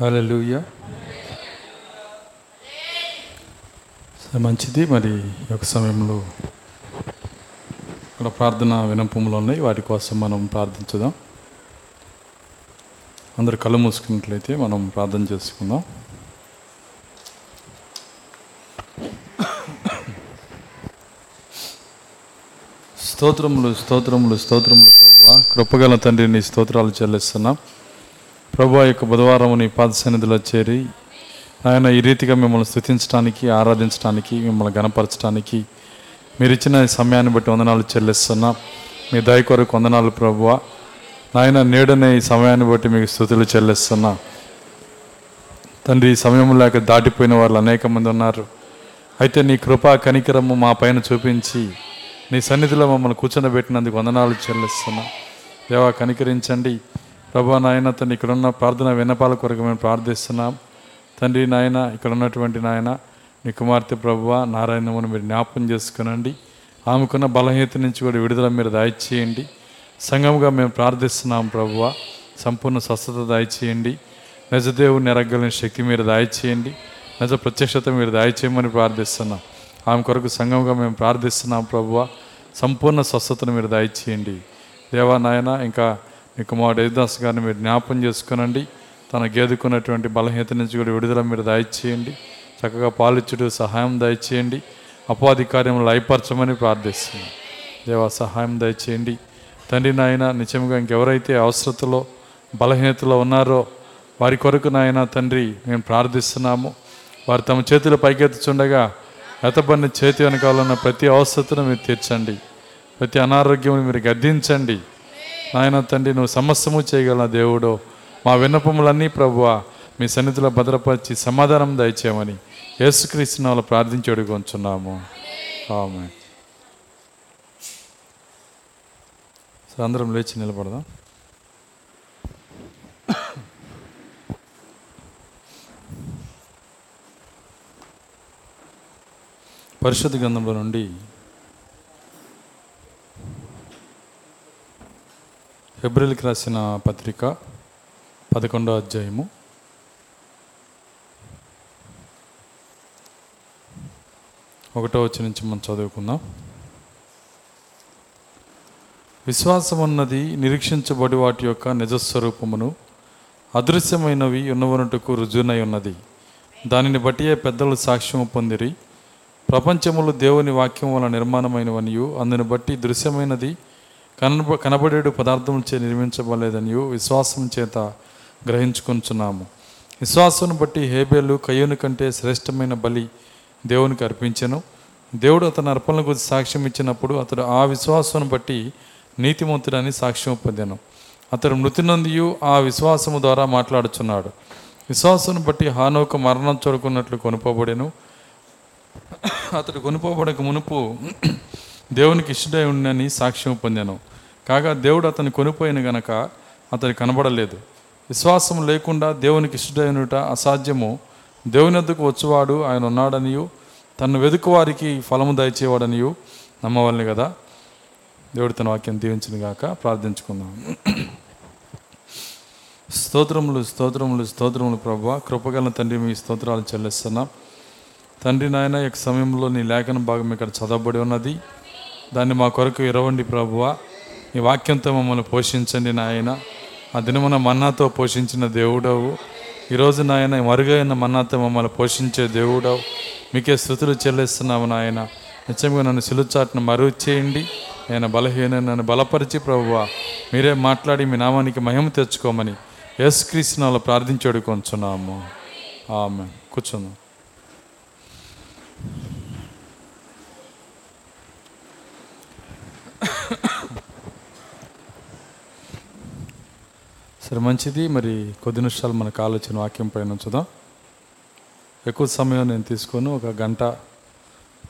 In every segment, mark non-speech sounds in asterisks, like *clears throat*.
హల్లెలూయా మంచిది. మరి ఈ యొక్క సమయంలో ఇక్కడ ప్రార్థన వినపములు ఉన్నాయి. వాటి కోసం మనం ప్రార్థించుదాం. అందరు కళ్ళు మూసుకున్నట్లయితే మనం ప్రార్థన చేసుకుందాం. స్తోత్రములు స్తోత్రములు స్తోత్రములు ప్రభు. కృపగల తండ్రిని స్తోత్రాలు చెల్లిస్తున్నాం. ప్రభు యొక్క బుధవారం నీ పాద సన్నిధిలో చేరి ఆయన ఈ రీతిగా మిమ్మల్ని స్థుతించడానికి ఆరాధించడానికి మిమ్మల్ని గణపరచడానికి మీరు ఇచ్చిన సమయాన్ని బట్టి వందనాలు చెల్లిస్తున్నా. మీ దయ కొరకు వందనాలు ప్రభువ. నాయన నేడనే ఈ సమయాన్ని బట్టి మీకు స్థుతులు చెల్లిస్తున్నా. తండ్రి ఈ సమయం లేక దాటిపోయిన వాళ్ళు అనేక మంది ఉన్నారు. అయితే నీ కృపా కనికరము మా పైన చూపించి నీ సన్నిధిలో మమ్మల్ని కూర్చొని వందనాలు చెల్లిస్తున్నా. దేవా కనికరించండి. ప్రభా నాయన తను ఇక్కడ ఉన్న ప్రార్థన విన్నపాల కొరకు మేము ప్రార్థిస్తున్నాం. తండ్రి నాయన ఇక్కడ ఉన్నటువంటి నాయన నీ కుమార్తె ప్రభువ నారాయణమును మీరు జ్ఞాపకం చేసుకునండి. ఆమెకున్న బలహీనత నుంచి కూడా విడుదల మీరు దయచేయండి. సంఘముగా మేము ప్రార్థిస్తున్నాం ప్రభువ సంపూర్ణ స్వస్థత దయచేయండి. నిజదేవుని ఎరగలిగిన శక్తి మీరు దయచేయండి. నిజ ప్రత్యక్షత మీరు దయచేయమని ప్రార్థిస్తున్నాం. ఆమె కొరకు సంఘంగా మేము ప్రార్థిస్తున్నాం ప్రభువ సంపూర్ణ స్వస్థతను మీరు దయచేయండి. దేవా నాయన ఇంకా మీకు మా యేదాస్ గారిని మీరు జ్ఞాపం చేసుకునండి. తన గేదుకున్నటువంటి బలహీనత నుంచి కూడా విడుదల మీరు దయచేయండి. చక్కగా పాలిచ్చుడు సహాయం దయచేయండి. అపాధి కార్యములు అయిపరచమని ప్రార్థిస్తున్నాను దేవా సహాయం దయచేయండి. తండ్రి నాయన నిజంగా ఇంకెవరైతే అవసరతలో బలహీనతలో ఉన్నారో వారి కొరకు నాయన తండ్రి మేము ప్రార్థిస్తున్నాము. వారు తమ చేతులు పైకెత్తుచుండగా ఎతబడిన చేతి వెనకాలన్న ప్రతి అవసరతను మీరు తీర్చండి. ప్రతి అనారోగ్యం మీరు గద్దించండి. నాయన తండ్రి నువ్వు సమస్తము చేయగల దేవుడు. మా విన్నపములన్నీ ప్రభువ మీ సన్నిధిలో భద్రపరిచి సమాధానం దయచేయమని యేసుక్రీస్తు నామములో ప్రార్థించి అడుగుంచున్నాము ఆమె అందరం లేచి నిలబడదాం. పరిశుద్ధ గ్రంథంలో నుండి ఫిబ్రవరికి రాసిన పత్రిక పదకొండో అధ్యాయము. ఒకటో వచ్చి నుంచి మనం చదువుకుందాం. విశ్వాసం అన్నది నిరీక్షించబడి వాటి యొక్క నిజస్వరూపమును అదృశ్యమైనవి ఉన్నవనుటకు రుజువునై ఉన్నది. దానిని బట్టియే పెద్దలు సాక్ష్యము పొందిరి. ప్రపంచములు దేవుని వాక్యం వల్ల నిర్మాణమైనవనియు అందుని బట్టి దృశ్యమైనది కనబ కనబడేడు పదార్థములచే నిర్మించబడలేదని విశ్వాసం చేత గ్రహించుకుంటున్నాము విశ్వాసం బట్టి హేబేలు కయ్యూని కంటే శ్రేష్టమైన బలి దేవునికి అర్పించెను. దేవుడు అతని అర్పణల గురించి సాక్ష్యం ఇచ్చినప్పుడు అతడు ఆ విశ్వాసం బట్టి నీతిమంతుడని సాక్ష్యం పొందాను. అతడు మృతి నందియు ఆ విశ్వాసము ద్వారా మాట్లాడుచున్నాడు. విశ్వాసం బట్టి హానోక మరణం చోడుకున్నట్లు కొనుకోబడెను అతడు కొనుకోబడక మునుపు దేవునికి ఇష్టడై ఉండని సాక్ష్యం పొందాను. కాగా దేవుడు అతను కొనిపోయిన గనక అతడు కనబడలేదు. విశ్వాసం లేకుండా దేవునికి ఇష్టడైనట అసాధ్యము. దేవుని ఎద్దుకు వచ్చేవాడు ఆయన ఉన్నాడనియు. తను వెతుకు వారికి ఫలము దయచేవాడనియు. నమ్మవాలని కదా దేవుడు తన వాక్యం దీవించిన గాక. ప్రార్థించుకుందాం. స్తోత్రములు స్తోత్రములు స్తోత్రములు ప్రభా కృపగల తండ్రి మీ స్తోత్రాలు చెల్లిస్తున్నాం. తండ్రి నాయన యొక్క సమయంలో నీ లేఖన భాగం ఇక్కడ చదవబడి ఉన్నది. దాన్ని మా కొరకు ఇరవండి ప్రభువ. ఈ వాక్యంతో మమ్మల్ని పోషించండి నాయన. ఆ దినమున మన్నాతో పోషించిన దేవుడవు. ఈరోజు నాయన మరుగైన మన్నాతో మమ్మల్ని పోషించే దేవుడవు. మీకే స్థుతులు చెల్లిస్తున్నాము నాయన. నిజంగా నన్ను సిలుచాట్ను మరుగు చేయండి నేను బలహీన నన్ను బలపరిచి ప్రభువ. మీరే మాట్లాడి మీ నామానికి మహిమ తెచ్చుకోమని యేసుక్రీస్తునాలో ప్రార్థించి అడుగుకొంచున్నాము ఆమె కూర్చున్నాం సరే మంచిది. మరి కొద్ది నిమిషాలు మనకు ఆలోచన వాక్యం పైన ఉంచుదాం. ఎక్కువ సమయం నేను తీసుకొని. ఒక గంట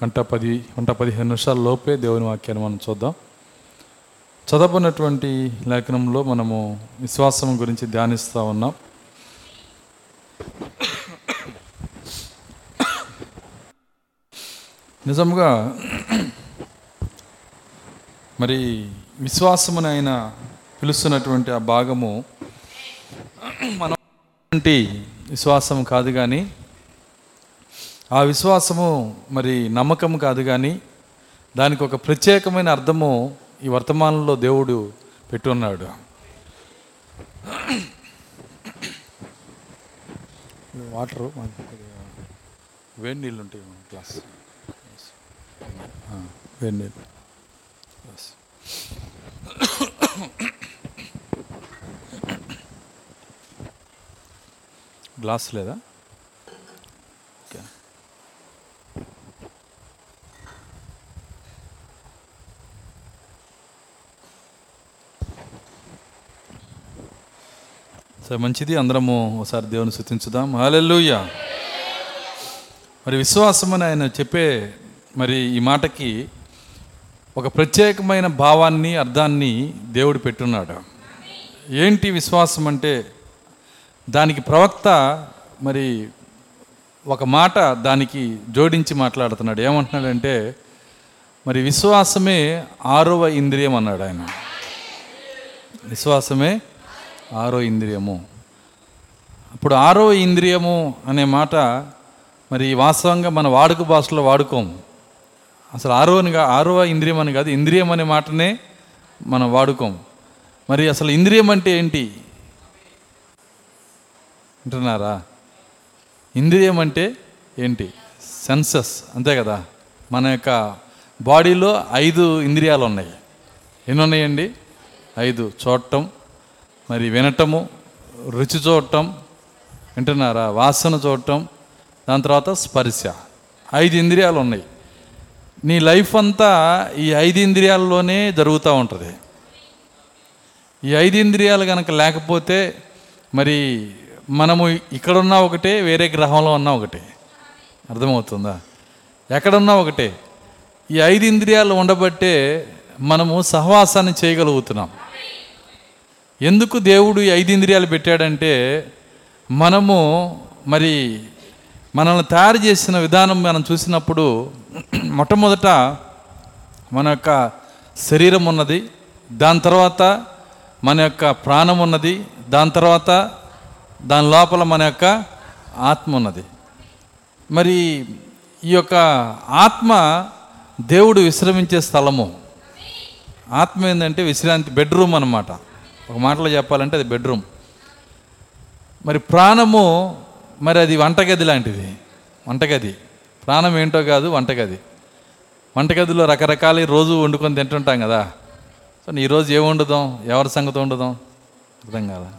గంట పది గంట పదిహేను నిమిషాల లోపే దేవుని వాక్యాన్ని మనం చూద్దాం. చదవనటువంటి లేఖనంలో మనము విశ్వాసం గురించి ధ్యానిస్తూ ఉన్నాం. నిజంగా మరి విశ్వాసముని పిలుస్తున్నటువంటి ఆ భాగము మనం విశ్వాసం కాదు కానీ ఆ విశ్వాసము మరి నమ్మకం కాదు కానీ దానికి ఒక ప్రత్యేకమైన అర్థము ఈ వర్తమానంలో దేవుడు పెట్టున్నాడు. వాటర్ వేడి నీళ్ళు ఉంటాయి గ్లాస్. వేడి నీళ్ళు. గ్లాస్ లేదా? ఓకే. సరే మంచిది. అందరము ఒకసారి దేవుని శృతించుదాం హాలెల్లుయ్యా మరి విశ్వాసం అని ఆయన చెప్పే మరి ఈ మాటకి ఒక ప్రత్యేకమైన భావాన్ని అర్థాన్ని దేవుడు పెట్టున్నాడు. ఏంటి విశ్వాసం అంటే దానికి ప్రవక్త మరి ఒక మాట దానికి జోడించి మాట్లాడుతున్నాడు. ఏమంటున్నాడంటే మరి విశ్వాసమే ఆరవ ఇంద్రియం అన్నాడు ఆయన. విశ్వాసమే ఆరో ఇంద్రియము. అప్పుడు ఆరో ఇంద్రియము అనే మాట మరి వాస్తవంగా మన వాడుక భాషలో వాడుకోము అసలు ఆరోనిగా ఆరో ఇంద్రియం అని కాదు ఇంద్రియం అనే మాటనే మనం వాడుకోం. మరి అసలు ఇంద్రియం అంటే ఏంటి? వింటున్నారా ఇంద్రియం అంటే ఏంటి? సెన్సస్ అంతే కదా? మన యొక్క బాడీలో ఐదు ఇంద్రియాలు ఉన్నాయి. ఎన్ని ఉన్నాయండి ఐదు. చూడటం మరి వినటము రుచి చూడటం వింటున్నారా? వాసన చూడటం దాని తర్వాత స్పర్శ. ఐదు ఇంద్రియాలు ఉన్నాయి. నీ లైఫ్ అంతా ఈ ఐదు ఇంద్రియాల్లోనే జరుగుతూ ఉంటుంది. ఈ ఐదు ఇంద్రియాలు కనుక లేకపోతే మరి మనము ఇక్కడున్నా ఒకటే వేరే గ్రహంలో ఉన్నా ఒకటే. అర్థమవుతుందా? ఎక్కడున్నా ఒకటే. ఈ ఐదు ఇంద్రియాలు ఉండబట్టే మనము సహవాసాన్ని చేయగలుగుతున్నాం. ఎందుకు దేవుడు ఈ ఐదు ఇంద్రియాలు పెట్టాడంటే మనము మరి మనల్ని తయారు చేసిన విధానం మనం చూసినప్పుడు మొట్టమొదట మన యొక్క శరీరం ఉన్నది దాని తర్వాత మన యొక్క ప్రాణం ఉన్నది దాని తర్వాత దాని లోపల మన యొక్క ఆత్మ ఉన్నది. మరి ఈ యొక్క ఆత్మ దేవుడు విశ్రమించే స్థలము. ఆత్మ ఏంటంటే విశ్రాంతి బెడ్రూమ్ అన్నమాట. ఒక మాటలో చెప్పాలంటే అది బెడ్రూమ్. మరి ప్రాణము మరి అది వంటగది లాంటిది. వంటగది. ప్రాణం ఏంటో కాదు వంటగది. వంటగదిలో రకరకాల రోజు వండుకొని తింటుంటాం కదా. సో ఈరోజు ఏం వండుదాం? ఎవరి సంగతి వండుదాం? అర్థం కాదా?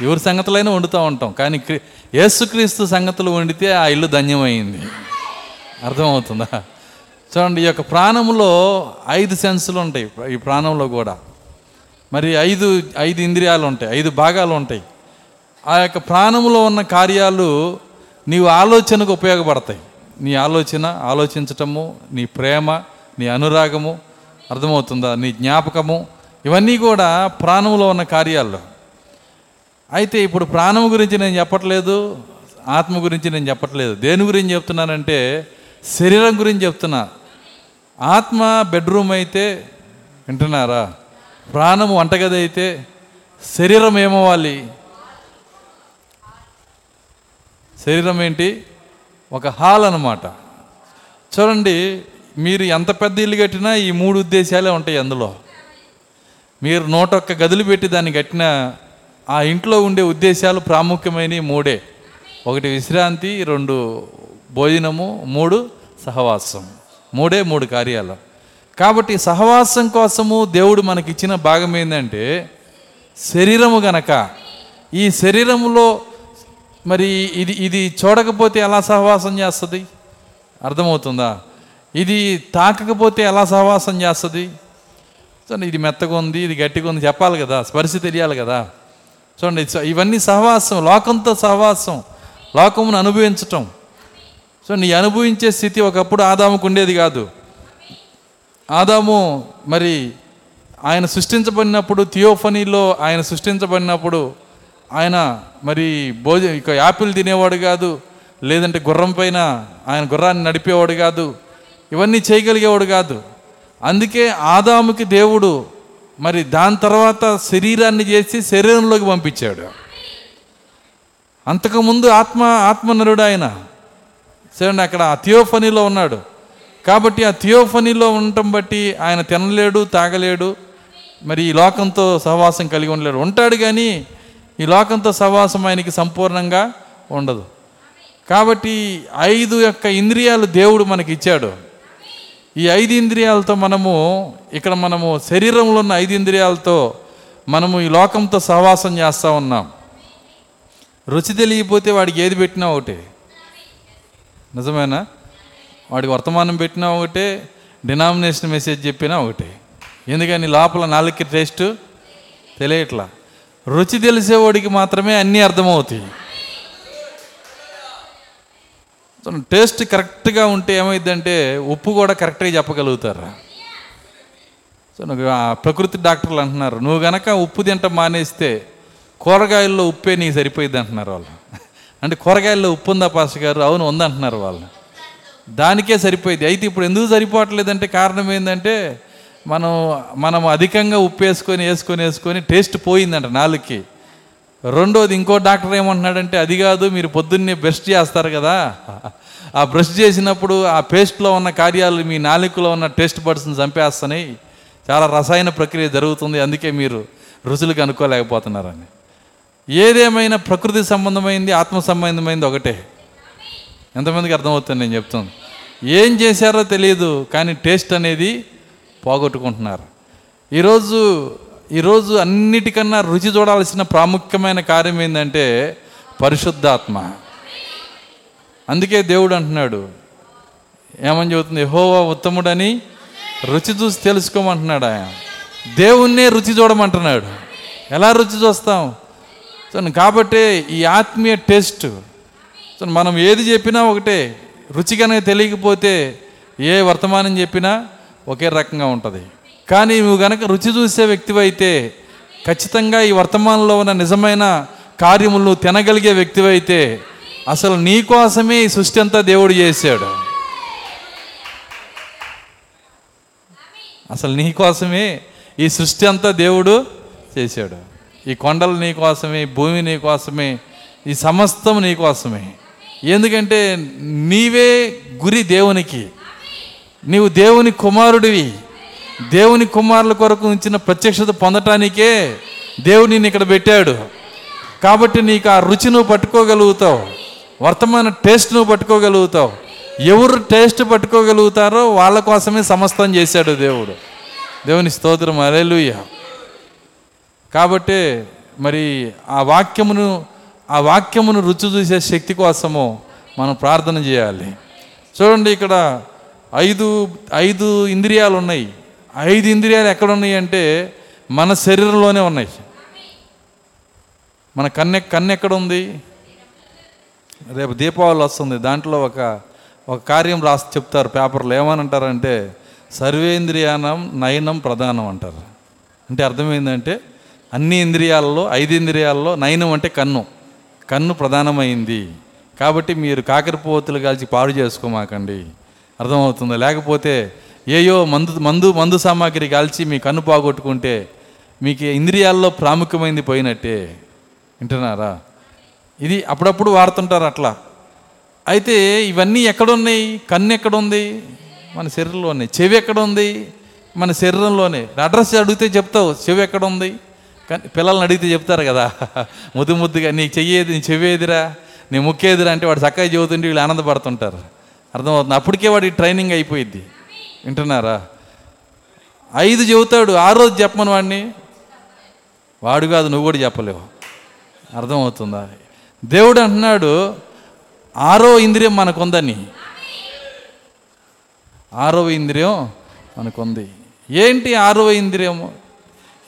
ఎవరి సంగతులైనా వండుతూ ఉంటాం. కానీ క్రి యేసుక్రీస్తు సంగతులు వండితే ఆ ఇల్లు ధన్యమైంది. అర్థమవుతుందా? చూడండి ఈ యొక్క ప్రాణంలో ఐదు సెన్సులు ఉంటాయి. ఈ ప్రాణంలో కూడా. మరి ఐదు ఐదు ఇంద్రియాలు ఉంటాయి. ఐదు భాగాలు ఉంటాయి. ఆ యొక్క ప్రాణంలో ఉన్న కార్యాలు నీవు ఆలోచనకు ఉపయోగపడతాయి. నీ ఆలోచన ఆలోచించటము నీ ప్రేమ నీ అనురాగము అర్థమవుతుందా? నీ జ్ఞాపకము ఇవన్నీ కూడా ప్రాణంలో ఉన్న కార్యాలు. అయితే ఇప్పుడు ప్రాణం గురించి నేను చెప్పట్లేదు ఆత్మ గురించి నేను చెప్పట్లేదు. దేని గురించి చెప్తున్నానంటే శరీరం గురించి చెప్తున్నా. ఆత్మ బెడ్రూమ్ అయితే వింటున్నారా? ప్రాణం వంటగది అయితే శరీరం ఏమవ్వాలి? శరీరం ఏంటి? ఒక హాల్ అన్నమాట. చూడండి మీరు ఎంత పెద్ద ఇల్లు కట్టినా ఈ మూడు ఉద్దేశాలే ఉంటాయి అందులో. మీరు నూట ఒక్క గదులు పెట్టి దాన్ని కట్టిన ఆ ఇంట్లో ఉండే ఉద్దేశాలు ప్రాముఖ్యమైనవి మూడే. ఒకటి విశ్రాంతి రెండు భోజనము మూడు సహవాసం. మూడే మూడు కార్యాలు. కాబట్టి సహవాసం కోసము దేవుడు మనకిచ్చిన భాగం ఏంటంటే శరీరము గనక. ఈ శరీరములో మరి ఇది ఇది చూడకపోతే ఎలా సహవాసం చేస్తుంది? అర్థమవుతుందా? ఇది తాకకపోతే ఎలా సహవాసం చేస్తుంది? చూడండి ఇది మెత్తగా ఉంది ఇది గట్టిగా ఉంది చెప్పాలి కదా స్పర్శ తెలియాలి కదా. చూడండి ఇవన్నీ సహవాసం లోకంతో సహవాసం లోకమును అనుభవించటం. సో నీ అనుభవించే స్థితి ఒకప్పుడు ఆదాముకు ఉండేది కాదు. ఆదాము మరి ఆయన సృష్టించబడినప్పుడు థియోఫనీలో ఆయన సృష్టించబడినప్పుడు ఆయన మరి భోజ ఇక యాపిల్ తినేవాడు కాదు లేదంటే గుర్రం పైన ఆయన గుర్రాన్ని నడిపేవాడు కాదు ఇవన్నీ చేయగలిగేవాడు కాదు. అందుకే ఆదాముకి దేవుడు మరి దాని తర్వాత శరీరాన్ని చేసి శరీరంలోకి పంపించాడు. అంతకుముందు ఆత్మ ఆత్మనరుడు ఆయన. చూడండి అక్కడ ఆ థియోఫనీలో ఉన్నాడు. కాబట్టి ఆ థియోఫనీలో ఉండటం బట్టి ఆయన తినలేడు తాగలేడు మరి ఈ లోకంతో సహవాసం కలిగి ఉండలేడు. ఉంటాడు కానీ ఈ లోకంతో సహవాసం ఆయనకి సంపూర్ణంగా ఉండదు. కాబట్టి ఐదు యొక్క ఇంద్రియాలు దేవుడు మనకి ఇచ్చాడు. ఈ ఐదు ఇంద్రియాలతో మనము ఇక్కడ మనము శరీరంలో ఉన్న ఐదు ఇంద్రియాలతో మనము ఈ లోకంతో సహవాసం చేస్తూ ఉన్నాం. రుచి తెలియకపోతే వాడికి ఏది పెట్టినా ఒకటే. నిజమేనా? వాడికి వర్తమానం పెట్టినా ఒకటే డినామినేషన్ మెసేజ్ చెప్పినా ఒకటే. ఎందుకని లోపల నాలుగుకి టేస్ట్ తెలియట్లా. రుచి తెలిసేవాడికి మాత్రమే అన్నీ అర్థమవుతాయి సో టేస్ట్ కరెక్ట్గా ఉంటే ఏమైందంటే ఉప్పు కూడా కరెక్ట్గా చెప్పగలుగుతారు? సో నాకు ఆ ప్రకృతి డాక్టర్లు అంటున్నారు నువ్వు గనక ఉప్పు తింట మానేస్తే కూరగాయల్లో ఉప్పే నీకు సరిపోయింది అంటున్నారు వాళ్ళు. అంటే కూరగాయల్లో ఉప్పు ఉందా పాస్ గారు? అవును ఉందంటున్నారు వాళ్ళు. దానికే సరిపోయింది అయితే ఇప్పుడు ఎందుకు సరిపోవట్లేదంటే కారణం ఏంటంటే మనం మనం అధికంగా ఉప్పు వేసుకొని వేసుకొని వేసుకొని టేస్ట్ పోయిందంట నాలుగుకి. రెండోది ఇంకో డాక్టర్ ఏమంటున్నాడంటే అది కాదు మీరు పొద్దున్నే బ్రష్ చేస్తారు కదా. ఆ బ్రష్ చేసినప్పుడు ఆ పేస్ట్లో ఉన్న కార్యాలు మీ నాలుకలో ఉన్న టేస్ట్ బడ్స్ని చంపేస్తున్నాయి చాలా రసాయన ప్రక్రియ జరుగుతుంది అందుకే మీరు రుచులకు అనుకోలేకపోతున్నారని. ఏదేమైనా ప్రకృతి సంబంధమైంది ఆత్మ సంబంధమైంది ఒకటే. ఎంతమందికి అర్థమవుతుంది నేను చెప్తాను. ఏం చేశారో తెలియదు కానీ టేస్ట్ అనేది పోగొట్టుకుంటున్నారు. ఈరోజు ఈరోజు అన్నిటికన్నా రుచి చూడాల్సిన ప్రాముఖ్యమైన కార్యం ఏంటంటే పరిశుద్ధాత్మ. అందుకే దేవుడు అంటున్నాడు. ఏమని చెబుతుంది? యెహోవా ఉత్తముడని రుచి చూసి తెలుసుకోమంటున్నాడు ఆయన. దేవుణ్ణే రుచి చూడమంటున్నాడు. ఎలా రుచి చూస్తాం? సో కాబట్టి ఈ ఆత్మీయ టేస్ట్. సో మనం ఏది చెప్పినా ఒకటే. రుచి కనుక తెలియకపోతే ఏ వర్తమానం చెప్పినా ఒకే రకంగా ఉంటుంది. కానీ నువ్వు గనక రుచి చూసే వ్యక్తివైతే ఖచ్చితంగా ఈ వర్తమానంలో ఉన్న నిజమైన కార్యములు తినగలిగే వ్యక్తివైతే అసలు నీ కోసమే ఈ సృష్టి అంతా దేవుడు చేశాడు. అసలు నీ కోసమే ఈ సృష్టి అంతా దేవుడు చేశాడు. ఈ కొండలు నీ కోసమే భూమి నీ కోసమే ఈ సమస్తం నీ కోసమే. ఎందుకంటే నీవే గురి దేవునికి. నీవు దేవుని కుమారుడివి. దేవుని కుమారుల కొరకు ఉంచిన ప్రత్యక్షత పొందటానికే దేవుడు ఇక్కడ పెట్టాడు. కాబట్టి నీకు ఆ రుచి నువ్వు పట్టుకోగలుగుతావు. వర్తమాన టేస్ట్ నువ్వు పట్టుకోగలుగుతావు. ఎవరు టేస్ట్ పట్టుకోగలుగుతారో వాళ్ళ కోసమే సమస్తం చేశాడు దేవుడు. దేవుని స్తోత్రం అరేలుయ్య కాబట్టి మరి ఆ వాక్యమును ఆ వాక్యమును రుచి చూసే శక్తి కోసము మనం ప్రార్థన చేయాలి. చూడండి ఇక్కడ ఐదు ఐదు ఇంద్రియాలు ఉన్నాయి ఐదు ఇంద్రియాలు ఎక్కడ ఉన్నాయి అంటే మన శరీరంలోనే ఉన్నాయి. మన కన్నె కన్ను ఎక్కడ ఉంది రేపు దీపావళి వస్తుంది. దాంట్లో ఒక ఒక కార్యం రాసి చెప్తారు పేపర్లో. ఏమని అంటారంటే సర్వేంద్రియానం నయనం ప్రధానం అంటారు. అంటే అర్థమైందంటే అన్ని ఇంద్రియాలలో ఐదు ఇంద్రియాల్లో నయనం అంటే కన్ను. కన్ను ప్రధానమైంది. కాబట్టి మీరు కాకరపోతులు కాల్చి పాడు చేసుకోమాకండి. అర్థమవుతుందా? లేకపోతే ఏయో మందు మందు మందు సామాగ్రి కాల్చి మీ కన్ను పోగొట్టుకుంటే మీకు ఇంద్రియాల్లో ప్రాముఖ్యమైంది పోయినట్టే. వింటున్నారా? ఇది అప్పుడప్పుడు వాడుతుంటారు అట్లా. అయితే ఇవన్నీ ఎక్కడున్నాయి? కన్ను ఎక్కడుంది? మన శరీరంలోనే. చెవి ఎక్కడ ఉంది మన శరీరంలోనే. అడ్రస్ అడిగితే చెప్తావు చెవి ఎక్కడ ఉంది కానీ పిల్లల్ని అడిగితే చెప్తారు కదా. *laughs* ముద్దు ముద్దుగా నీకు చెయ్యేది నీ చెవేదిరా నీ ముక్కేదిరా అంటే వాడు చక్కగా చెబుతుంటే వీళ్ళు ఆనందపడుతుంటారు. అర్థమవుతుంది? అప్పటికే వాడి ట్రైనింగ్ అయిపోయింది వింటున్నారా? ఐదు చెబుతాడు ఆ రోజు చెప్పమని వాడిని. వాడు కాదు నువ్వు కూడా చెప్పలేవు. అర్థమవుతుందా? దేవుడు అంటున్నాడు ఆరో ఇంద్రియం మనకుందని. ఆరో ఇంద్రియం మనకుంది. ఏంటి ఆరో ఇంద్రియము?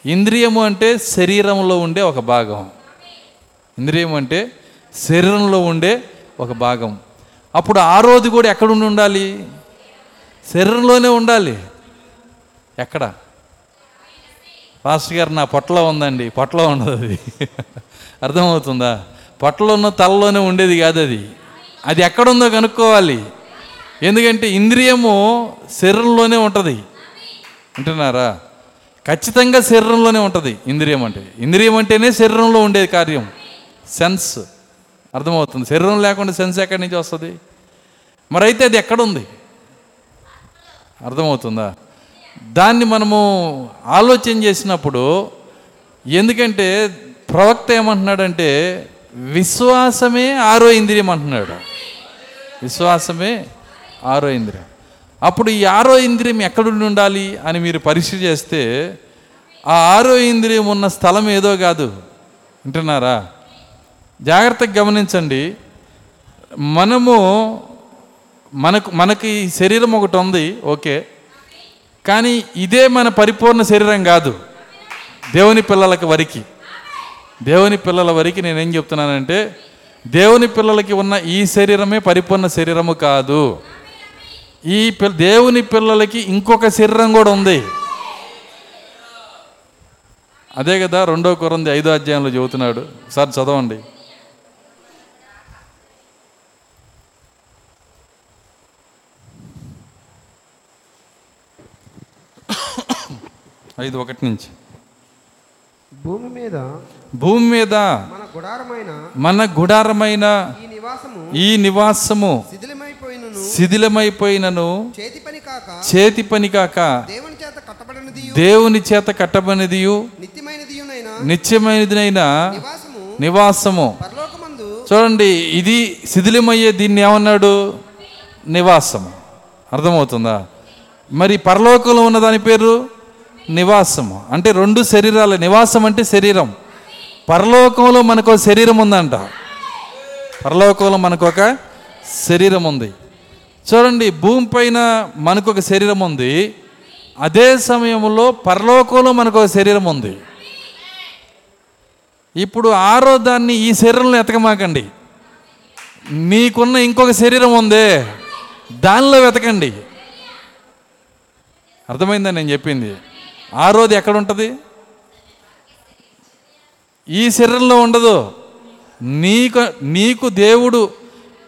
ఇంద్రియము అంటే శరీరంలో ఉండే ఒక భాగం. ఇంద్రియం అంటే శరీరంలో ఉండే ఒక భాగం. అప్పుడు ఆరోది కూడా ఎక్కడ ఉండి ఉండాలి? శరీరంలోనే ఉండాలి. ఎక్కడ? పాస్టర్ గారు నా పొట్టలో ఉందండి. పొట్టలో ఉండదు అది. అర్థమవుతుందా? పొట్టలో ఉన్న తలలోనే ఉండేది కాదు అది. అది ఎక్కడుందో కనుక్కోవాలి. ఎందుకంటే ఇంద్రియము శరీరంలోనే ఉంటుంది. వింటున్నారా? ఖచ్చితంగా శరీరంలోనే ఉంటుంది ఇంద్రియం అంటే. ఇంద్రియం అంటేనే శరీరంలో ఉండేది కార్యం. సెన్స్. అర్థమవుతుంది. శరీరం లేకుండా సెన్స్ ఎక్కడి నుంచి వస్తుంది? మరి అయితే అది ఎక్కడుంది? అర్థమవుతుందా? దాన్ని మనము ఆలోచన చేసినప్పుడు ఎందుకంటే ప్రవక్త ఏమంటున్నాడంటే విశ్వాసమే ఆరో ఇంద్రియం అంటున్నాడు. విశ్వాసమే ఆరో ఇంద్రియం. అప్పుడు ఈ ఆరో ఇంద్రియం ఎక్కడుండి ఉండాలి అని మీరు పరీక్ష చేస్తే ఆ ఆరో ఇంద్రియం ఉన్న స్థలం ఏదో కాదు. వింటున్నారా? జాగ్రత్తగా గమనించండి. మనము మనకు మనకి శరీరం ఒకటి ఉంది ఓకే. కానీ ఇదే మన పరిపూర్ణ శరీరం కాదు. దేవుని పిల్లలకి వరికి. దేవుని పిల్లల వరికి నేనేం చెప్తున్నానంటే దేవుని పిల్లలకి ఉన్న ఈ శరీరమే పరిపూర్ణ శరీరము కాదు. ఈ పిల్ల దేవుని పిల్లలకి ఇంకొక శరీరం కూడా ఉంది. అదే కదా రెండో కొరంది ఐదో అధ్యాయంలో చెబుతున్నాడు. సార్ చదవండి. ఐదు ఒకటి నుంచి. భూమి మీద భూమి మీద మన గుడారమైన మన గుడారమైన ఈ నివాసము ఈ నివాసము శిథిలమైపోయినను శిథిలమైపోయినను చేతి పని కాక చేతి పని కాక దేవుని చేత కట్టబడినది దేవుని చేత కట్టబడినదియు నిత్యమైనదియునైన నిత్యమైనదినైన నివాసము నివాసము. పరలోకమందు చూడండి ఇది శిథిలమయ్యే దీన్ని ఏమన్నాడు? నివాసము. అర్థమవుతుందా? మరి పరలోకంలో ఉన్న దాని పేరు? నివాసము. అంటే రెండు శరీరాల నివాసం అంటే శరీరం. పరలోకంలో మనకు ఒక శరీరం ఉందంట. పరలోకంలో మనకు ఒక శరీరం ఉంది. చూడండి భూమి పైన మనకు ఒక శరీరం ఉంది. అదే సమయంలో పరలోకంలో మనకు ఒక శరీరం ఉంది. ఇప్పుడు ఆరో దాన్ని ఈ శరీరంలో ఎతకమాకండి మీకున్న ఇంకొక శరీరం ఉందే. దానిలో వెతకండి. అర్థమైందా నేను చెప్పింది? ఆరోది ఎక్కడ ఉంటుంది ఈ శరీరంలో ఉండదు. నీకు నీకు దేవుడు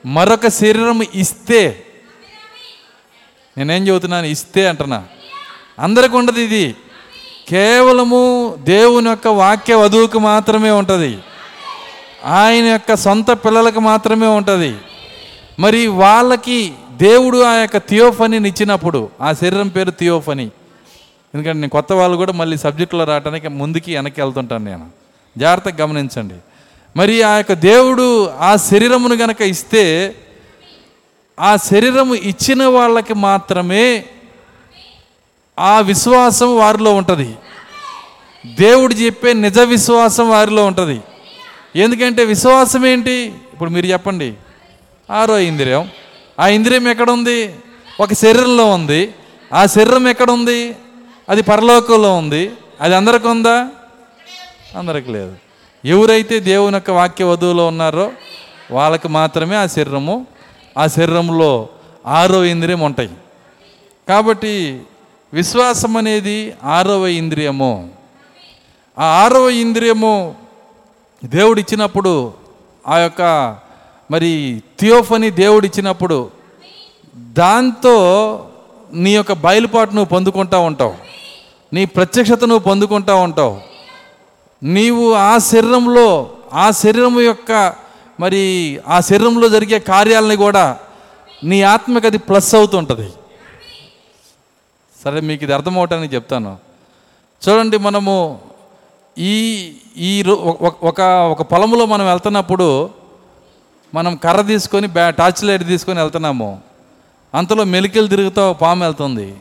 మరొక శరీరం ఇస్తే నేనేం చెబుతున్నాను? ఇస్తే అంటున్నా. అందరికి ఉండదు ఇది. కేవలము దేవుని యొక్క వాక్య వధువుకు మాత్రమే ఉంటుంది. ఆయన యొక్క సొంత పిల్లలకు మాత్రమే ఉంటుంది. మరి వాళ్ళకి దేవుడు ఆ యొక్క థియోఫనీని ఇచ్చినప్పుడు ఆ శరీరం పేరు థియోఫనీ. ఎందుకంటే నేను కొత్త వాళ్ళు కూడా మళ్ళీ సబ్జెక్టులో రావడానికి ముందుకి వెనక్కి వెళ్తుంటాను నేను. జాగ్రత్తగా గమనించండి. మరి ఆ యొక్క దేవుడు ఆ శరీరమును గనక ఇస్తే ఆ శరీరము ఇచ్చిన వాళ్ళకి మాత్రమే ఆ విశ్వాసం వారిలో ఉంటుంది. దేవుడు చెప్పే నిజ విశ్వాసం వారిలో ఉంటుంది. ఎందుకంటే విశ్వాసం ఏంటి? ఇప్పుడు మీరు చెప్పండి. ఆరో ఇంద్రియం. ఆ ఇంద్రియం ఎక్కడ ఉంది? ఒక శరీరంలో ఉంది. ఆ శరీరం ఎక్కడ ఉంది? అది పరలోకంలో ఉంది. అది అందరికి ఉందా? అందరికి లేదు. ఎవరైతే దేవుని యొక్క వాక్య వధువులో ఉన్నారో వాళ్ళకి మాత్రమే ఆ శరీరము ఆ శరీరంలో ఆరో ఇంద్రియం ఉంటాయి. కాబట్టి విశ్వాసం అనేది ఆరవ ఇంద్రియము. ఆ ఆరవ ఇంద్రియము దేవుడిచ్చినప్పుడు ఆ యొక్క మరి థియోఫని దేవుడిచ్చినప్పుడు దాంతో నీ యొక్క బయలుపాటు నువ్వు పొందుకుంటా ఉంటావు. నీ ప్రత్యక్షత నువ్వు పొందుకుంటా ఉంటావు. నీవు ఆ శరీరంలో ఆ శరీరం యొక్క మరి ఆ శరీరంలో జరిగే కార్యాలని కూడా నీ ఆత్మకి అది ప్లస్ అవుతుంటుంది. సరే మీకు ఇది అర్థమవటానికి చెప్తాను. చూడండి మనము ఈ ఈ రో- ఒక- ఒక ఒక పొలంలో మనం వెళ్తున్నప్పుడు మనం కర్ర తీసుకొని బ్యా టార్చ్ లైట్ తీసుకొని వెళ్తున్నాము. అంతలో మెలికలు తిరుగుతూ పాము వెళ్తుంది.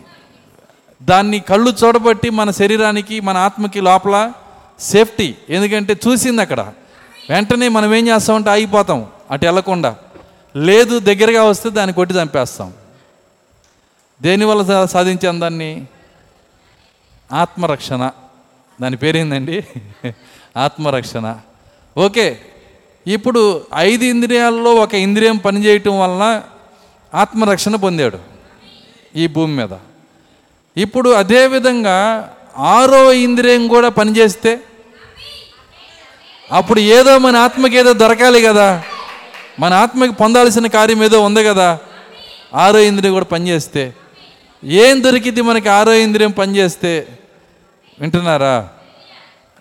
దాన్ని కళ్ళు చూడబట్టి మన శరీరానికి మన ఆత్మకి లోపల సేఫ్టీ. ఎందుకంటే చూసింది అక్కడ. వెంటనే మనం ఏం చేస్తామంటే ఆగిపోతాం. అటు వెళ్ళకుండా. లేదు దగ్గరగా వస్తే దాన్ని కొట్టి చంపేస్తాం. దేనివల్ల సా- సాధించాం దాన్ని? ఆత్మరక్షణ. దాని పేరేందండి? ఆత్మరక్షణ. ఓకే. ఇప్పుడు ఐదు ఇంద్రియాల్లో ఒక ఇంద్రియం పనిచేయటం వలన ఆత్మరక్షణ పొందాడు ఈ భూమి మీద. ఇప్పుడు అదేవిధంగా ఆరో ఇంద్రియం కూడా పనిచేస్తే అప్పుడు ఏదో మన ఆత్మకి ఏదో దొరకాలి కదా. మన ఆత్మకి పొందాల్సిన కార్యం ఏదో ఉంది కదా. ఆరో ఇంద్రియం కూడా పనిచేస్తే ఏం దొరికింది మనకి ఆరో ఇంద్రియం పనిచేస్తే? వింటున్నారా?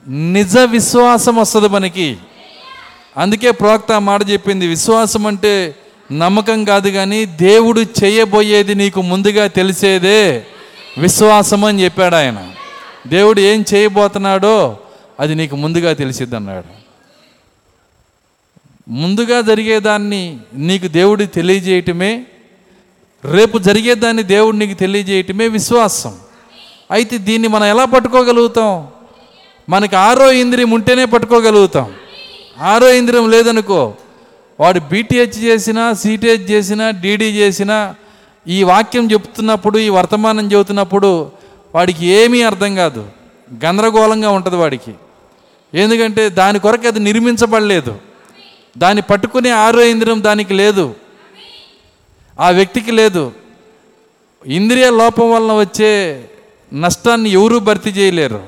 నిజ విశ్వాసం వస్తుంది మనకి. అందుకే ప్రవక్త మాట చెప్పింది విశ్వాసం అంటే నమ్మకం కాదు కానీ దేవుడు చేయబోయేది నీకు ముందుగా తెలిసేదే. విశ్వాసం అని చెప్పాడు ఆయన. దేవుడు ఏం చేయబోతున్నాడో అది నీకు ముందుగా తెలిసిద్ది అన్నాడు ముందుగా జరిగేదాన్ని నీకు దేవుడు తెలియజేయటమే రేపు జరిగేదాన్ని దేవుడు నీకు తెలియజేయటమే విశ్వాసం. అయితే దీన్ని మనం ఎలా పట్టుకోగలుగుతాం? మనకి ఆరో ఇంద్రియం ఉంటేనే పట్టుకోగలుగుతాం. ఆరో ఇంద్రియం లేదనుకో వాడు బీటీహెచ్ చేసినా సీటీహెచ్ చేసినా డీడీ చేసినా ఈ వాక్యం చెప్తున్నప్పుడు ఈ వర్తమానం చెబుతున్నప్పుడు వాడికి ఏమీ అర్థం కాదు. గందరగోళంగా ఉంటుంది వాడికి. ఎందుకంటే దాని కొరకు అది నిర్మించబడలేదు. దాన్ని పట్టుకునే ఆరో ఇంద్రియం దానికి లేదు. ఆ వ్యక్తికి లేదు. ఇంద్రియ లోపం వలన వచ్చే నష్టాన్ని ఎవరూ భర్తీ చేయలేరు.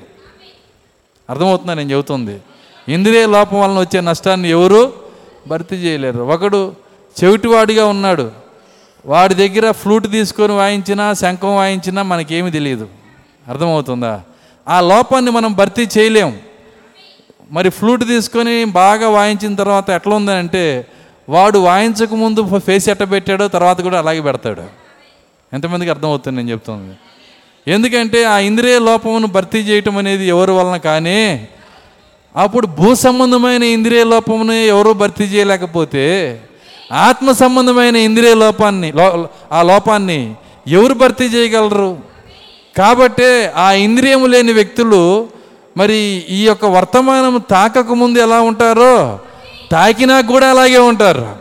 అర్థమవుతుందా నేను చెబుతుంది? ఇంద్రియ లోపం వలన వచ్చే నష్టాన్ని ఎవరు భర్తీ చేయలేరు. ఒకడు చెవిటివాడిగా ఉన్నాడు. వాడి దగ్గర ఫ్లూట్ తీసుకొని వాయించినా శంఖం వాయించినా మనకేమీ తెలియదు అర్థమవుతుందా? ఆ లోపాన్ని మనం భర్తీ చేయలేం. మరి ఫ్లూట్ తీసుకొని బాగా వాయించిన తర్వాత ఎట్లా ఉందంటే వాడు వాయించక ముందు ఫేస్ ఎట్ట పెట్టాడో తర్వాత కూడా అలాగే పెడతాడు. ఎంతమందికి అర్థమవుతుంది నేను చెప్తుంది? ఎందుకంటే ఆ ఇంద్రియ లోపమును భర్తీ చేయటం అనేది ఎవరి వలన కానీ అప్పుడు భూ సంబంధమైన ఇంద్రియ లోపమును ఎవరూ భర్తీ చేయలేకపోతే ఆత్మ సంబంధమైన ఇంద్రియ లోపాన్ని లో- ఆ లోపాన్ని ఎవరు భర్తీ చేయగలరు? కాబట్టే ఆ ఇంద్రియము లేని వ్యక్తులు మరి ఈ యొక్క వర్తమానం తాకక ముందు ఎలా ఉంటారో తాకినా కూడా అలాగే ఉంటారు.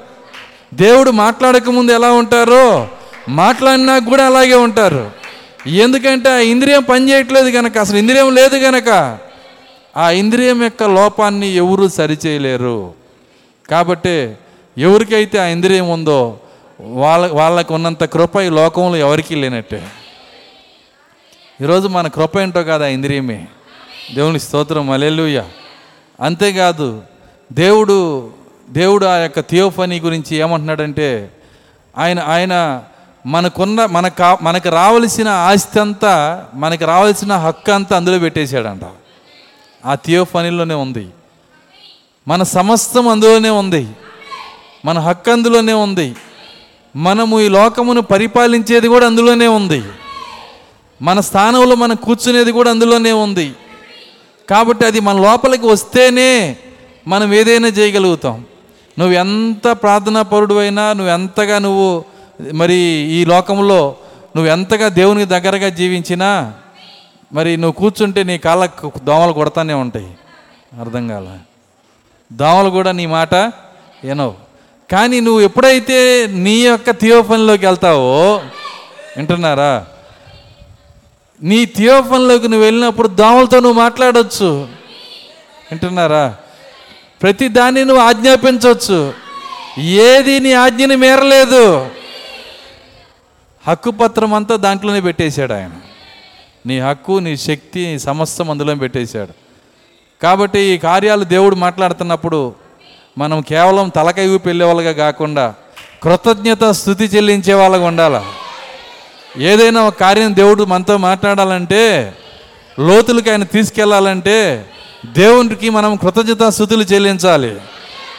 దేవుడు మాట్లాడక ముందు ఎలా ఉంటారో మాట్లాడినా కూడా అలాగే ఉంటారు. ఎందుకంటే ఆ ఇంద్రియం పనిచేయట్లేదు కనుక అసలు ఇంద్రియం లేదు కనుక ఆ ఇంద్రియం యొక్క లోపాన్ని ఎవరు సరిచేయలేరు. కాబట్టి ఎవరికైతే ఆ ఇంద్రియం ఉందో వాళ్ళ వాళ్ళకు ఉన్నంత కృప ఈ లోకంలో ఎవరికీ లేనట్టే. ఈరోజు మన కృప ఏంటో కాదు ఆ ఇంద్రియమే. దేవుని స్తోత్రం అలెలుయ్య అంతేకాదు దేవుడు దేవుడు ఆ యొక్క థియోఫనీ గురించి ఏమంటున్నాడంటే ఆయన ఆయన మనకున్న మన కా మనకు రావలసిన ఆస్తి అంతా మనకు రావాల్సిన హక్కు అంతా అందులో పెట్టేశాడంట. ఆ థియోఫనీలోనే ఉంది. మన సమస్తం అందులోనే ఉంది. మన హక్కు అందులోనే ఉంది. మనము ఈ లోకమును పరిపాలించేది కూడా అందులోనే ఉంది. మన స్థానంలో మనం కూర్చునేది కూడా అందులోనే ఉంది. కాబట్టి అది మన లోపలికి వస్తేనే మనం ఏదైనా చేయగలుగుతాం. నువ్వు ఎంత ప్రార్థనా పరుడు అయినా నువ్వు ఎంతగా నువ్వు మరి ఈ లోకంలో నువ్వు ఎంతగా దేవునికి దగ్గరగా జీవించినా మరి నువ్వు కూర్చుంటే నీ కాళ్ళకు దోమలు కొడతానే ఉంటాయి. అర్థం కాల? దోమలు కూడా నీ మాట ఏనో కానీ నువ్వు ఎప్పుడైతే నీ యొక్క థియోఫన్లోకి వెళ్తావో వింటున్నారా? నీ థియోఫన్లోకి నువ్వు వెళ్ళినప్పుడు దోమలతో నువ్వు మాట్లాడవచ్చు వింటున్నారా? ప్రతి దాన్ని నువ్వు ఆజ్ఞాపించవచ్చు ఏది నీ ఆజ్ఞని మేరలేదు. హక్కు పత్రం అంతా దాంట్లోనే పెట్టేశాడు ఆయన. నీ హక్కు నీ శక్తి నీ సమస్తం అందులో పెట్టేశాడు. కాబట్టి ఈ కార్యాలు దేవుడు మాట్లాడుతున్నప్పుడు మనం కేవలం తలకై ఊపి వాళ్ళగా కాకుండా కృతజ్ఞత స్థుతి చెల్లించే వాళ్ళగా ఉండాలి? ఏదైనా ఒక కార్యం దేవుడు మనతో మాట్లాడాలంటే లోతులకి ఆయన తీసుకెళ్ళాలంటే దేవునికి మనం కృతజ్ఞత స్థుతులు చెల్లించాలి.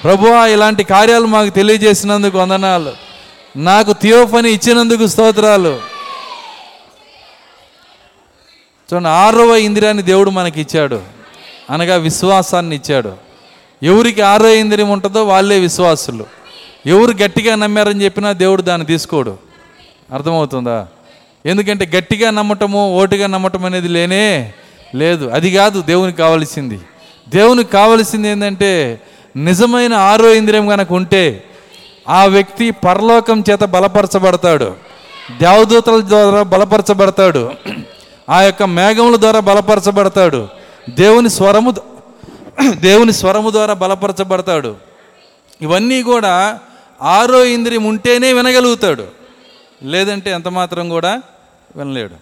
ప్రభువా ఇలాంటి కార్యాలు మాకు తెలియజేసినందుకు వందనాలు. నాకు థియోఫని ఇచ్చినందుకు స్తోత్రాలు. చూడండి ఆరవ ఇంద్రియాన్ని దేవుడు మనకి ఇచ్చాడు అనగా విశ్వాసాన్ని ఇచ్చాడు. ఎవరికి ఆరో ఇంద్రియం ఉంటుందో వాళ్ళే విశ్వాసులు. ఎవరు గట్టిగా నమ్మారని చెప్పినా దేవుడు దాన్ని తీసుకోడు. అర్థమవుతుందా? ఎందుకంటే గట్టిగా నమ్మటము ఓటుగా నమ్మటం అనేది లేనే లేదు. అది కాదు దేవునికి కావలసింది. దేవునికి కావలసింది ఏంటంటే నిజమైన ఆరో ఇంద్రియం కనుక ఉంటే ఆ వ్యక్తి పరలోకం చేత బలపరచబడతాడు. దేవదూతల ద్వారా బలపరచబడతాడు. ఆ యొక్క మేఘముల ద్వారా బలపరచబడతాడు. దేవుని స్వరము *clears throat* దేవుని స్వరము ద్వారా బలపరచబడతాడు. ఇవన్నీ కూడా ఆరో ఇంద్రియం ఉంటేనే వినగలుగుతాడు. లేదంటే ఎంత మాత్రం కూడా వినలేడు.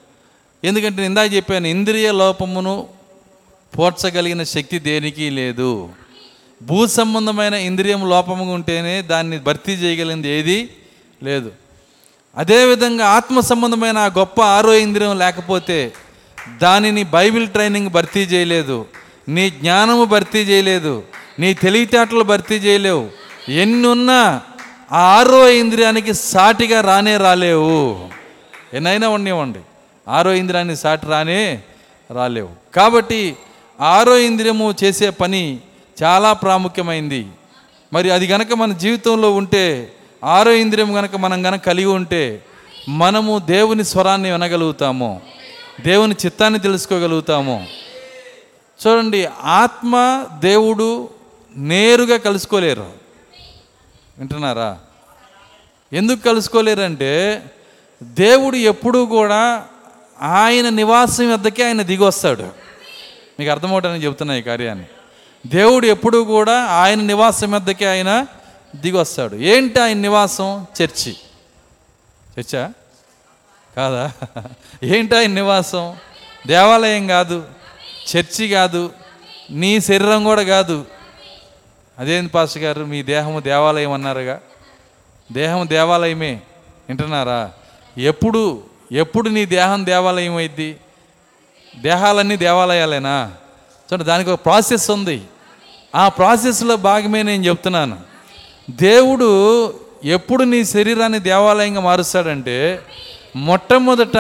ఎందుకంటే నేను ఇందాక చెప్పాను ఇంద్రియ లోపమును పోడ్చగలిగిన శక్తి దేనికి లేదు. భూ సంబంధమైన ఇంద్రియం లోపము ఉంటేనే దాన్ని భర్తీ చేయగలిగింది ఏది లేదు. అదేవిధంగా ఆత్మ సంబంధమైన ఆ గొప్ప ఆరో ఇంద్రియం లేకపోతే దానిని బైబిల్ ట్రైనింగ్ భర్తీ చేయలేదు. నీ జ్ఞానము భర్తీ చేయలేదు నీ తెలివితేటలు భర్తీ చేయలేవు ఎన్నున్నా ఆ ఆరో ఇంద్రియానికి సాటిగా రానే రాలేవు. ఎన్నైనా ఉండేవండి ఆరో ఇంద్రియానికి సాటి రానే రాలేవు. కాబట్టి ఆరో ఇంద్రియము చేసే పని చాలా ప్రాముఖ్యమైంది. మరి అది గనక మన జీవితంలో ఉంటే ఆరో ఇంద్రియం గనక మనం గనక కలిగి ఉంటే మనము దేవుని స్వరాన్ని వినగలుగుతాము దేవుని చిత్తాన్ని తెలుసుకోగలుగుతాము. చూడండి ఆత్మ దేవుడు నేరుగా కలుసుకోలేరు. వింటున్నారా? ఎందుకు కలుసుకోలేరంటే దేవుడు ఎప్పుడూ కూడా ఆయన నివాసం వద్దకే ఆయన దిగొస్తాడు. మీకు అర్థమవుతానని చెప్తున్నా ఈ కార్యాన్ని. దేవుడు ఎప్పుడూ కూడా ఆయన నివాసం వద్దకే ఆయన దిగొస్తాడు. ఏంటి ఆయన నివాసం? చర్చి. చర్చా? కాదా? *laughs* ఏంటి ఆయన నివాసం? దేవాలయం కాదు. చర్చి కాదు నీ శరీరం కూడా కాదు. అదేంది పాస్టర్ గారు? మీ దేహము దేవాలయం అన్నారుగా. దేహం దేవాలయమే వింటున్నారా ఎప్పుడు ఎప్పుడు నీ దేహం దేవాలయం అయింది? దేహాలన్నీ దేవాలయాలేనా? చూడండి దానికి ఒక ప్రాసెస్ ఉంది. ఆ ప్రాసెస్లో భాగమే నేను చెప్తున్నాను. దేవుడు ఎప్పుడు నీ శరీరాన్ని దేవాలయంగా మారుస్తాడంటే మొట్టమొదట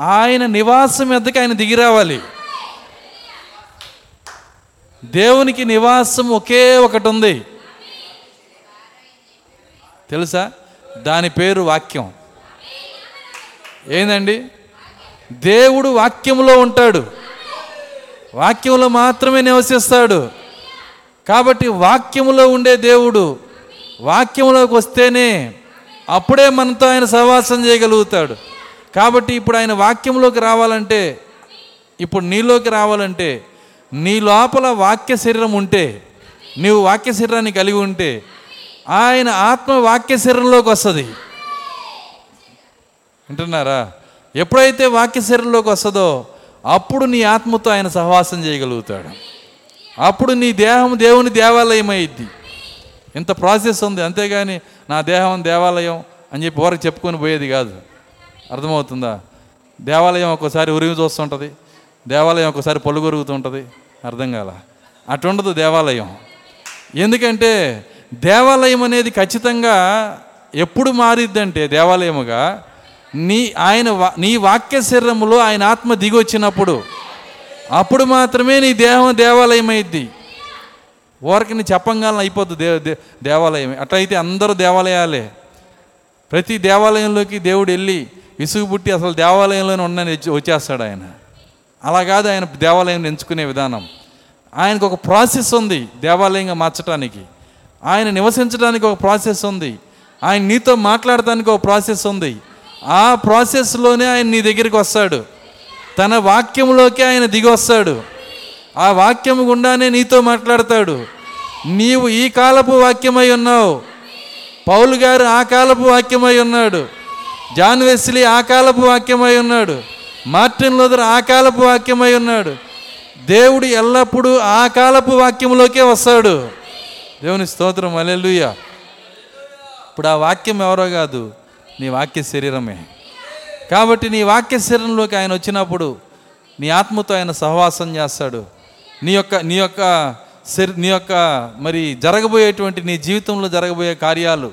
ఆయన నివాసం ఎద్దకు ఆయన దిగిరావాలి దేవునికి నివాసం ఒకే ఒకటి ఉంది తెలుసా? దాని పేరు వాక్యం. ఏందండి? దేవుడు వాక్యంలో ఉంటాడు. వాక్యంలో మాత్రమే నివసిస్తాడు. కాబట్టి వాక్యములో ఉండే దేవుడు వాక్యంలోకి వస్తేనే అప్పుడే మనతో ఆయన సహవాసం చేయగలుగుతాడు. కాబట్టి ఇప్పుడు ఆయన వాక్యంలోకి రావాలంటే ఇప్పుడు నీలోకి రావాలంటే నీ లోపల వాక్య శరీరం ఉంటే నీవు వాక్య శరీరాన్ని కలిగి ఉంటే ఆయన ఆత్మ వాక్య శరీరంలోకి వస్తుంది. వింటున్నారా? ఎప్పుడైతే వాక్య శరీరంలోకి వస్తుందో అప్పుడు నీ ఆత్మతో ఆయన సహవాసం చేయగలుగుతాడు. అప్పుడు నీ దేహం దేవుని దేవాలయం అయ్యిద్ది ఇంత ప్రాసెస్ ఉంది. అంతేగాని నా దేహం దేవాలయం అని చెప్పి ఎవరికి చెప్పుకొని పోయేది కాదు. అర్థమవుతుందా? దేవాలయం ఒక్కోసారి ఉరిగి చూస్తుంటుంది. దేవాలయం ఒకసారి పొలుగొరుగుతుంటుంది అర్థం కాల. అటుండదు దేవాలయం. ఎందుకంటే దేవాలయం అనేది ఖచ్చితంగా ఎప్పుడు మారిద్దంటే దేవాలయముగా నీ ఆయన వా- నీ వాక్య శరీరములో ఆయన ఆత్మ దిగి వచ్చినప్పుడు అప్పుడు మాత్రమే నీ దేహం దేవాలయం అయింది ఊరికి నీ చెప్పంగానే అయిపోద్ది దే దేవాలయం అట్లయితే అందరూ దేవాలయాలే. ప్రతి దేవాలయంలోకి దేవుడు వెళ్ళి విసుగు పుట్టి అసలు దేవాలయంలోనే ఉండని వచ్చేస్తాడు ఆయన. అలా కాదు ఆయన దేవాలయం ఎంచుకునే విధానం. ఆయనకు ఒక ప్రాసెస్ ఉంది దేవాలయంగా మార్చడానికి ఆయన నివసించడానికి ఒక ప్రాసెస్ ఉంది. ఆయన నీతో మాట్లాడటానికి ఒక ప్రాసెస్ ఉంది. ఆ ప్రాసెస్లోనే ఆయన నీ దగ్గరికి వస్తాడు. తన వాక్యంలోకి ఆయన దిగి వస్తాడు. ఆ వాక్యం గుండానే నీతో మాట్లాడతాడు. నీవు ఈ కాలపు వాక్యమై ఉన్నావు. పౌలు గారు ఆ కాలపు వాక్యమై ఉన్నాడు. జాన్ వెస్లీ ఆ కాలపు వాక్యమై ఉన్నాడు. మార్టిన్ లూథర్ ఆ కాలపు వాక్యమై ఉన్నాడు. దేవుడు ఎల్లప్పుడూ ఆ కాలపు వాక్యంలోకే వస్తాడు. దేవుని స్తోత్రం అలెలుయ్య ఇప్పుడు ఆ వాక్యం ఎవరో కాదు నీ వాక్య శరీరమే. కాబట్టి నీ వాక్య శరీరంలోకి ఆయన వచ్చినప్పుడు నీ ఆత్మతో ఆయన సహవాసం చేస్తాడు. నీ యొక్క నీ యొక్క శరీ నీ యొక్క మరి జరగబోయేటువంటి నీ జీవితంలో జరగబోయే కార్యాలు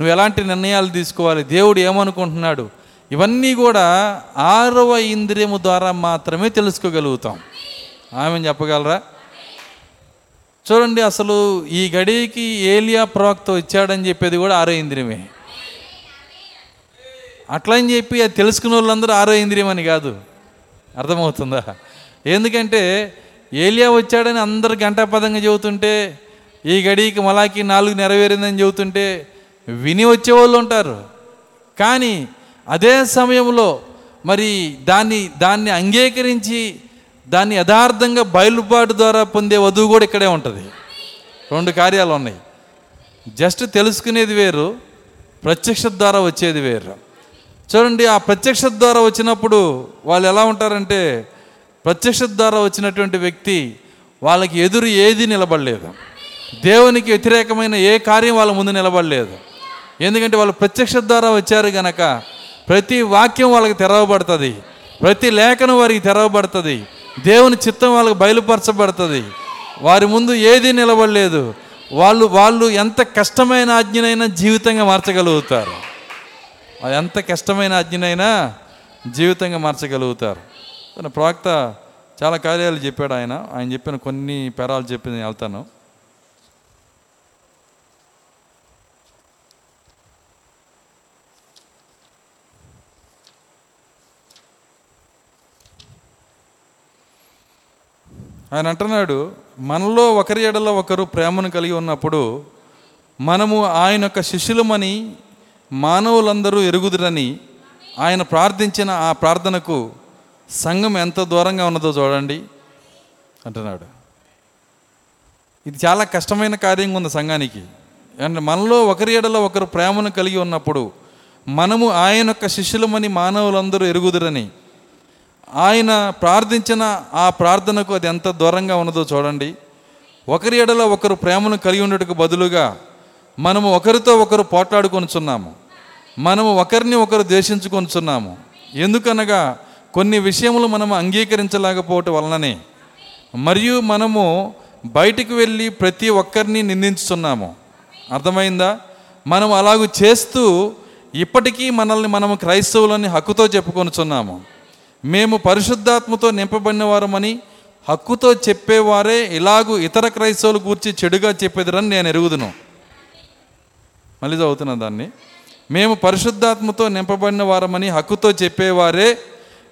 నువ్వు ఎలాంటి నిర్ణయాలు తీసుకోవాలి దేవుడు ఏమనుకుంటున్నాడు ఇవన్నీ కూడా ఆరవ ఇంద్రియము ద్వారా మాత్రమే తెలుసుకోగలుగుతాం. ఆమె చెప్పగలరా? చూడండి అసలు ఈ గడికి ఏలియా ప్రవక్త వచ్చాడని చెప్పేది కూడా ఆరో ఇంద్రియమే. అట్లని చెప్పి అది తెలుసుకున్న వాళ్ళందరూ ఆరో ఇంద్రియం అని కాదు. అర్థమవుతుందా? ఎందుకంటే ఏలియా వచ్చాడని అందరు గంటాపదంగా చెబుతుంటే ఈ గడికి మలాకి నాలుగు నెరవేరిందని చెబుతుంటే విని వచ్చేవాళ్ళు ఉంటారు. కానీ అదే సమయంలో మరి దాన్ని దాన్ని అంగీకరించి దాన్ని యథార్థంగా బయలుపాటు ద్వారా పొందే వధువు కూడా ఇక్కడే ఉంటుంది. రెండు కార్యాలు ఉన్నాయి. జస్ట్ తెలుసుకునేది వేరు ప్రత్యక్ష ద్వారా వచ్చేది వేరు. చూడండి ఆ ప్రత్యక్ష ద్వారా వచ్చినప్పుడు వాళ్ళు ఎలా ఉంటారంటే ప్రత్యక్ష ద్వారా వచ్చినటువంటి వ్యక్తి వాళ్ళకి ఎదురు ఏది నిలబడలేదు. దేవునికి వ్యతిరేకమైన ఏ కార్యం వాళ్ళ ముందు నిలబడలేదు. ఎందుకంటే వాళ్ళు ప్రత్యక్ష ద్వారా వచ్చారు గనక ప్రతి వాక్యం వాళ్ళకి తెరవబడుతుంది. ప్రతి లేఖనం వారికి తెరవబడుతుంది. దేవుని చిత్తం వాళ్ళకి బయలుపరచబడుతుంది. వారి ముందు ఏది నిలబడలేదు. వాళ్ళు వాళ్ళు ఎంత కష్టమైన ఆజ్ఞనైనా జీవితంగా మార్చగలుగుతారు. ఎంత కష్టమైన ఆజ్ఞనైనా జీవితంగా మార్చగలుగుతారు. తన ప్రవక్త చాలా కార్యాలు చెప్పాడు ఆయన. ఆయన చెప్పిన కొన్ని పెరాలు చెప్పి నేను వెళ్తాను. ఆయన అంటున్నాడు మనలో ఒకరి ఎడలో ఒకరు ప్రేమను కలిగి ఉన్నప్పుడు మనము ఆయన యొక్క శిష్యులమని మానవులందరూ ఎరుగుదురని ఆయన ప్రార్థించిన ఆ ప్రార్థనకు సంఘం ఎంత దూరంగా ఉన్నదో చూడండి అంటున్నాడు. ఇది చాలా కష్టమైన కార్యంగా ఉంది సంఘానికి. అంటే మనలో ఒకరి ఎడలో ఒకరు ప్రేమను కలిగి ఉన్నప్పుడు మనము ఆయన యొక్క శిష్యులమని మానవులందరూ ఎరుగుదురని ఆయన ప్రార్థించిన ఆ ప్రార్థనకు అది ఎంత దూరంగా ఉన్నదో చూడండి. ఒకరి ఎడల ఒకరు ప్రేమను కలిగి ఉండటకు బదులుగా మనము ఒకరితో ఒకరు పోట్లాడుకొనుచున్నాము మనము ఒకరిని ఒకరు ద్వేషించుకొనుచున్నాము ఎందుకనగా కొన్ని విషయములు మనము అంగీకరించలేకపోవటం వలననే మరియు మనము బయటికి వెళ్ళి ప్రతి ఒక్కరిని నిందించుతున్నాము. అర్థమైందా? మనం అలాగూ చేస్తూ ఇప్పటికీ మనల్ని మనము క్రైస్తవులని హక్కుతో చెప్పుకొనుచున్నాము మేము పరిశుద్ధాత్మతో నింపబడిన వారమని హక్కుతో చెప్పేవారే ఇలాగూ ఇతర క్రైస్తవులు గూర్చి చెడుగా చెప్పేదిరని నేను ఎరుగుదును. మళ్ళీ చదువుతున్నా దాన్ని. మేము పరిశుద్ధాత్మతో నింపబడిన వారమని హక్కుతో చెప్పేవారే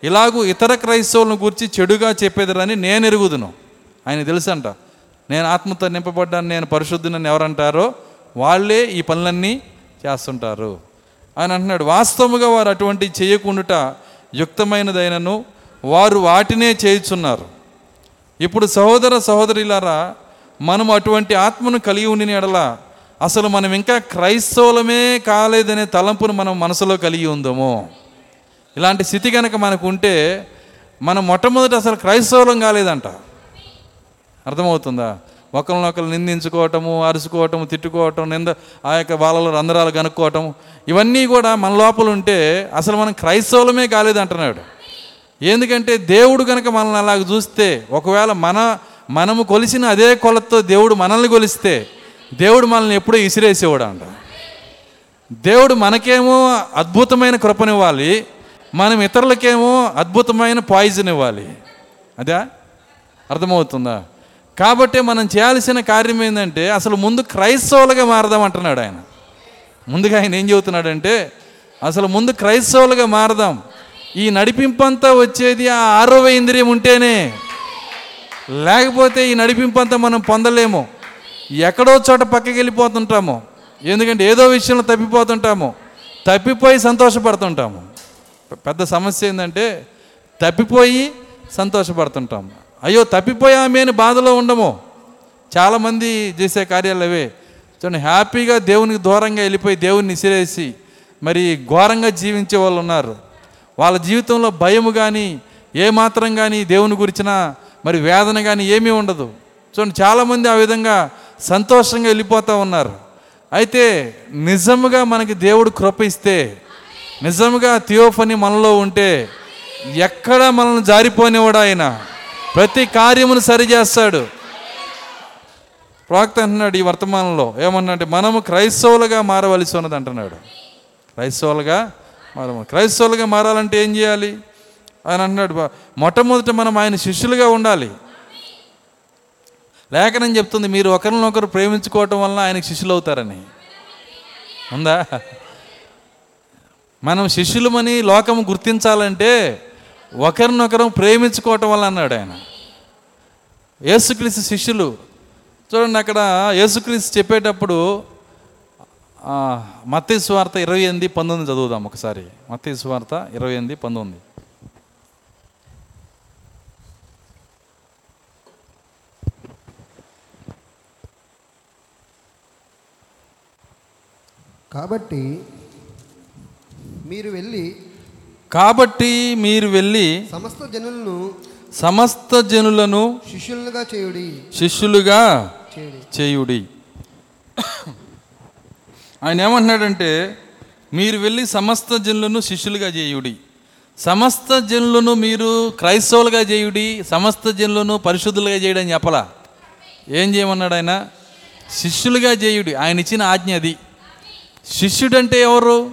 ఇలాగూ ఇతర క్రైస్తవులను గూర్చి చెడుగా చెప్పేదిరని నేను ఎరుగుదును. ఆయన తెలుసంట నేను ఆత్మతో నింపబడ్డాను నేను పరిశుద్ధునని ఎవరంటారో వాళ్ళే ఈ పనులన్నీ చేస్తుంటారు. ఆయన అంటున్నాడు వాస్తవముగా వారు అటువంటి చేయకుండుట యుక్తమైనదైనను వారు వాటినే చేయుచున్నారు. ఇప్పుడు సహోదర సహోదరులారా మనం అటువంటి ఆత్మను కలిగి ఉండిన ఎడల అసలు మనం ఇంకా క్రైస్తవులమే కాలేదనే తలంపును మనం మనసులో కలిగి ఉందాము. ఇలాంటి స్థితి కనుక మనకు ఉంటే మనం మొట్టమొదటి అసలు క్రైస్తవులం కాలేదంట. అర్థమవుతుందా? ఒకరినొకరు నిందించుకోవటము అరుచుకోవటము తిట్టుకోవటం నింద ఆ యొక్క వాళ్ళలో రంధ్రాలు కనుక్కోవటం ఇవన్నీ కూడా మన లోపల ఉంటే అసలు మనం క్రైస్తవులమే కాలేదంటున్నాడు ఎందుకంటే దేవుడు కనుక మనల్ని అలాగ చూస్తే ఒకవేళ మన మనము కొలిసిన అదే కొలతో దేవుడు మనల్ని కొలిస్తే దేవుడు మనల్ని ఎప్పుడూ ఇసిరేసేవాడు అంట. దేవుడు మనకేమో అద్భుతమైన కృపనివ్వాలి మనం ఇతరులకేమో అద్భుతమైన పాయిజన్ ఇవ్వాలి. అదే? అర్థమవుతుందా? కాబట్టి మనం చేయాల్సిన కార్యం ఏంటంటే అసలు ముందు క్రైస్తవులుగా మారదాం అంటున్నాడు ఆయన. ముందుగా ఆయన ఏం చెబుతున్నాడంటే అసలు ముందు క్రైస్తవులుగా మారదాం. ఈ నడిపింపంతా వచ్చేది ఆ ఆరవ ఇంద్రియం ఉంటేనే. లేకపోతే ఈ నడిపింపంతా మనం పొందలేము. ఎక్కడో చోట పక్కకి వెళ్ళిపోతుంటాము. ఎందుకంటే ఏదో విషయంలో తప్పిపోతుంటాము. తప్పిపోయి సంతోషపడుతుంటాము. పెద్ద సమస్య ఏంటంటే తప్పిపోయి సంతోషపడుతుంటాము. అయ్యో తప్పిపోయామే అని బాధలో ఉండము. చాలామంది చేసే కార్యాలు అవే. చూడండి హ్యాపీగా దేవునికి దూరంగా వెళ్ళిపోయి దేవుని నిసిరేసి మరి ఘోరంగా జీవించే వాళ్ళు ఉన్నారు. వాళ్ళ జీవితంలో భయము కానీ ఏమాత్రం కానీ దేవుని గురించిన మరి వేదన కానీ ఏమీ ఉండదు. చూడండి చాలామంది ఆ విధంగా సంతోషంగా వెళ్ళిపోతూ ఉన్నారు. అయితే నిజముగా మనకి దేవుడు కృప ఇస్తే నిజముగా థియోఫని మనలో ఉంటే ఎక్కడ మనల్ని జారిపోనివాడు ఆయన. ప్రతి కార్యమును సరిచేస్తాడు. ప్రవక్త అంటున్నాడు ఈ వర్తమానంలో. ఏమన్నాడు మనము క్రైస్తవులుగా మారవలసి ఉన్నది అంటున్నాడు. క్రైస్తవులుగా మారము క్రైస్తవులుగా మారాలంటే ఏం చేయాలి? ఆయన అంటున్నాడు. మొట్టమొదట మనం ఆయన శిష్యులుగా ఉండాలి. లేఖనం చెప్తుంది మీరు ఒకరినొకరు ప్రేమించుకోవటం వలన ఆయనకు శిష్యులు అవుతారని ఉందా? మనం శిష్యులమని లోకము గుర్తించాలంటే ఒకరినొకరు ప్రేమించుకోవటం వల్ల అన్నాడు ఆయన. యేసుక్రీస్తు శిష్యులు చూడండి అక్కడ యేసుక్రీస్తు చెప్పేటప్పుడు మత్తయి సువార్త ఇరవై ఎనిమిది పంతొమ్మిది చదువుదాం ఒకసారి. మత్తయి సువార్త ఇరవై ఎనిమిది పంతొమ్మిది. కాబట్టి మీరు వెళ్ళి కాబట్టి మీరు వెళ్ళి సమస్త జనులను సమస్త జనులను శిష్యులుగా చేయుడి. శిష్యులుగా చేయుడి. ఆయన ఏమంటున్నాడంటే మీరు వెళ్ళి సమస్త జనులను శిష్యులుగా చేయుడి. సమస్త జనులను మీరు క్రైస్తవులుగా చేయుడి సమస్త జనులను పరిశుద్ధులుగా చేయడం చెప్పలా? ఏం చేయమన్నాడు ఆయన? శిష్యులుగా చేయుడి. ఆయన ఇచ్చిన ఆజ్ఞ అది. శిష్యుడంటే ఎవరు?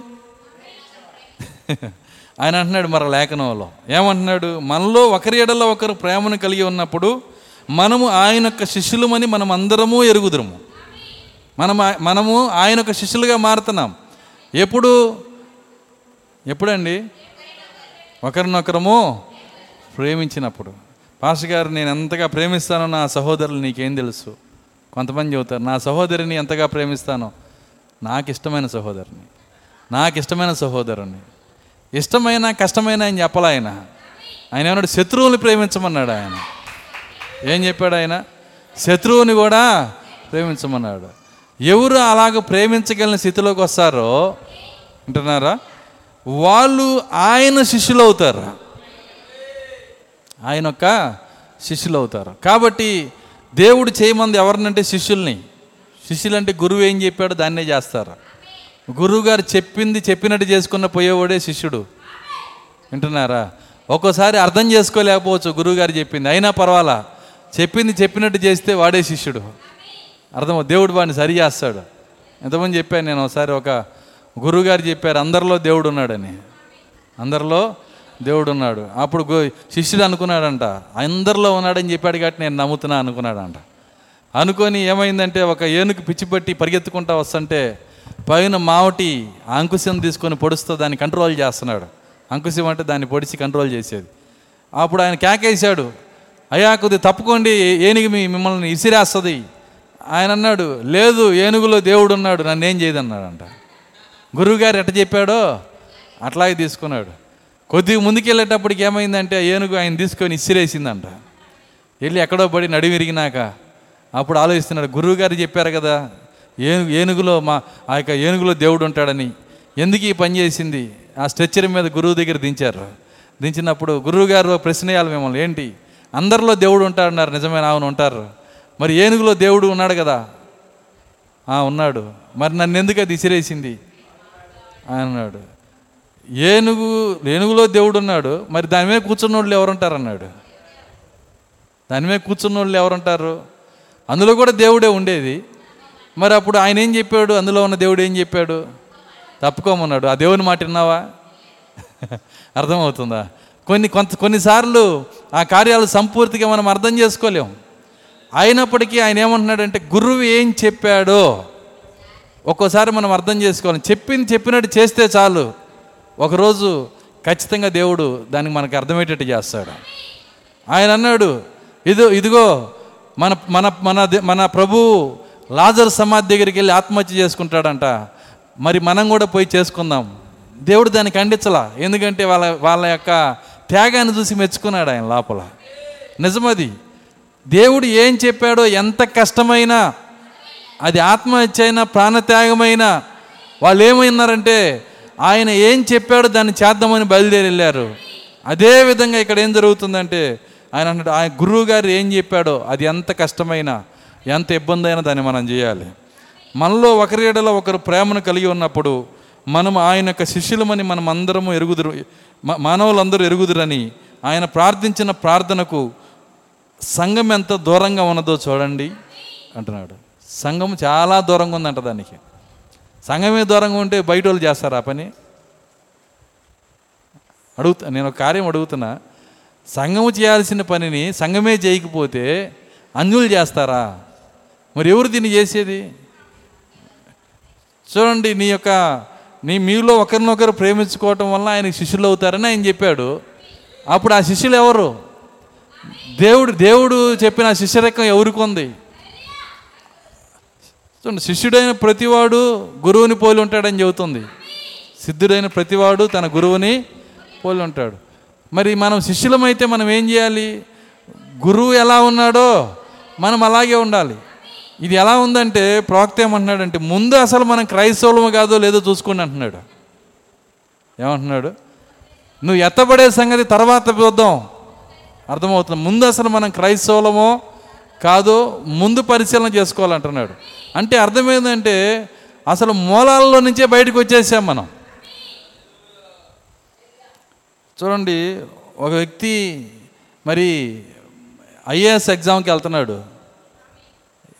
ఆయన అంటున్నాడు మరి లేఖనంలో. ఏమంటున్నాడు? మనలో ఒకరి ఎడలో ఒకరు ప్రేమను కలిగి ఉన్నప్పుడు మనము ఆయన యొక్క శిష్యులమని మనం అందరము ఎరుగుదురము మనం మనము ఆయన యొక్క శిష్యులుగా మారుతున్నాం. ఎప్పుడు? ఎప్పుడండి? ఒకరినొకరము ప్రేమించినప్పుడు. పాస్ గారు నేను ఎంతగా ప్రేమిస్తానో నా సహోదరులు నీకేం తెలుసు? కొంతమంది చెబుతారు నా సహోదరిని ఎంతగా ప్రేమిస్తానో? నాకు ఇష్టమైన సహోదరుని. నాకు ఇష్టమైన సహోదరుని. ఇష్టమైన కష్టమైన ఆయన చెప్పాలి ఆయన? ఆయన ఏమన్నాడు శత్రువుని ప్రేమించమన్నాడు ఆయన. ఏం చెప్పాడు ఆయన? శత్రువుని కూడా ప్రేమించమన్నాడు. ఎవరు అలాగ ప్రేమించగలిగిన స్థితిలోకి వస్తారో అంటున్నారా వాళ్ళు ఆయన శిష్యులు అవుతారు ఆయన యొక్క శిష్యులు అవుతారు కాబట్టి దేవుడు చేయమంది ఎవరినంటే శిష్యుల్ని. శిష్యులంటే గురువు ఏం చెప్పాడో దాన్నే చేస్తారు. గురువుగారు చెప్పింది చెప్పినట్టు చేసుకున్న పోయేవాడే శిష్యుడు. వింటున్నారా? ఒక్కోసారి అర్థం చేసుకోలేకపోవచ్చు గురువుగారు చెప్పింది. అయినా పర్వాలా? చెప్పింది చెప్పినట్టు చేస్తే వాడే శిష్యుడు. అర్థం దేవుడు వాడిని సరి చేస్తాడు. ఎంతమంది చెప్పాను నేను ఒకసారి ఒక గురువుగారు చెప్పారు అందరిలో దేవుడు ఉన్నాడని. అందరిలో దేవుడు ఉన్నాడు. అప్పుడు శిష్యుడు అనుకున్నాడంట అందరిలో ఉన్నాడని చెప్పాడు కాబట్టి నేను నమ్ముతున్నా అనుకున్నాడంట. అనుకొని ఏమైందంటే ఒక ఏనుగు పిచ్చిపట్టి పరిగెత్తుకుంటా వస్తుంటే పైన మావటి అంకుశం తీసుకొని పొడుస్తూ దాన్ని కంట్రోల్ చేస్తున్నాడు. అంకుశం అంటే దాన్ని పొడిచి కంట్రోల్ చేసేది. అప్పుడు ఆయన కేకేశాడు. అయ్యా కొద్ది తప్పుకోండి ఏనుగు మీ మిమ్మల్ని ఇసిరేస్తుంది. ఆయన అన్నాడు లేదు ఏనుగులో దేవుడు ఉన్నాడు నన్ను ఏం చేయదన్నాడంట. గురువుగారు ఎట్ట చెప్పాడో అట్లాగే తీసుకున్నాడు. కొద్దిగా ముందుకెళ్ళేటప్పటికి ఏమైందంటే ఆ ఏనుగు ఆయన తీసుకొని ఇసిరేసిందంట. వెళ్ళి ఎక్కడో పడి నడివిరిగినాక అప్పుడు ఆలోచిస్తున్నాడు గురువు గారు చెప్పారు కదా ఏనుగు ఏనుగులో మా ఆ యొక్క ఏనుగులో దేవుడు ఉంటాడని ఎందుకు ఈ పని చేసింది? ఆ స్ట్రెచ్చర్ మీద గురువు దగ్గర దించారు. దించినప్పుడు గురువు గారు ప్రశ్న వేయాలి మిమ్మల్ని ఏంటి? అందరిలో దేవుడు ఉంటాడన్నారు నిజమైన అవును ఉంటారు. మరి ఏనుగులో దేవుడు ఉన్నాడు కదా? ఉన్నాడు. మరి నన్ను ఎందుకు అది ఇసిరేసింది అన్నాడు. ఏనుగు ఏనుగులో దేవుడు ఉన్నాడు. మరి దాని మీద కూర్చున్న వాళ్ళు ఎవరుంటారు అన్నాడు దాని మీద కూర్చున్న వాళ్ళు ఎవరుంటారు? అందులో కూడా దేవుడే ఉండేది. మరి అప్పుడు ఆయన ఏం చెప్పాడు? అందులో ఉన్న దేవుడు ఏం చెప్పాడు? తప్పుకోమన్నాడు. ఆ దేవుని మాట విన్నావా? అర్థమవుతుందా? కొన్ని కొంత కొన్నిసార్లు ఆ కార్యాలు సంపూర్తిగా మనం అర్థం చేసుకోలేం. అయినప్పటికీ ఆయన ఏమంటున్నాడంటే గురువు ఏం చెప్పాడో ఒక్కోసారి మనం అర్థం చేసుకోవాలి. చెప్పింది చెప్పినట్టు చేస్తే చాలు. ఒకరోజు ఖచ్చితంగా దేవుడు దానికి మనకు అర్థమయ్యేటట్టు చేస్తాడు. ఆయన అన్నాడు ఇదో ఇదిగో మన మన మన దే- మన ప్రభువు లాజర్ సమాధి దగ్గరికి వెళ్ళి ఆత్మహత్య చేసుకుంటాడంట. మరి మనం కూడా పోయి చేసుకుందాం. దేవుడు దాన్ని ఖండించలా. ఎందుకంటే వాళ్ళ వాళ్ళ యొక్క త్యాగాన్ని చూసి మెచ్చుకున్నాడు ఆయన లోపల. నిజమది. దేవుడు ఏం చెప్పాడో ఎంత కష్టమైనా అది ఆత్మహత్య అయినా ప్రాణత్యాగమైనా వాళ్ళు ఏమైనారంటే ఆయన ఏం చెప్పాడో దాన్ని చేద్దామని బయలుదేరి వెళ్ళారు. అదే విధంగా ఇక్కడ ఏం జరుగుతుందంటే ఆయన అన్నాడు ఆయన గురువు గారు ఏం చెప్పాడో అది ఎంత కష్టమైనా ఎంత ఇబ్బంది అయినా దాన్ని మనం చేయాలి. మనలో ఒకరిడలో ఒకరు ప్రేమను కలిగి ఉన్నప్పుడు మనం ఆయన యొక్క శిష్యులమని మనం అందరము ఎరుగుదురు మానవులందరూ ఎరుగుదురని ఆయన ప్రార్థించిన ప్రార్థనకు సంఘం ఎంత దూరంగా ఉన్నదో చూడండి అంటున్నాడు. సంఘం చాలా దూరంగా ఉందంట దానికి. సంఘమే దూరంగా ఉంటే బయట వాళ్ళు చేస్తారా ఆ పని? అడుగుతా నేను ఒక కార్యం అడుగుతున్నా. సంఘము చేయాల్సిన పనిని సంఘమే చేయకపోతే అన్యులు చేస్తారా? మరి ఎవరు దీన్ని చేసేది? చూడండి నీ యొక్క నీ మీలో ఒకరినొకరు ప్రేమించుకోవటం వల్ల ఆయన శిష్యులు అవుతారని ఆయన చెప్పాడు. అప్పుడు ఆ శిష్యులు ఎవరు? దేవుడు దేవుడు చెప్పిన శిష్యరకం ఎవరికి ఉంది? చూడండి శిష్యుడైన ప్రతివాడు గురువుని పోలి ఉంటాడని చెబుతుంది. సిద్ధుడైన ప్రతివాడు తన గురువుని పోలి ఉంటాడు. మరి మనం శిష్యులమైతే మనం ఏం చేయాలి? గురువు ఎలా ఉన్నాడో మనం అలాగే ఉండాలి. ఇది ఎలా ఉందంటే ప్రవక్త ఏమంటున్నాడంటే ముందు అసలు మనం క్రైస్తవులము కాదో లేదో చూసుకోండి అంటున్నాడు. ఏమంటున్నాడు? నువ్వు ఎత్తబడే సంగతి తర్వాత చూద్దాం. అర్థమవుతుంది. ముందు అసలు మనం క్రైస్తవులమో కాదో ముందు పరిశీలన చేసుకోవాలంటున్నాడు. అంటే అర్థమైందంటే అసలు మూలాల్లో నుంచే బయటకు వచ్చేసాం మనం. చూడండి ఒక వ్యక్తి మరి ఐఏఎస్ ఎగ్జామ్కి వెళ్తున్నాడు.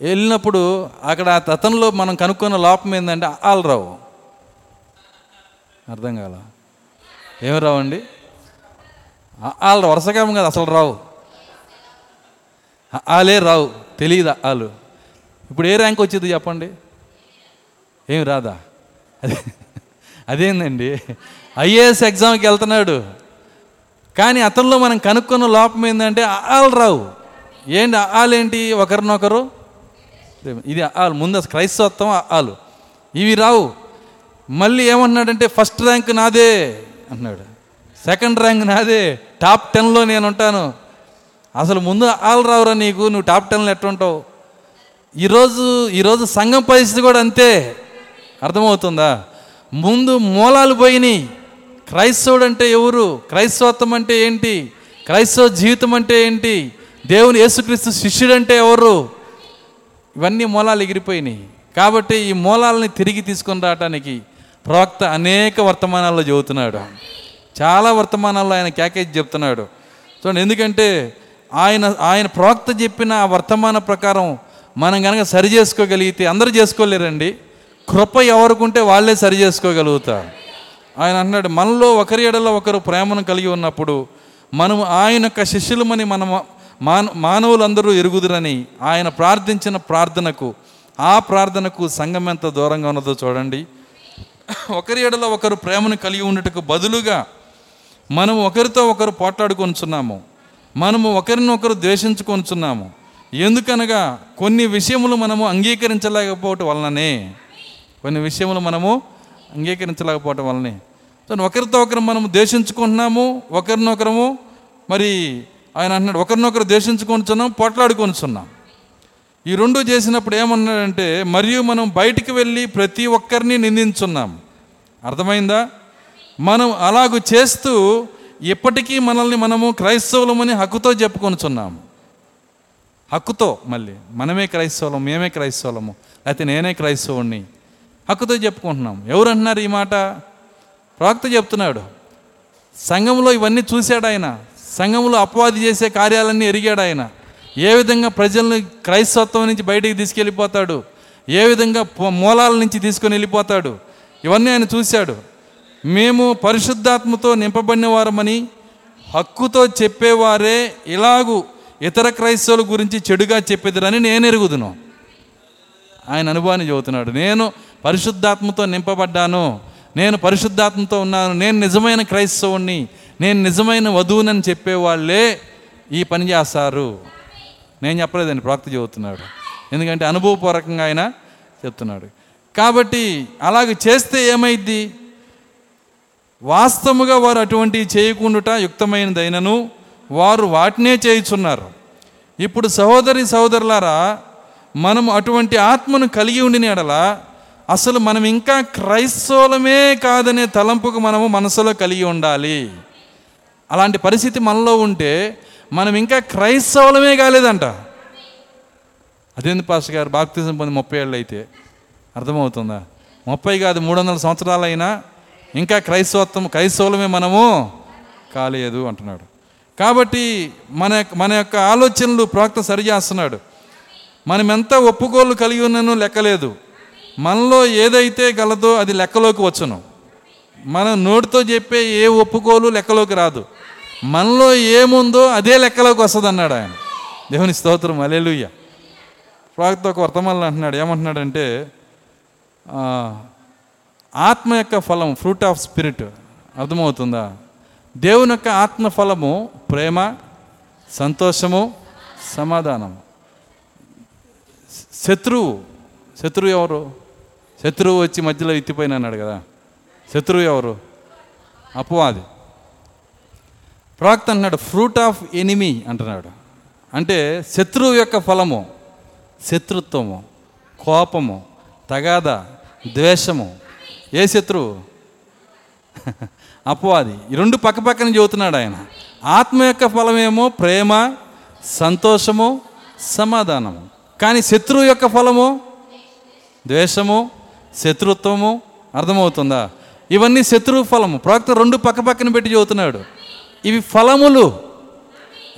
వెళ్ళినప్పుడు అక్కడ ఆ అతనిలో మనం కనుక్కున్న లోపం ఏంటంటే ఆలు రావు అర్థం కాల. ఏమి రావండి వాళ్ళు వరుసగా కదా అసలు రావు. ఆలే రావు తెలియదు వాళ్ళు ఇప్పుడు ఏ ర్యాంక్ వచ్చింది చెప్పండి? ఏం రాదా? అదే అదేందండి? ఐఏఎస్ ఎగ్జామ్కి వెళ్తున్నాడు. కానీ అతనిలో మనం కనుక్కున్న లోపం ఏంటంటే ఆలు రావు ఏంటి ఆలేంటి? ఒకరినొకరు ఇది వాళ్ళు ముందు అసలు క్రైస్తవత్వం వాళ్ళు ఇవి రావు. మళ్ళీ ఏమంటున్నాడంటే ఫస్ట్ ర్యాంక్ నాదే అన్నాడు. సెకండ్ ర్యాంక్ నాదే. టాప్ టెన్లో నేను ఉంటాను. అసలు ముందు ఆలు రావురా నీకు? నువ్వు టాప్ టెన్లో ఎట్లుంటావు ఈరోజు ఈరోజు సంఘం పరిస్థితి కూడా అంతే. అర్థమవుతుందా? ముందు మూలాలు పోయినాయి. క్రైస్తవుడు అంటే ఎవరు? క్రైస్తవత్వం అంటే ఏంటి? క్రైస్తవ జీవితం అంటే ఏంటి? దేవుని యేసుక్రీస్తు శిష్యుడు అంటే ఎవరు? ఇవన్నీ మూలాలు ఎగిరిపోయినాయి. కాబట్టి ఈ మూలాలని తిరిగి తీసుకొని రావడానికి ప్రవక్త అనేక వర్తమానాల్లో చెబుతున్నాడు. చాలా వర్తమానాల్లో ఆయన క్యాకేజ్ చెప్తున్నాడు. చూడండి ఎందుకంటే ఆయన ఆయన ప్రవక్త చెప్పిన ఆ వర్తమాన ప్రకారం మనం కనుక సరి చేసుకోగలిగితే అందరూ చేసుకోలేరండి. కృప ఎవరుకుంటే వాళ్ళే సరి చేసుకోగలుగుతారు. ఆయన అన్నాడు మనలో ఒకరి ఎడలో ఒకరు ప్రేమను కలిగి ఉన్నప్పుడు మనం ఆయన యొక్క శిష్యులమని మనం మాన మానవులందరూ ఎరుగుదురని ఆయన ప్రార్థించిన ప్రార్థనకు ఆ ప్రార్థనకు సంఘం ఎంత దూరంగా ఉన్నదో చూడండి. ఒకరి ఎడలో ఒకరు ప్రేమను కలిగి ఉండటకు బదులుగా మనం ఒకరితో ఒకరు పోట్లాడుకొనిచున్నాము. మనము ఒకరినొకరు ద్వేషించుకొనిచున్నాము. ఎందుకనగా కొన్ని విషయములు మనము అంగీకరించలేకపోవటం వలననే. కొన్ని విషయములు మనము అంగీకరించలేకపోవటం వలనే. సో ఒకరితో ఒకరు మనము ద్వేషించుకుంటున్నాము ఒకరినొకరము మరి ఆయన అంటున్నాడు ఒకరినొకరు దేశించుకొనిచున్నాం పోట్లాడుకొనిచున్నాం ఈ రెండు చేసినప్పుడు ఏమన్నాడంటే మరియు మనం బయటికి వెళ్ళి ప్రతి ఒక్కరిని నిందించున్నాం. అర్థమైందా? మనం అలాగూ చేస్తూ ఇప్పటికీ మనల్ని మనము క్రైస్తవులమని హక్కుతో చెప్పుకొనిచున్నాము హక్కుతో మళ్ళీ మనమే క్రైస్తవులం మేమే క్రైస్తవులము లేకపోతే నేనే క్రైస్తవుణ్ణి. హక్కుతో చెప్పుకుంటున్నాం. ఎవరు అంటున్నారు ఈ మాట? ప్రవక్త చెప్తున్నాడు సంఘంలో ఇవన్నీ చూశాడు ఆయన సంఘంలో అపవాది చేసే కార్యాలన్నీ ఎరిగాడు ఆయన. ఏ విధంగా ప్రజల్ని క్రైస్తత్వం నుంచి బయటికి తీసుకెళ్ళిపోతాడు? ఏ విధంగా మూలాల నుంచి తీసుకొని వెళ్ళిపోతాడు? ఇవన్నీ ఆయన చూశాడు. మేము పరిశుద్ధాత్మతో నింపబడిన వారమని హక్కుతో చెప్పేవారే ఇలాగూ ఇతర క్రైస్తవుల గురించి చెడుగా చెప్పేదిరని నేను ఎరుగుదును. ఆయన అనుభవాన్ని చెబుతున్నాడు నేను పరిశుద్ధాత్మతో నింపబడ్డాను. నేను పరిశుద్ధాత్మతో ఉన్నాను. నేను నిజమైన క్రైస్తవుణ్ణి. నేను నిజమైన వధువునని చెప్పేవాళ్ళే ఈ పని చేస్తారు. నేను చెప్పలేదండి ప్రాక్తి చెబుతున్నాడు. ఎందుకంటే అనుభవపూర్వకంగా ఆయన చెప్తున్నాడు. కాబట్టి అలాగ చేస్తే ఏమైద్ది? వాస్తవముగా వారు అటువంటివి చేయకుండుట యుక్తమైనదైనను వారు వాటినే చేయుచున్నారు. ఇప్పుడు సహోదరి సహోదరులారా మనం అటువంటి ఆత్మను కలిగి ఉండిన ఎడల అసలు మనం ఇంకా క్రైస్తవులమే కాదనే తలంపుకు మనము మనసులో కలిగి ఉండాలి. అలాంటి పరిస్థితి మనలో ఉంటే మనం ఇంకా క్రైస్తవులమే కాలేదంట. అదేంది పాస్టర్ గారు? బాప్తిజం పొంది ముప్పై ఏళ్ళు అయితే అర్థమవుతుందా? ముప్పై కాదు మూడు వందల సంవత్సరాలైనా ఇంకా క్రైస్తవత్వం క్రైస్తవులమే మనము కాలేదు అంటున్నాడు. కాబట్టి మన యొక్క- మన యొక్క ఆలోచనలు ప్రవక్త సరిచేస్తున్నాడు చేస్తున్నాడు. మనమెంత ఒప్పుకోలు కలిగి ఉన్నను లెక్కలేదు. మనలో ఏదైతే గలదో అది లెక్కలోకి వచ్చును. మనం నోటితో చెప్పే ఏ ఒప్పుకోలు లెక్కలోకి రాదు. మనలో ఏముందో అదే లెక్కలోకి వస్తుంది అన్నాడు ఆయన. దేవుని స్తోత్రం అలెలుయ్య ప్రవక్త ఒక వర్తమానం అంటున్నాడు ఏమంటున్నాడంటే ఆత్మ యొక్క ఫలం ఫ్రూట్ ఆఫ్ స్పిరిట్ అర్థమవుతుందా? దేవుని యొక్క ఆత్మ ఫలము ప్రేమ సంతోషము సమాధానము శత్రువు. శత్రువు ఎవరు? శత్రువు వచ్చి మధ్యలో ఎత్తిపోయినా అన్నాడు కదా. శత్రువు ఎవరు? అపవాది. ప్రవక్త అంటున్నాడు ఫ్రూట్ ఆఫ్ ఎనిమీ అంటున్నాడు. అంటే శత్రువు యొక్క ఫలము శత్రుత్వము కోపము తగాద ద్వేషము. ఏ శత్రువు? అపవాది. ఈ రెండు పక్క పక్కన చెబుతున్నాడు ఆయన. ఆత్మ యొక్క ఫలమేమో ప్రేమ సంతోషము సమాధానము. కానీ శత్రువు యొక్క ఫలము? ద్వేషము శత్రుత్వము. అర్థమవుతుందా? ఇవన్నీ శత్రువు ఫలము. ప్రవక్త రెండు పక్క పక్కన పెట్టి చదువుతున్నాడు ఇవి ఫలములు.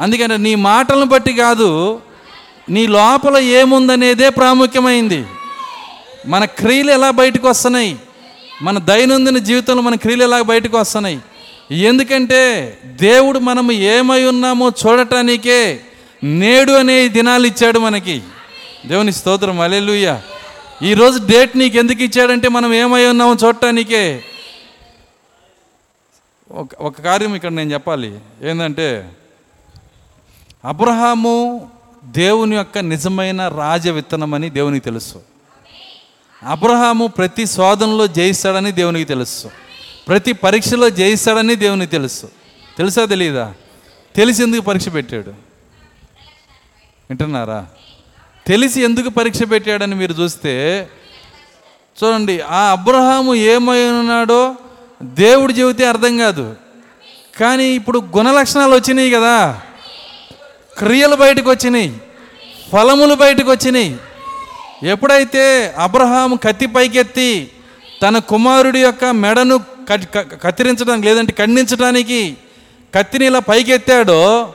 అందుకని నీ మాటలను బట్టి కాదు నీ లోపల ఏముందనేదే ప్రాముఖ్యమైంది. మన క్రియలు ఎలా బయటకు వస్తున్నాయి? మన దైనందిన జీవితంలో మన క్రియలు ఎలా బయటకు వస్తున్నాయి? ఎందుకంటే దేవుడు మనము ఏమై ఉన్నామో చూడటానికే నేడు అనే దినాలు ఇచ్చాడు మనకి. దేవుని స్తోత్రం. అలెలుయ్య ఈరోజు డేట్ నీకు ఎందుకు ఇచ్చాడంటే మనం ఏమై ఉన్నామో చూడటానికే. ఒక ఒక కార్యం ఇక్కడ నేను చెప్పాలి. ఏంటంటే అబ్రహాము దేవుని యొక్క నిజమైన రాజ విత్తనమని దేవునికి తెలుసు. అబ్రహాము ప్రతి శోధనలో జయిస్తాడని దేవునికి తెలుసు. ప్రతి పరీక్షలో జయిస్తాడని దేవునికి తెలుసు. తెలుసా తెలియదా తెలిసి ఎందుకు పరీక్ష పెట్టాడు? వింటున్నారా? తెలిసి ఎందుకు పరీక్ష పెట్టాడని మీరు చూస్తే చూడండి ఆ అబ్రహాము ఏమై ఉన్నాడో దేవుడు చెబితే అర్థం కాదు. కానీ ఇప్పుడు గుణలక్షణాలు వచ్చినాయి కదా. క్రియలు బయటకు వచ్చినాయి. ఫలములు బయటకు వచ్చినాయి. ఎప్పుడైతే అబ్రహాం కత్తి పైకెత్తి తన కుమారుడి యొక్క మెడను క- కత్తిరించడానికి లేదంటే ఖండించడానికి కత్తిని ఇలా పైకెత్తాడో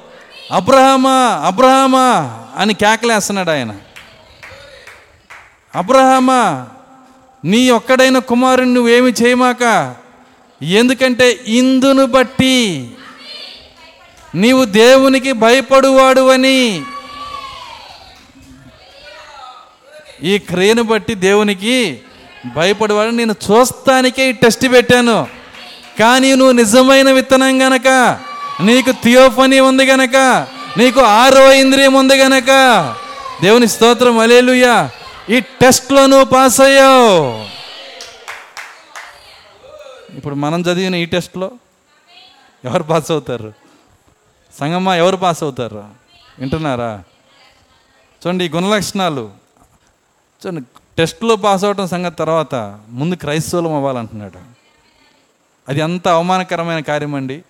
అబ్రహామా అబ్రహామా అని కేకలేస్తున్నాడు ఆయన. అబ్రహామా నీ ఒక్కడైన కుమారుని నువ్వేమి చేయమాక ఎందుకంటే ఇందును బట్టి నీవు దేవునికి భయపడువాడు అని. ఈ క్రియను బట్టి దేవునికి భయపడేవాడు నేను చూస్తానికే ఈ టెస్ట్ పెట్టాను. కానీ నువ్వు నిజమైన విత్తనం గనక నీకు థియోఫనీ ఉంది గనక నీకు ఆరో ఇంద్రియం ఉంది గనక దేవుని స్తోత్రం అలేలుయ్యా ఈ టెస్ట్లో నువ్వు పాస్ అయ్యావు. ఇప్పుడు మనం చదివిన ఈ టెస్ట్లో ఎవరు పాస్ అవుతారు? సంగమ్మ ఎవరు పాస్ అవుతారు? వింటున్నారా? చూడండి ఈ గుణలక్షణాలు. చూడండి టెస్ట్లో పాస్ అవటం సంగతి తర్వాత ముందు క్రైస్తవులం అవ్వాలంటున్నాడు. అది ఎంత అవమానకరమైన కార్యం అండి.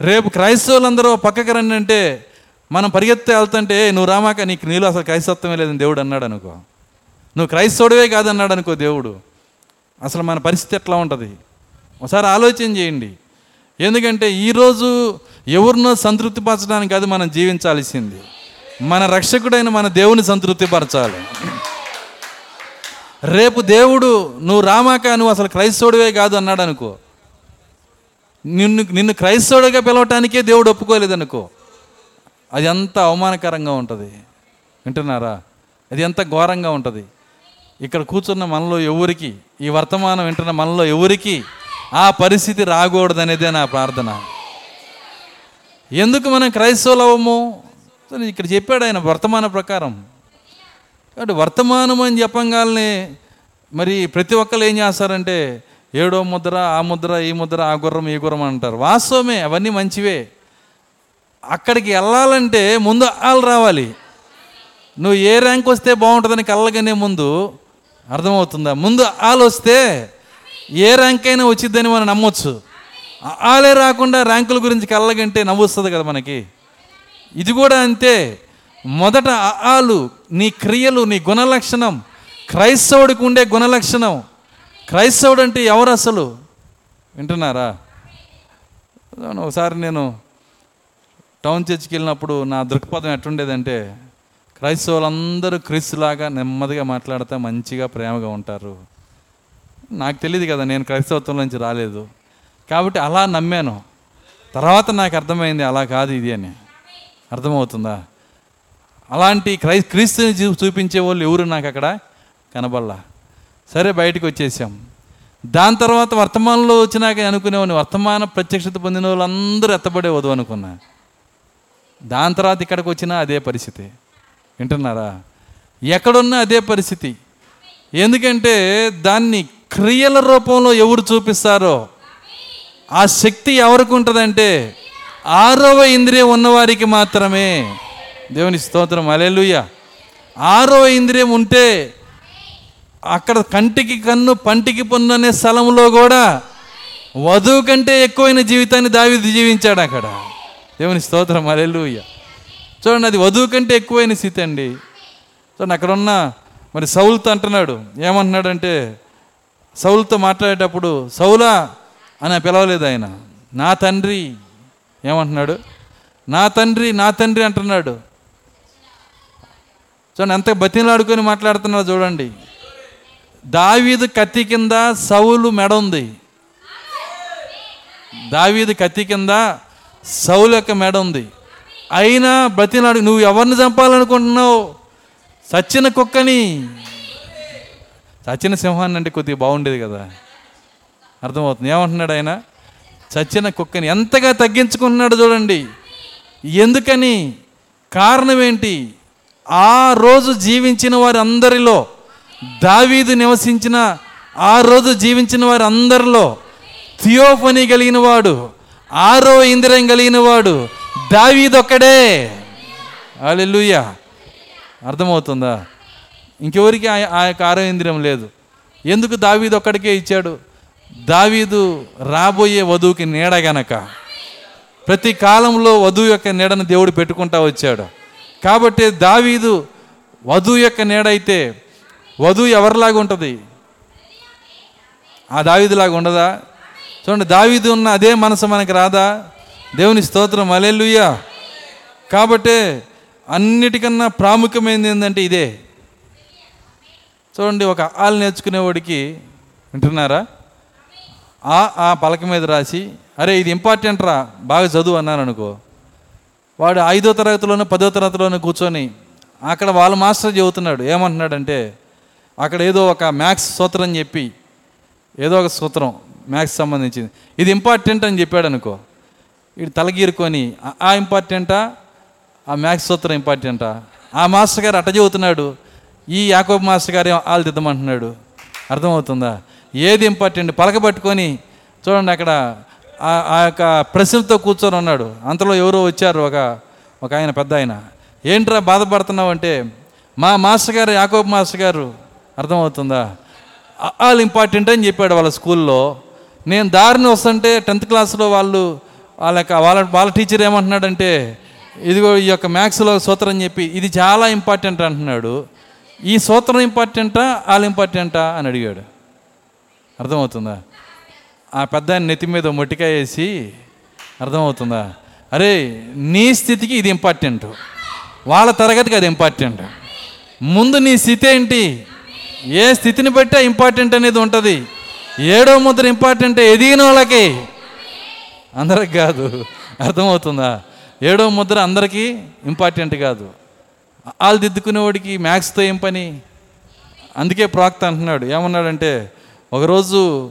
రేపు క్రైస్తవులందరూ పక్కకి రండి అంటే మనం పరిగెత్తే వెళ్తుంటే నువ్వు రామాక నీకు నీళ్ళు అసలు క్రైస్తత్వమే లేదని దేవుడు అన్నాడు అనుకో. నువ్వు క్రైస్తవుడివే కాదన్నాడు అనుకో దేవుడు. అసలు మన పరిస్థితి ఎట్లా ఉంటుంది? ఒకసారి ఆలోచన చేయండి. ఎందుకంటే ఈరోజు ఎవరినో సంతృప్తిపరచడానికి అది మనం జీవించాల్సింది. మన రక్షకుడైన మన దేవుని సంతృప్తిపరచాలి. రేపు దేవుడు నువ్వు రామాక నువ్వు అసలు క్రైస్తవుడివే కాదు అన్నాడు అనుకో నిన్ను నిన్ను క్రైస్తవుడిగా పిలవటానికే దేవుడు ఒప్పుకోలేదనుకో. అది ఎంత అవమానకరంగా ఉంటుంది. వింటున్నారా? అది ఎంత ఘోరంగా ఉంటుంది. ఇక్కడ కూర్చున్న మనలో ఎవరికి ఈ వర్తమానం వింటున్న మనలో ఎవరికి ఆ పరిస్థితి రాకూడదనేదే నా ప్రార్థన. ఎందుకు మనం క్రైస్తవులు అవ్వము ఇక్కడ చెప్పాడు ఆయన వర్తమాన ప్రకారం. కాబట్టి వర్తమానం అని చెప్పంగానే మరి ప్రతి ఒక్కరు ఏం చేస్తారంటే ఏడో ముద్ర ఆ ముద్ర ఈ ముద్ర ఆ గుర్రం ఈ గుర్రం అంటారు. వాస్తవమే అవన్నీ మంచివే. అక్కడికి వెళ్ళాలంటే ముందు వాళ్ళు రావాలి. నువ్వు ఏ ర్యాంక్ వస్తే బాగుంటుందని కళ్ళగానే ముందు అర్థమవుతుందా? ముందు ఆలు వస్తే ఏ ర్యాంక్ అయినా వచ్చిద్దని మనం నమ్మొచ్చు. ఆ- రాకుండా ర్యాంకుల గురించి కళ్ళగంటే నవ్వుస్తుంది కదా మనకి. ఇది కూడా అంతే. మొదట ఆలు నీ క్రియలు నీ గుణలక్షణం క్రైస్తవుడికి ఉండే గుణలక్షణం. క్రైస్తవుడు అంటే ఎవరు అసలు? వింటున్నారా? ఒకసారి నేను టౌన్ చర్చికి వెళ్ళినప్పుడు నా దృక్పథం ఎట్టుండేదంటే క్రైస్తవులందరూ క్రీస్తులాగా నెమ్మదిగా మాట్లాడతా మంచిగా ప్రేమగా ఉంటారు. నాకు తెలియదు కదా నేను క్రైస్తవత్వం నుంచి రాలేదు. కాబట్టి అలా నమ్మాను. తర్వాత నాకు అర్థమైంది అలా కాదు ఇది అని. అర్థమవుతుందా? అలాంటి క్రై క్రీస్తుని చూపించే వాళ్ళు ఎవరు నాకు అక్కడ కనబడలా. సరే బయటకు వచ్చేసాం. దాని తర్వాత వర్తమానంలో వచ్చినాక అనుకునేవాడిని వర్తమాన ప్రత్యక్షత పొందిన వాళ్ళందరూ ఎత్తబడే వద్దు అనుకున్నా. దాని తర్వాత ఇక్కడికి వచ్చినా అదే పరిస్థితి. వింటున్నారా? ఎక్కడున్నా అదే పరిస్థితి. ఎందుకంటే దాన్ని క్రియల రూపంలో ఎవరు చూపిస్తారో? ఆ శక్తి ఎవరికి ఉంటుందంటే ఆరవ ఇంద్రియం ఉన్నవారికి మాత్రమే. దేవుని స్తోత్రం. అలెలుయ్య ఆరవ ఇంద్రియం ఉంటే అక్కడ కంటికి కన్ను పంటికి పన్ను అనే స్థలంలో కూడా వధువు కంటే ఎక్కువైన జీవితాన్ని దావిది జీవించాడు అక్కడ. దేవుని స్తోత్రం. అలెలుయ్య చూడండి అది వధువు కంటే ఎక్కువైన స్థితి అండి. చూడండి అక్కడ ఉన్న మరి సౌలుతో అంటున్నాడు. ఏమంటున్నాడంటే సౌలుతో మాట్లాడేటప్పుడు సౌలా అని పిలవలేదు ఆయన. నా తండ్రి ఏమంటున్నాడు? నా తండ్రి నా తండ్రి అంటున్నాడు. చూడండి ఎంత బతిలాడుకొని మాట్లాడుతున్నాడు చూడండి. దావీదు కత్తి కింద సౌలు మెడ ఉంది. దావీదు కత్తి కింద సౌలు యొక్క మెడ ఉంది. అయినా బతిలాడు నువ్వు ఎవరిని చంపాలనుకుంటున్నావు? సచ్చిన కుక్కని చచ్చిన సింహాన్ని అంటే కొద్దిగా బాగుండేది కదా. అర్థమవుతుంది. ఏమంటున్నాడు ఆయన? చచ్చిన కుక్కని ఎంతగా తగ్గించుకుంటున్నాడు చూడండి. ఎందుకని? కారణం ఏంటి ఆ రోజు జీవించిన వారి అందరిలో దావీదు నివసించిన ఆ రోజు జీవించిన వారి అందరిలో థియోఫనీ కలిగిన వాడు ఆరో ఇంద్రియం కలిగిన వాడు దావీదొక్కడే. అలెలుయ్యా అర్థమవుతుందా? ఇంకెవరికి ఆ- ఆ యొక్క ఆరోగ్యం లేదు? ఎందుకు దావీదు ఒక్కడికే ఇచ్చాడు? దావీదు రాబోయే వధువుకి నీడ గనక ప్రతి కాలంలో వధువు యొక్క నీడను దేవుడు పెట్టుకుంటా వచ్చాడు. కాబట్టి దావీదు వధువు యొక్క నీడ అయితే వధువు ఎవరిలాగా ఉంటుంది? ఆ దావీదులాగా ఉండదా? చూడండి దావీదు ఉన్న అదే మనసు మనకి రాదా? దేవుని స్తోత్రం అలెలుయ్యా కాబట్టి అన్నిటికన్నా ప్రాముఖ్యమైనది ఏంటంటే ఇదే. చూడండి ఒక ఆలు నేర్చుకునేవాడికి వింటున్నారా? ఆ ఆ పలక మీద రాసి అరే ఇది ఇంపార్టెంట్ రా బాగా చదువు అన్నాను అనుకో. వాడు ఐదో తరగతిలోనూ పదో తరగతిలోనూ కూర్చొని అక్కడ వాళ్ళ మాస్టర్ చెబుతున్నాడు ఏమంటున్నాడంటే అక్కడ ఏదో ఒక మ్యాథ్స్ సూత్రం చెప్పి ఏదో ఒక సూత్రం మ్యాథ్స్ సంబంధించింది. ఇది ఇంపార్టెంట్ అని చెప్పాడు అనుకో. ఇటు తలగీరుకొని ఆ- ఆ ఇంపార్టెంటా ఆ? మ్యాథ్స్ సూత్రం ఇంపార్టెంటా ఆ మాస్టర్ గారు అట్ట చెబుతున్నాడు ఈ యాకోబ్ మాస్టర్ గారు వాళ్ళు దిద్దమంటున్నాడు అర్థమవుతుందా? ఏది ఇంపార్టెంట్? పలకబట్టుకొని చూడండి అక్కడ ఆ- ఆ యొక్క ప్రశ్నతో కూర్చొని ఉన్నాడు. అంతలో ఎవరో వచ్చారు ఒక ఒక ఆయన పెద్ద ఆయన. ఏంట్రా బాధపడుతున్నావు అంటే మా మాస్టర్ గారు యాకోబ్ మాస్టర్ గారు అర్థమవుతుందా? ఆల్ ఇంపార్టెంట్ అని చెప్పాడు వాళ్ళ స్కూల్లో. నేను దారిని వస్తుంటే టెన్త్ క్లాస్లో వాళ్ళు వాళ్ళ యొక్క వాళ్ళ వాళ్ళ టీచర్ ఏమంటున్నాడంటే ఇదిగో ఈ యొక్క మ్యాథ్స్లో సూత్రం చెప్పి ఇది చాలా ఇంపార్టెంట్ అంటున్నాడు. ఈ సూత్రం ఇంపార్టెంటా వాళ్ళు ఇంపార్టెంటా అని అడిగాడు. అర్థమవుతుందా? ఆ పెద్ద నెత్తి మీద మొట్టికాయ వేసి అర్థమవుతుందా? అరే నీ స్థితికి ఇది ఇంపార్టెంట్. వాళ్ళ తరగతికి అది ఇంపార్టెంట్. ముందు నీ స్థితి ఏంటి? ఏ స్థితిని బట్టి ఇంపార్టెంట్ అనేది ఉంటుంది? ఏడో ముద్ర ఇంపార్టెంట్ ఎదిగిన వాళ్ళకి. అందరికి కాదు. అర్థమవుతుందా? ఏడో ముద్ర అందరికీ ఇంపార్టెంట్ కాదు. వాళ్ళు దిద్దుకునేవాడికి మ్యాథ్స్తో ఏం పని? అందుకే ప్రాక్త అంటున్నాడు. ఏమన్నాడంటే ఒకరోజు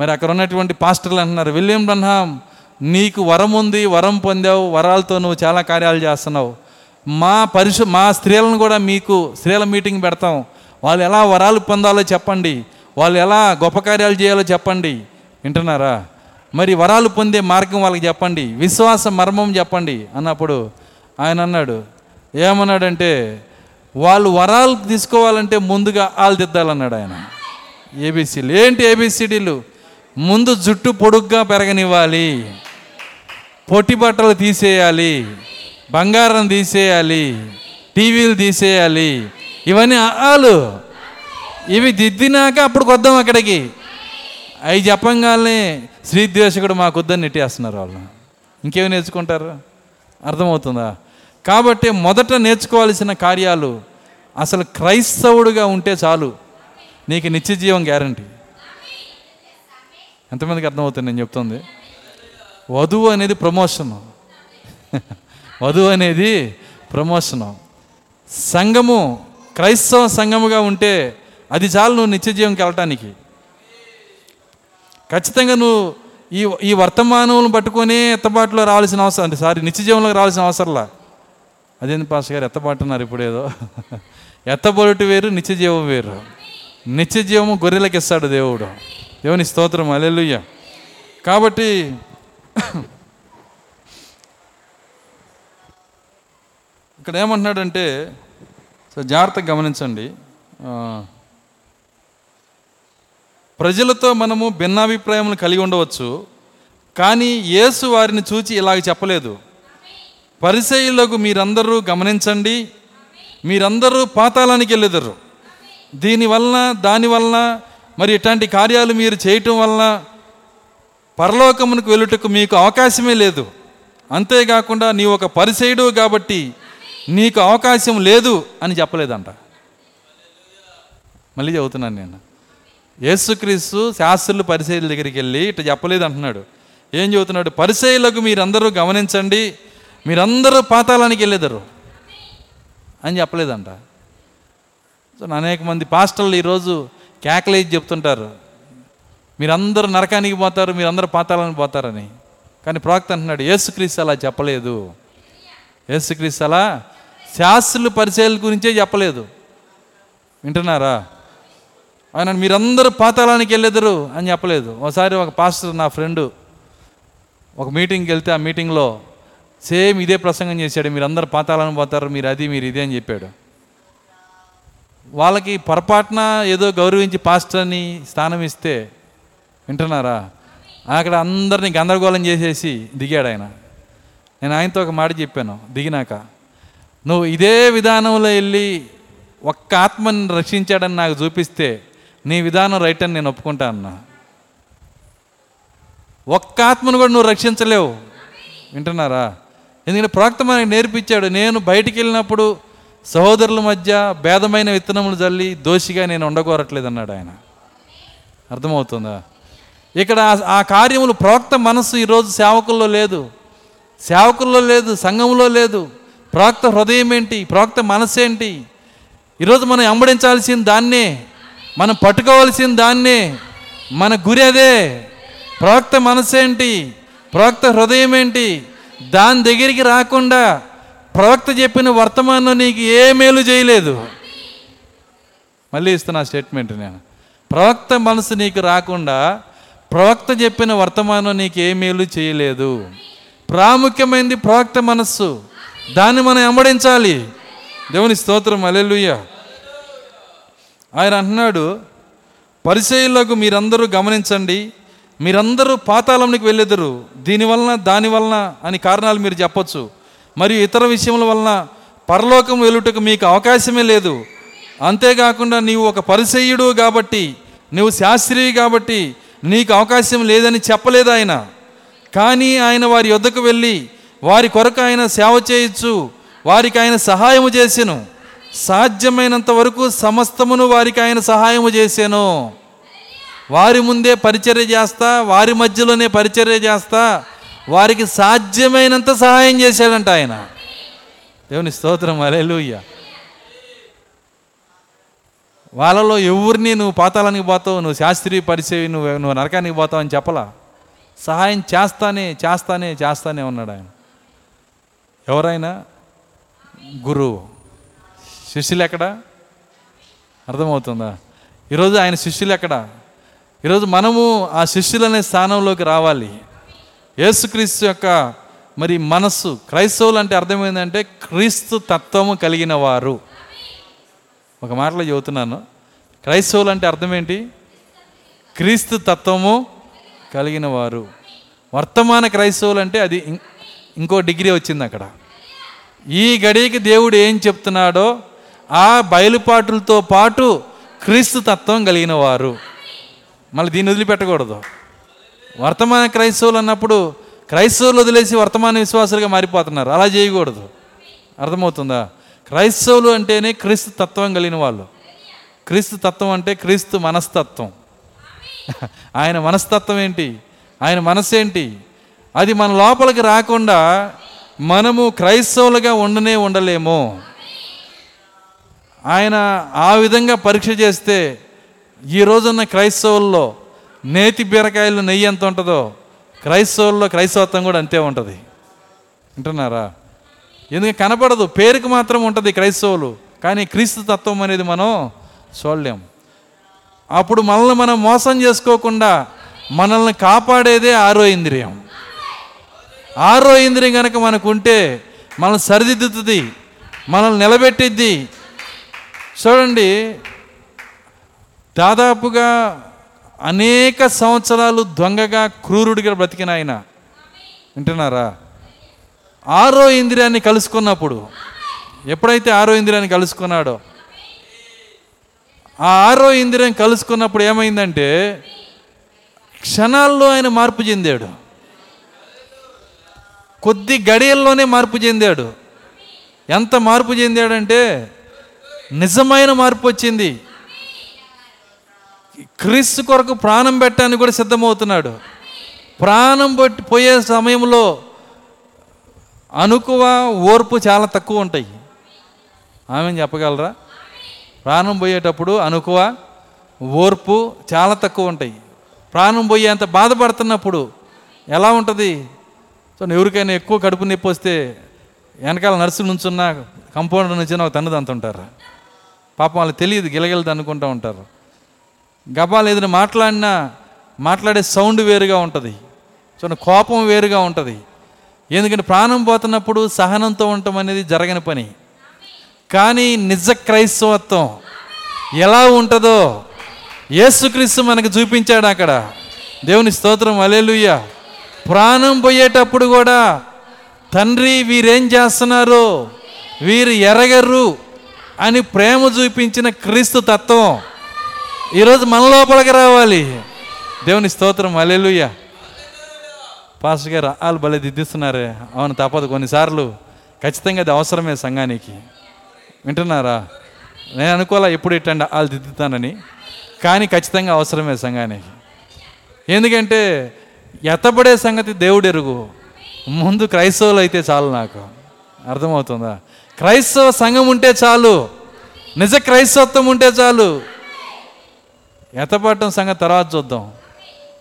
మరి అక్కడ ఉన్నటువంటి పాస్టర్లు అంటున్నారు విలియం బ్రహ్నాం నీకు వరం ఉంది వరం పొందావు వరాలతో నువ్వు చాలా కార్యాలు చేస్తున్నావు. మా పరిశు మా స్త్రీలను కూడా మీకు స్త్రీల మీటింగ్ పెడతాం. వాళ్ళు ఎలా వరాలు పొందాలో చెప్పండి. వాళ్ళు ఎలా గొప్ప కార్యాలు చేయాలో చెప్పండి. వింటున్నారా? మరి వరాలు పొందే మార్గం వాళ్ళకి చెప్పండి. విశ్వాస మర్మం చెప్పండి. అన్నప్పుడు ఆయన అన్నాడు ఏమన్నాడంటే వాళ్ళు వరాలు తీసుకోవాలంటే ముందుగా ఆలు దిద్దాలన్నాడు ఆయన. ఏబీసీలు. ఏంటి ఏబిసిడీలు? ముందు జుట్టు పొడుగ్గా పెరగనివ్వాలి. పొట్టి బట్టలు తీసేయాలి. బంగారం తీసేయాలి. టీవీలు తీసేయాలి. ఇవన్నీ ఆలు. ఇవి దిద్దినాక అప్పుడు కొద్దాం అక్కడికి. అవి చెప్పంగానే శ్రీద్వేషకుడు మాకొద్దని నెట్టేస్తున్నారు వాళ్ళు. ఇంకేమి నేర్చుకుంటారు? అర్థమవుతుందా? కాబట్టి మొదట నేర్చుకోవాల్సిన కార్యాలు అసలు క్రైస్తవుడుగా ఉంటే చాలు. నీకు నిత్య జీవం గ్యారంటీ. ఎంతమందికి అర్థమవుతుంది నేను చెప్తుంది? వధువు అనేది ప్రమోషన్. వధువు అనేది ప్రమోషను. సంఘము క్రైస్తవ సంఘముగా ఉంటే అది చాలు నువ్వు నిత్య జీవంకి వెళ్ళటానికి. ఖచ్చితంగా నువ్వు ఈ ఈ వర్తమానములను పట్టుకొని ఎత్తబాటులో రావాల్సిన అవసరం అంటే సారీ నిత్య జీవంలోకి రావాల్సిన అవసరంలా. అదేంది పాస్ గారు? ఎత్తబాటున్నారు ఇప్పుడు ఏదో. ఎత్తబొరటు వేరు నిత్యజీవం వేరు. నిత్యజీవము గొర్రెలకు ఇస్తాడు దేవుడు. దేవుని స్తోత్రం అలెలుయ్య కాబట్టి ఇక్కడ ఏమంటున్నాడంటే సో జాగ్రత్తగా గమనించండి. ప్రజలతో మనము భిన్నాభిప్రాయములు కలిగి ఉండవచ్చు కానీ యేసు వారిని చూచి ఇలాగ చెప్పలేదు. పరిసయులకు మీరందరూ గమనించండి. మీరందరూ పాతాళానికి వెళ్ళెదరు. దీనివలన దానివలన మరి ఇట్లాంటి కార్యాలు మీరు చేయటం వలన పరలోకమునకు వెళ్ళుటకు మీకు అవకాశమే లేదు. అంతేకాకుండా నీవు ఒక పరిసయుడు కాబట్టి నీకు అవకాశం లేదు అని చెప్పలేదంట. మళ్ళీ చదువుతున్నాను నేను. యేసుక్రీస్తు శాస్త్రులు పరిశైల దగ్గరికి వెళ్ళి ఇట్లా చెప్పలేదు అంటున్నాడు ఏం చెబుతున్నాడు పరిశైలకు మీరందరూ గమనించండి. మీరందరూ పాతాళానికి వెళ్ళేదారు అని చెప్పలేదంట. సో అనేక మంది పాస్టర్లు ఈరోజు కేకలేసి చెప్తుంటారు. మీరందరూ నరకానికి పోతారు మీరందరూ పాతాళానికి పోతారని. కానీ ప్రవక్త అంటున్నాడు యేసుక్రీస్తు అలా చెప్పలేదు. యేసుక్రీస్తు అలా శాస్త్రులు పరిచయాల గురించే చెప్పలేదు. వింటున్నారా? ఆయన మీరందరూ పాతాళానికి వెళ్ళేదారు అని చెప్పలేదు. ఒకసారి ఒక పాస్టర్ నా ఫ్రెండు ఒక మీటింగ్కి వెళ్తే ఆ మీటింగ్లో సేమ్ ఇదే ప్రసంగం చేశాడు మీరు అందరు పాతాలను పోతారు మీరు అది మీరు ఇదే అని చెప్పాడు. వాళ్ళకి పొరపాటున ఏదో గౌరవించి పాస్టర్ని స్థానం ఇస్తే వింటున్నారా? అక్కడ అందరినీ గందరగోళం చేసేసి దిగాడు ఆయన. నేను ఆయనతో ఒక మాట చెప్పాను దిగినాక. నువ్వు ఇదే విధానంలో వెళ్ళి ఒక్క ఆత్మని రక్షించాడని నాకు చూపిస్తే నీ విధానం రైట్ అని నేను ఒప్పుకుంటా అన్నా. ఒక్క ఆత్మను కూడా నువ్వు రక్షించలేవు. వింటున్నారా? ఎందుకంటే ప్రవక్త మనకి నేర్పించాడు నేను బయటికి వెళ్ళినప్పుడు సహోదరుల మధ్య భేదమైన విత్తనములు జల్లి దోషిగా నేను ఉండగోరట్లేదు అన్నాడు ఆయన. అర్థమవుతుందా? ఇక్కడ ఆ- కార్యములు ప్రవక్త మనస్సు ఈరోజు సేవకుల్లో లేదు. సేవకుల్లో లేదు సంఘంలో లేదు. ప్రవక్త హృదయం ఏంటి? ప్రవక్త మనస్సు ఏంటి? ఈరోజు మనం అంబడించాల్సిన దాన్నే మనం పట్టుకోవాల్సిన దాన్నే మన గురి అదే. ప్రవక్త మనస్సు ఏంటి? ప్రవక్త హృదయం ఏంటి? దాని దగ్గరికి రాకుండా ప్రవక్త చెప్పిన వర్తమానం నీకు ఏ మేలు చేయలేదు. మళ్ళీ ఇస్తున్నా స్టేట్మెంట్ నేను. ప్రవక్త మనసు నీకు రాకుండా ప్రవక్త చెప్పిన వర్తమానం నీకు ఏ మేలు చేయలేదు. ప్రాముఖ్యమైనది ప్రవక్త మనస్సు. దాన్ని మనం వెంబడించాలి దేవుని స్తోత్రం అలెలుయ్య ఆయన అంటున్నాడు పరిచయంలోకి మీరందరూ గమనించండి. మీరందరూ పాతాళంకి వెళ్ళెదరు. దీనివలన దానివలన అని కారణాలు మీరు చెప్పొచ్చు. మరియు ఇతర విషయముల వలన పరలోకం వెలుటకు మీకు అవకాశమే లేదు. అంతేకాకుండా నీవు ఒక పరిచయుడు కాబట్టి నువ్వు శాస్త్రీయ కాబట్టి నీకు అవకాశం లేదని చెప్పలేదు ఆయన. కానీ ఆయన వారి యొద్దకు వెళ్ళి వారి కొరకు ఆయన సేవ చేయొచ్చు వారికి ఆయన సహాయము చేసెను. సాధ్యమైనంత వరకు సమస్తమును వారికి ఆయన సహాయము చేశాను వారి ముందే పరిచర్య చేస్తా వారి మధ్యలోనే పరిచర్య చేస్తా వారికి సాధ్యమైనంత సహాయం చేశాడంట ఆయన. దేవుని స్తోత్రం అలెలుయ్య వాళ్ళలో ఎవరిని నువ్వు పాతాలానికి పోతావు నువ్వు శాస్త్రీయ పరిచయం నువ్వు నువ్వు నరకానికి పోతావు అని చెప్పలా? సహాయం చేస్తానే చేస్తానే చేస్తానే ఉన్నాడు ఆయన. ఎవరైనా? గురువు. శిష్యులు ఎక్కడా? అర్థమవుతుందా? ఈరోజు ఆయన శిష్యులు ఎక్కడ? ఈరోజు మనము ఆ శిష్యులనే స్థానంలోకి రావాలి. యేసుక్రీస్తు యొక్క మరి మనస్సు క్రైస్తవులు అంటే అర్థమైందంటే క్రీస్తు తత్వము కలిగిన వారు. ఒక మాటలో చెబుతున్నాను. క్రైస్తవులు అంటే అర్థం ఏంటి? క్రీస్తు తత్వము కలిగిన వారు. వర్తమాన క్రైస్తవులు అంటే అది ఇం- ఇంకో డిగ్రీ వచ్చింది అక్కడ. ఈ గడికి దేవుడు ఏం చెప్తున్నాడో ఆ బయలుపాటులతో పాటు క్రీస్తు తత్వం కలిగిన వారు. మళ్ళీ దీన్ని వదిలిపెట్టకూడదు. వర్తమాన క్రైస్తవులు అన్నప్పుడు క్రైస్తవులు వదిలేసి వర్తమాన విశ్వాసులుగా మారిపోతున్నారు. అలా చేయకూడదు. అర్థమవుతుందా? క్రైస్తవులు అంటేనే క్రీస్తు తత్వం కలిగిన వాళ్ళు. క్రీస్తు తత్వం అంటే క్రీస్తు మనస్తత్వం. ఆయన మనస్తత్వం ఏంటి? ఆయన మనస్సు ఏంటి? అది మన లోపలికి రాకుండా మనము క్రైస్తవులుగా ఉండనే ఉండలేము. ఆయన ఆ విధంగా పరీక్ష చేస్తే ఈ రోజున్న క్రైస్తవుల్లో నేతి బీరకాయలు నెయ్యి ఎంత ఉంటుందో క్రైస్తవుల్లో క్రైస్తవత్వం కూడా అంతే ఉంటుంది. వింటున్నారా? ఎందుకంటే కనపడదు పేరుకి మాత్రం ఉంటుంది క్రైస్తవులు కానీ క్రీస్తు తత్వం అనేది మనం చూడలేం. అప్పుడు మనల్ని మనం మోసం చేసుకోకుండా మనల్ని కాపాడేదే ఆరో ఇంద్రియం. ఆరో ఇంద్రియం కనుక మనకు ఉంటే మనల్ని సరిదిద్దుతుంది మనల్ని నిలబెట్టిద్ది. చూడండి దాదాపుగా అనేక సంవత్సరాలు దొంగగా క్రూరుడిగా బ్రతికిన ఆయన. వింటున్నారా? ఆరో ఇంద్రియాన్ని కలుసుకున్నప్పుడు ఎప్పుడైతే ఆరో ఇంద్రియాన్ని కలుసుకున్నాడో ఆ ఆరో ఇంద్రియం కలుసుకున్నప్పుడు ఏమైందంటే క్షణాల్లో ఆయన మార్పు చెందాడు. కొద్ది గడియల్లోనే మార్పు చెందాడు. ఎంత మార్పు చెందాడంటే నిజమైన మార్పు వచ్చింది. క్రీస్తు కొరకు ప్రాణం పెట్టడానికి కూడా సిద్ధమవుతున్నాడు. ప్రాణం పట్టి పోయే సమయంలో అనుకువ ఓర్పు చాలా తక్కువ ఉంటాయి. ఆమె చెప్పగలరా? ప్రాణం పోయేటప్పుడు అనుకువ ఓర్పు చాలా తక్కువ ఉంటాయి. ప్రాణం పోయే అంత బాధపడుతున్నప్పుడు ఎలా ఉంటుంది? సో ఎవరికైనా ఎక్కువ కడుపు నొప్పి వస్తే వెనకాల నర్సు నుంచున్న కంపౌండర్ నుంచి ఒక తనదంతు ఉంటారు. పాపం వాళ్ళకి తెలియదు గిలగిలది అనుకుంటూ ఉంటారు. గబాలు ఏదైనా మాట్లాడినా మాట్లాడే సౌండ్ వేరుగా ఉంటుంది. చూడండి కోపం వేరుగా ఉంటుంది. ఎందుకంటే ప్రాణం పోతున్నప్పుడు సహనంతో ఉండటం అనేది జరగని పని. కానీ నిజ క్రైస్తవత్వం ఎలా ఉంటుందో యేసుక్రీస్తు మనకు చూపించాడు అక్కడ. దేవుని స్తోత్రం అలేలుయ్య ప్రాణం పోయేటప్పుడు కూడా తండ్రి వీరేం చేస్తున్నారు వీరు ఎరగరు అని ప్రేమ చూపించిన క్రీస్తు తత్వం. ఈరోజు మన లోపలికి రావాలి. దేవుని స్తోత్రం అలెలుయ్య పాస్టర్ గారు వాళ్ళు భలే దిద్దిస్తున్నారే. అవును తప్పదు. కొన్నిసార్లు ఖచ్చితంగా అది అవసరమే సంఘానికి. వింటున్నారా? నేను అనుకోలే ఎప్పుడు ఇట్టండి వాళ్ళు దిద్దుతానని? కానీ ఖచ్చితంగా అవసరమే సంఘానికి. ఎందుకంటే ఎత్తబడే సంగతి దేవుడు ఎరుగు ముందు క్రైస్తవులు అయితే చాలు నాకు. అర్థమవుతుందా? క్రైస్తవ సంఘం ఉంటే చాలు. నిజ క్రైస్తవత్వం ఉంటే చాలు. ఎత్తపడటం సంగతి తర్వాత చూద్దాం.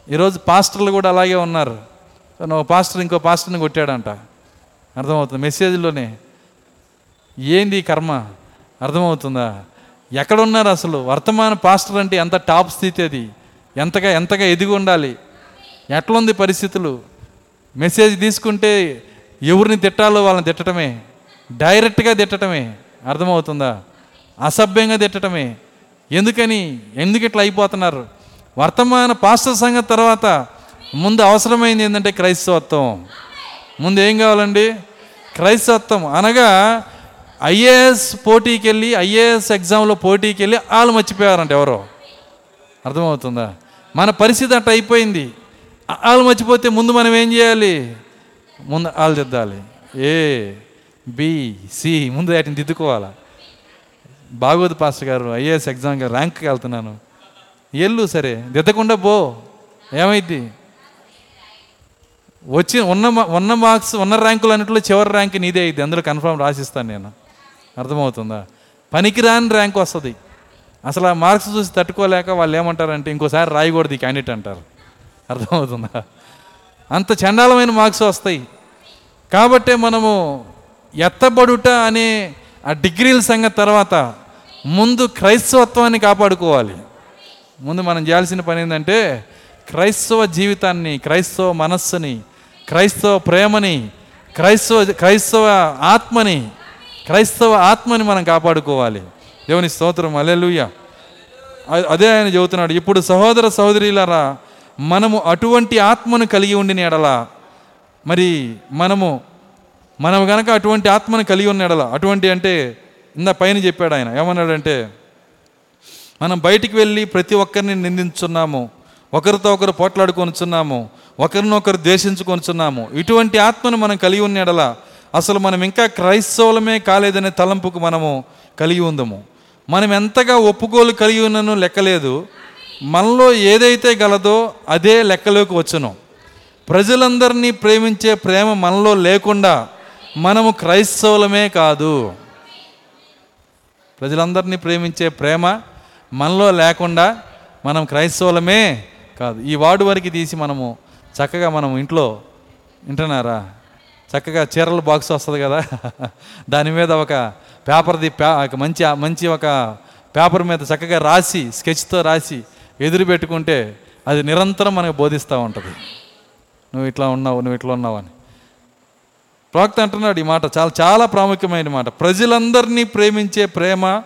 ఈరోజు పాస్టర్లు కూడా అలాగే ఉన్నారు. ఒక పాస్టర్ ఇంకో పాస్టర్ని కొట్టాడంట. అర్థమవుతుంది? మెసేజ్లోనే. ఏంది కర్మ? అర్థమవుతుందా? ఎక్కడున్నారు అసలు? వర్తమాన పాస్టర్ అంటే ఎంత టాప్ స్థితి అది? ఎంతగా ఎంతగా ఎదిగి ఉండాలి? ఎట్లుంది పరిస్థితులు? మెసేజ్ తీసుకుంటే ఎవరిని తిట్టాలో వాళ్ళని తిట్టడమే డైరెక్ట్గా తిట్టడమే అర్థమవుతుందా? అసభ్యంగా తిట్టడమే ఎందుకని? ఎందుకు ఇట్లా అయిపోతున్నారు? వర్తమాన పాస్టర్ సంఘం తర్వాత ముందు అవసరమైంది ఏంటంటే క్రైస్తవత్వం. ముందు ఏం కావాలండి? క్రైస్తవత్వం. అనగా ఐఏఎస్ పోటీకి వెళ్ళి ఐఏఎస్ ఎగ్జామ్లో పోటీకి వెళ్ళి వాళ్ళు మర్చిపోయారంట ఎవరో. అర్థమవుతుందా? మన పరిస్థితి అట్ట అయిపోయింది. వాళ్ళు మర్చిపోతే ముందు మనం ఏం చేయాలి? ముందు వాళ్ళు దిద్దాలి. ఏ బి సి ముందు వాటిని దిద్దుకోవాలా? బాగోదు పాస్టర్ గారు ఐఏఎస్ ఎగ్జామ్కి ర్యాంక్కి వెళ్తున్నాను. ఎల్లు సరే దిద్దకుండా పో. ఏమైద్ది వచ్చి ఉన్న మా- ఉన్న మార్క్స్ ఉన్న ర్యాంకులు అన్నింటిలో చివరి ర్యాంక్ నీదే అయింది. అందులో కన్ఫర్మ్ రాసిస్తాను నేను. అర్థమవుతుందా? పనికిరాని ర్యాంక్ వస్తుంది. అసలు ఆ మార్క్స్ చూసి తట్టుకోలేక వాళ్ళు ఏమంటారంటే ఇంకోసారి రాయకూడదు ఈ క్యాండిడేట్ అంటారు. అర్థమవుతుందా? అంత చండాలమైన మార్క్స్ వస్తాయి. కాబట్టే మనము ఎత్తబడుట అనే ఆ డిగ్రీల సంగతి తర్వాత ముందు క్రైస్తవత్వాన్ని కాపాడుకోవాలి. ముందు మనం చేయాల్సిన పని ఏంటంటే క్రైస్తవ జీవితాన్ని క్రైస్తవ మనస్సుని క్రైస్తవ ప్రేమని క్రైస్తవ క్రైస్తవ ఆత్మని క్రైస్తవ ఆత్మని మనం కాపాడుకోవాలి. దేవుని స్తోత్రం అలెలుయ్య అదే ఆయన చెబుతున్నాడు ఇప్పుడు సహోదర సహోదరులారా మనము అటువంటి ఆత్మను కలిగి ఉండిన ఎడల మరి మనము మనం గనక అటువంటి ఆత్మను కలిగి ఉన్నడల అటువంటి అంటే ఇందా పైన చెప్పాడు ఆయన ఏమన్నాడంటే మనం బయటికి వెళ్ళి ప్రతి ఒక్కరిని నిందించున్నాము ఒకరితో ఒకరు పోట్లాడుకొనుచున్నాము ఒకరినొకరు ద్వేషించుకొనుచున్నాము ఇటువంటి ఆత్మను మనం కలిగి ఉన్నడల అసలు మనం ఇంకా క్రైస్తవులమే కాలేదనే తలంపుకు మనము కలిగి ఉందము. మనం ఎంతగా ఒప్పుకోలు కలిగి ఉన్నను లెక్కలేదు మనలో ఏదైతే గలదో అదే లెక్కలోకి వచ్చును. ప్రజలందరినీ ప్రేమించే ప్రేమ మనలో లేకుండా మనము క్రైస్తవులమే కాదు. ప్రజలందరినీ ప్రేమించే ప్రేమ మనలో లేకుండా మనం క్రైస్తవులమే కాదు. ఈ వార్డు వరకు తీసి మనము చక్కగా మనం ఇంట్లో వింటున్నారా? చక్కగా చీరల బాక్స్ వస్తుంది కదా? *laughs* దాని మీద ఒక పేపర్ది పే ఒక మంచి మంచి ఒక పేపర్ మీద చక్కగా రాసి స్కెచ్తో రాసి ఎదురు పెట్టుకుంటే అది నిరంతరం మనకు బోధిస్తూ ఉంటుంది. నువ్వు ఇట్లా ఉన్నావు నువ్వు ఇట్లా ఉన్నావు అని. ప్రవక్త అంటున్నాడు ఈ మాట. చాలా చాలా ప్రాముఖ్యమైన మాట. ప్రజలందరినీ ప్రేమించే ప్రేమ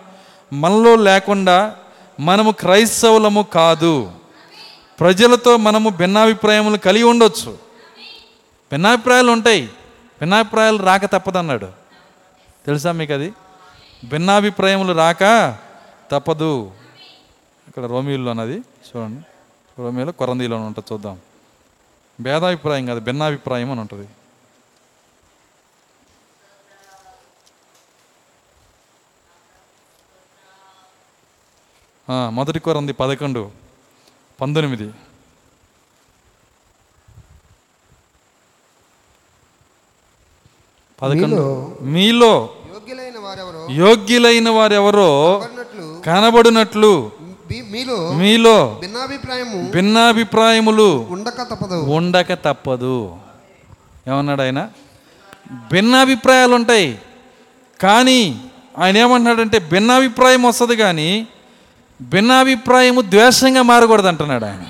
మనలో లేకుండా మనము క్రైస్తవులము కాదు. ప్రజలతో మనము భిన్నాభిప్రాయములు కలిగి ఉండొచ్చు. భిన్నాభిప్రాయాలు ఉంటాయి. భిన్నాభిప్రాయాలు రాక తప్పదన్నాడు. తెలుసా మీకు అది? భిన్నాభిప్రాయములు రాక తప్పదు. ఇక్కడ రోమిల్లో అన్నది చూడండి. రోమిలో కొరందీలో ఉంటుంది చూద్దాం. భేదాభిప్రాయం కాదు భిన్నాభిప్రాయం అని ఉంటుంది. మొదటి కొరంది పదకొండు పంతొమ్మిది. పదకొండు. మీలో యోగ్యులైన వారెవరో యోగ్యులైన వారెవరో అన్నట్లు కనబడినట్లు మీలో మీలో భిన్నాభిప్రాయము భిన్నాభిప్రాయములు ఉండక తప్పదు. ఉండక తప్పదు. ఏమన్నాడు ఆయన? భిన్నాభిప్రాయాలు ఉంటాయి కానీ ఆయన ఏమంటున్నాడంటే భిన్నాభిప్రాయం వస్తుంది కానీ భిన్నాభిప్రాయము ద్వేషంగా మారకూడదు అంటున్నాడు ఆయన.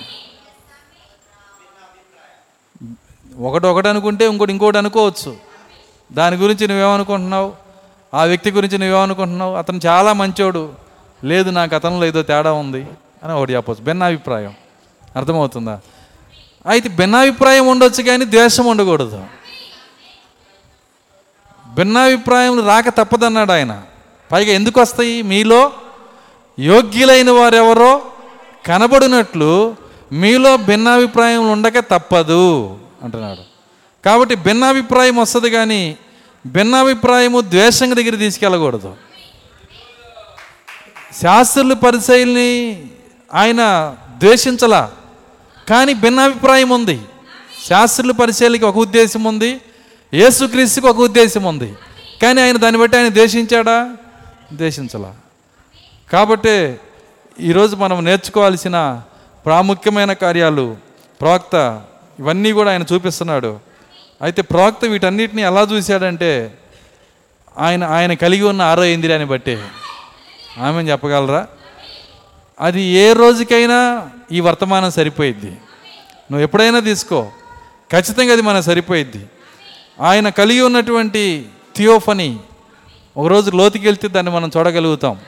ఒకటి ఒకటి అనుకుంటే ఇంకోటి ఇంకోటి అనుకోవచ్చు. దాని గురించి నువ్వేమనుకుంటున్నావు? ఆ వ్యక్తి గురించి నువ్వేమనుకుంటున్నావు? అతను చాలా మంచోడు. లేదు నాకు అతనిలో ఏదో తేడా ఉంది అని ఒకటి చెప్పవచ్చు భిన్నాభిప్రాయం. అర్థమవుతుందా? అయితే భిన్నాభిప్రాయం ఉండొచ్చు కానీ ద్వేషం ఉండకూడదు. భిన్నాభిప్రాయం రాక తప్పదన్నాడు ఆయన. పైగా ఎందుకు వస్తాయి? మీలో యోగ్యులైన వారెవరో కనబడినట్లు మీలో భిన్నాభిప్రాయం ఉండక తప్పదు అంటున్నాడు. కాబట్టి భిన్నాభిప్రాయం వస్తుంది కానీ భిన్నాభిప్రాయము ద్వేషం దగ్గర తీసుకెళ్ళకూడదు. శాస్త్రులు పరిశైలిని ఆయన ద్వేషించలా. కానీ భిన్నాభిప్రాయం ఉంది. శాస్త్రుల పరిచయలకి ఒక ఉద్దేశం ఉంది. యేసుక్రీస్తుకి ఒక ఉద్దేశం ఉంది. కానీ ఆయన దాన్ని బట్టి ఆయన ద్వేషించాడా? ద్వేషించలా. కాబట్టి ఈరోజు మనం నేర్చుకోవాల్సిన ప్రాముఖ్యమైన కార్యాలు ప్రవక్త ఇవన్నీ కూడా ఆయన చూపిస్తున్నాడు. అయితే ప్రవక్త వీటన్నిటిని ఎలా చూశాడంటే ఆయన ఆయన కలిగి ఉన్న ఆరో ఇంద్రియాన్ని బట్టి. ఆమె చెప్పగలరా? అది ఏ రోజుకైనా ఈ వర్తమానం సరిపోయిద్ది. నువ్వు ఎప్పుడైనా తీసుకో. ఖచ్చితంగా అది మనకు సరిపోయిద్ది. ఆయన కలిగి ఉన్నటువంటి థియోఫనీ ఒకరోజు లోతుకి వెళ్తే దాన్ని మనం చూడగలుగుతాం.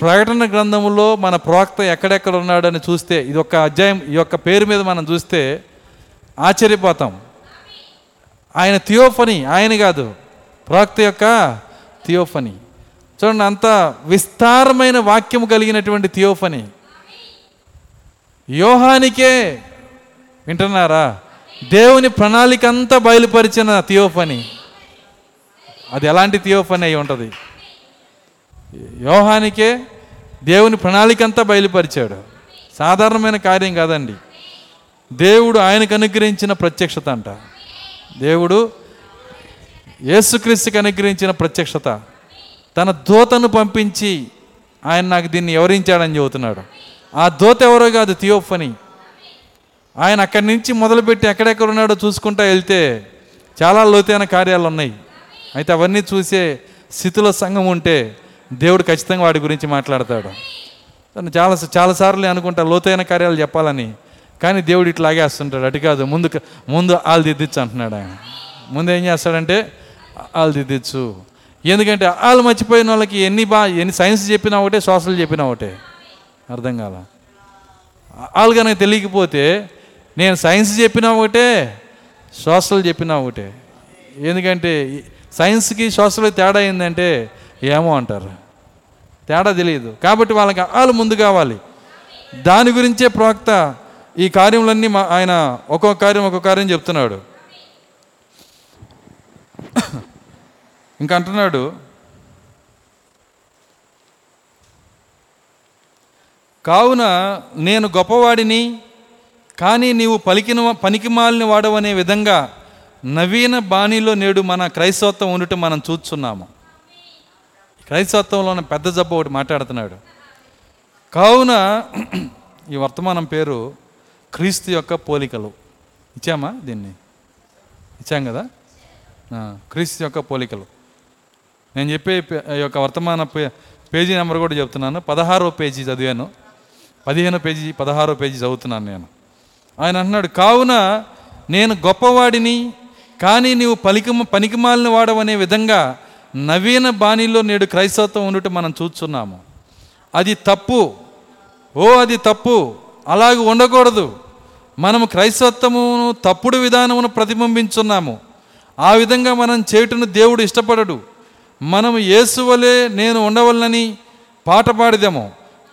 ప్రకటన గ్రంథములో మన ప్రవక్త ఎక్కడెక్కడ ఉన్నాడని చూస్తే ఇది ఒక అధ్యాయం ఈ యొక్క పేరు మీద మనం చూస్తే ఆశ్చర్యపోతాం. ఆయన థియోఫనీ ఆయన కాదు ప్రవక్త యొక్క థియోఫనీ. చూడండి అంత విస్తారమైన వాక్యం కలిగినటువంటి థియోఫనీ. యోహానికే వింటున్నారా? దేవుని ప్రణాళిక అంతా బయలుపరిచిన థియోఫనీ. అది ఎలాంటి థియోఫనీ అయి ఉంటుంది? యోహానికే దేవుని ప్రణాళిక అంతా బయలుపరిచాడు. సాధారణమైన కార్యం కాదండి. దేవుడు ఆయనకు అనుగ్రహించిన ప్రత్యక్షత అంట. దేవుడు యేసుక్రీస్తుకి అనుగ్రహించిన ప్రత్యక్షత. తన దూతను పంపించి ఆయన నాకు దీన్ని వివరించాడని చెబుతున్నాడు. ఆ దూత ఎవరో కాదు థియోఫని. ఆయన అక్కడి నుంచి మొదలుపెట్టి ఎక్కడెక్కడ ఉన్నాడో చూసుకుంటా వెళ్తే చాలా లోతైన కార్యాలు ఉన్నాయి. అయితే అవన్నీ చూసే స్థితిలో సంఘం ఉంటే దేవుడు ఖచ్చితంగా వాడి గురించి మాట్లాడతాడు. తను చాలా చాలాసార్లు అనుకుంటా లోతైన కార్యాలు చెప్పాలని. కానీ దేవుడు ఇట్లా లాగేస్తుంటాడు అటు కాదు ముందు ముందు ఆలు దిద్దిచ్చు అంటున్నాడు ఆయన. ముందు ఏం చేస్తాడంటే ఆలు దిద్దిచ్చు. ఎందుకంటే ఆలు మర్చిపోయిన వాళ్ళకి ఎన్ని బా ఎన్ని సైన్స్ చెప్పినా ఒకటే సోషల్ చెప్పినా ఒకటే. అర్థం కాల. వాళ్ళు కనుక తెలియకపోతే నేను సైన్స్ చెప్పినా ఒకటే సోషల్ చెప్పినా ఒకటే. ఎందుకంటే సైన్స్కి సోషల్ తేడా ఏంటంటే ఏమో అంటారు. తేడా తెలియదు. కాబట్టి వాళ్ళకి వాళ్ళు ముందు కావాలి. దాని గురించే ప్రవక్త ఈ కార్యములన్నీ మా ఆయన ఒక్కొక్క కార్యం ఒక్కొక్క కార్యం చెప్తున్నాడు. ఇంకా అంటున్నాడు కావున నేను గొప్పవాడిని కానీ నీవు పలికిన పనికిమాలిన వాడవనే విధంగా నవీన బాణిలో నేడు మన క్రైస్తవత్వం ఉండటం మనం చూస్తున్నాము. క్రైస్తత్వంలో ఉన్న పెద్ద జబ్బు ఒకటి మాట్లాడుతున్నాడు. కావున ఈ వర్తమానం పేరు క్రీస్తు యొక్క పోలికలు. ఇచ్చామా దీన్ని? ఇచ్చాం కదా? క్రీస్తు యొక్క పోలికలు. నేను చెప్పే ఈ యొక్క వర్తమాన పే- పేజీ నెంబర్ కూడా చెప్తున్నాను. పదహారో పేజీ చదివాను. పదిహేను పేజీ పదహారో పేజీ చదువుతున్నాను నేను. ఆయన అంటున్నాడు కావున నేను గొప్పవాడిని కానీ నీవు పలికి పనికిమాలిన వాడవనే విధంగా నవీన బాణిలో నేడు క్రైస్తవత్వం ఉండటం మనం చూస్తున్నాము అది తప్పు. ఓ అది తప్పు. అలాగ ఉండకూడదు. మనం క్రైస్తవత్వమును తప్పుడు విధానమును ప్రతిబింబించున్నాము. ఆ విధంగా మనం చేయుటను దేవుడు ఇష్టపడడు. మనం యేసువలే నేను ఉండవలనని పాట పాడిదాము.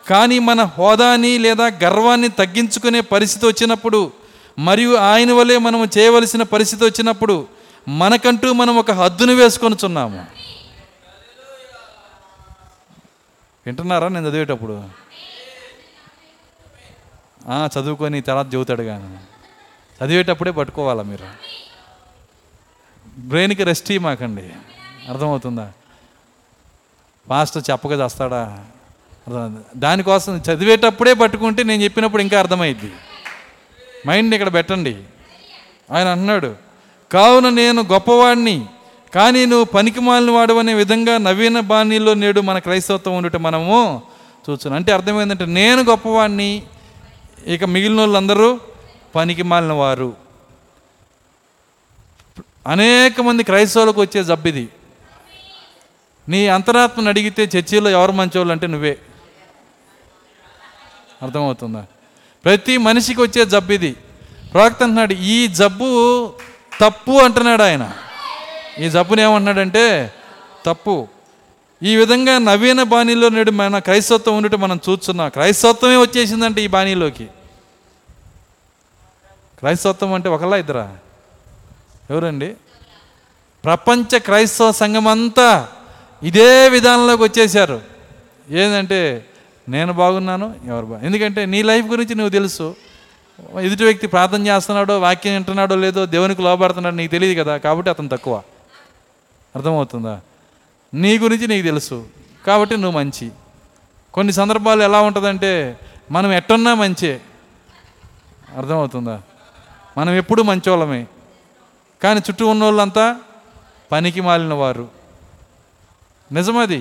కానీ మన హోదాని లేదా గర్వాన్ని తగ్గించుకునే పరిస్థితి వచ్చినప్పుడు మరియు ఆయన వలె మనము చేయవలసిన పరిస్థితి వచ్చినప్పుడు మనకంటూ మనం ఒక హద్దును వేసుకొనుచున్నాము. వింటున్నారా నేను చదివేటప్పుడు? చదువుకొని తర్వాత చెబుతాడు కానీ చదివేటప్పుడే పట్టుకోవాలా మీరు? బ్రెయిన్కి రెస్ట్ ఇవ్వమాకండి. అర్థమవుతుందా? ఫాస్ట్ చెప్పగా చేస్తాడా? దానికోసం చదివేటప్పుడే పట్టుకుంటే నేను చెప్పినప్పుడు ఇంకా అర్థమైద్ది. మైండ్ ఇక్కడ పెట్టండి. ఆయన అన్నాడు కావున నేను గొప్పవాడిని కానీ నువ్వు పనికి వాడవనే అనే విధంగా నవీన బాణీలో నేడు మన క్రైస్తవత్వం ఉండటం మనము చూస్తున్నాం అంటే అర్థమైందంటే నేను గొప్పవాడిని ఇక మిగిలిన వాళ్ళందరూ పనికి మాలిన వారు. అనేక మంది క్రైస్తవులకు వచ్చే జబ్బిది. నీ అంతరాత్మను అడిగితే చర్చిలో ఎవరు మంచోళ్ళు అంటే నువ్వే. అర్థమవుతుందా? ప్రతి మనిషికి వచ్చే జబ్బు ఇది ప్రవక్త అంటున్నాడు ఈ జబ్బు తప్పు అంటున్నాడు ఆయన. ఈ జబ్బుని ఏమంటున్నాడంటే తప్పు. ఈ విధంగా నవీన బాణీలో నేడు మన క్రైస్తత్వం ఉన్నట్టు మనం చూస్తున్నాం. క్రైస్తత్వమే వచ్చేసిందంటే ఈ బాణీలోకి. క్రైస్తత్వం అంటే ఒకలా ఇద్దరా? ఎవరండి? ప్రపంచ క్రైస్తవ సంఘం అంతా ఇదే విధానంలోకి వచ్చేసారు ఏంటంటే నేను బాగున్నాను ఎవరు బాగు ఎందుకంటే నీ లైఫ్ గురించి నువ్వు తెలుసు. ఎదుటి వ్యక్తి ప్రార్థన చేస్తున్నాడో వాక్యం వింటున్నాడో లేదో దేవునికి లోపడుతున్నాడో నీకు తెలియదు కదా కాబట్టి అతను తక్కువ. అర్థమవుతుందా? నీ గురించి నీకు తెలుసు. కాబట్టి నువ్వు మంచి. కొన్ని సందర్భాలు ఎలా ఉంటుందంటే మనం ఎట్టున్నా మంచే. అర్థమవుతుందా? మనం ఎప్పుడు మంచోళ్ళమే. కానీ చుట్టూ ఉన్న వాళ్ళంతా పనికి మాలిన వారు. నిజమది.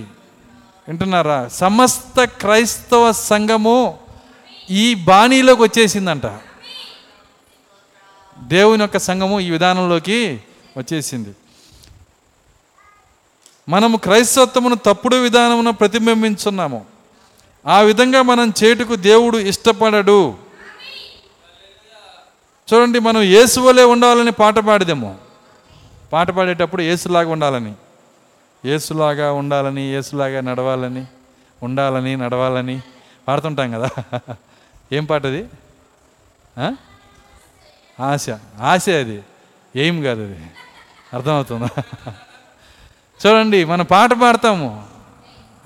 వింటున్నారా? సమస్త క్రైస్తవ సంఘము ఈ బాణీలోకి వచ్చేసిందంట. దేవుని యొక్క సంఘము ఈ విధానంలోకి వచ్చేసింది. మనము క్రైస్తత్వమును తప్పుడు విధానమును ప్రతిబింబించున్నాము. ఆ విధంగా మనం చేటుకు దేవుడు ఇష్టపడడు. చూడండి మనం యేసువలే ఉండాలని పాట పాడదేమో. పాట పాడేటప్పుడు యేసులాగా ఉండాలని. ఏసులాగా ఉండాలని ఏసులాగా నడవాలని ఉండాలని నడవాలని పాడుతుంటాం కదా. ఏం పాట అది? ఆశ. ఆశ అది. ఏం కాదు అది. అర్థమవుతుందా? చూడండి మనం పాట పాడతాము.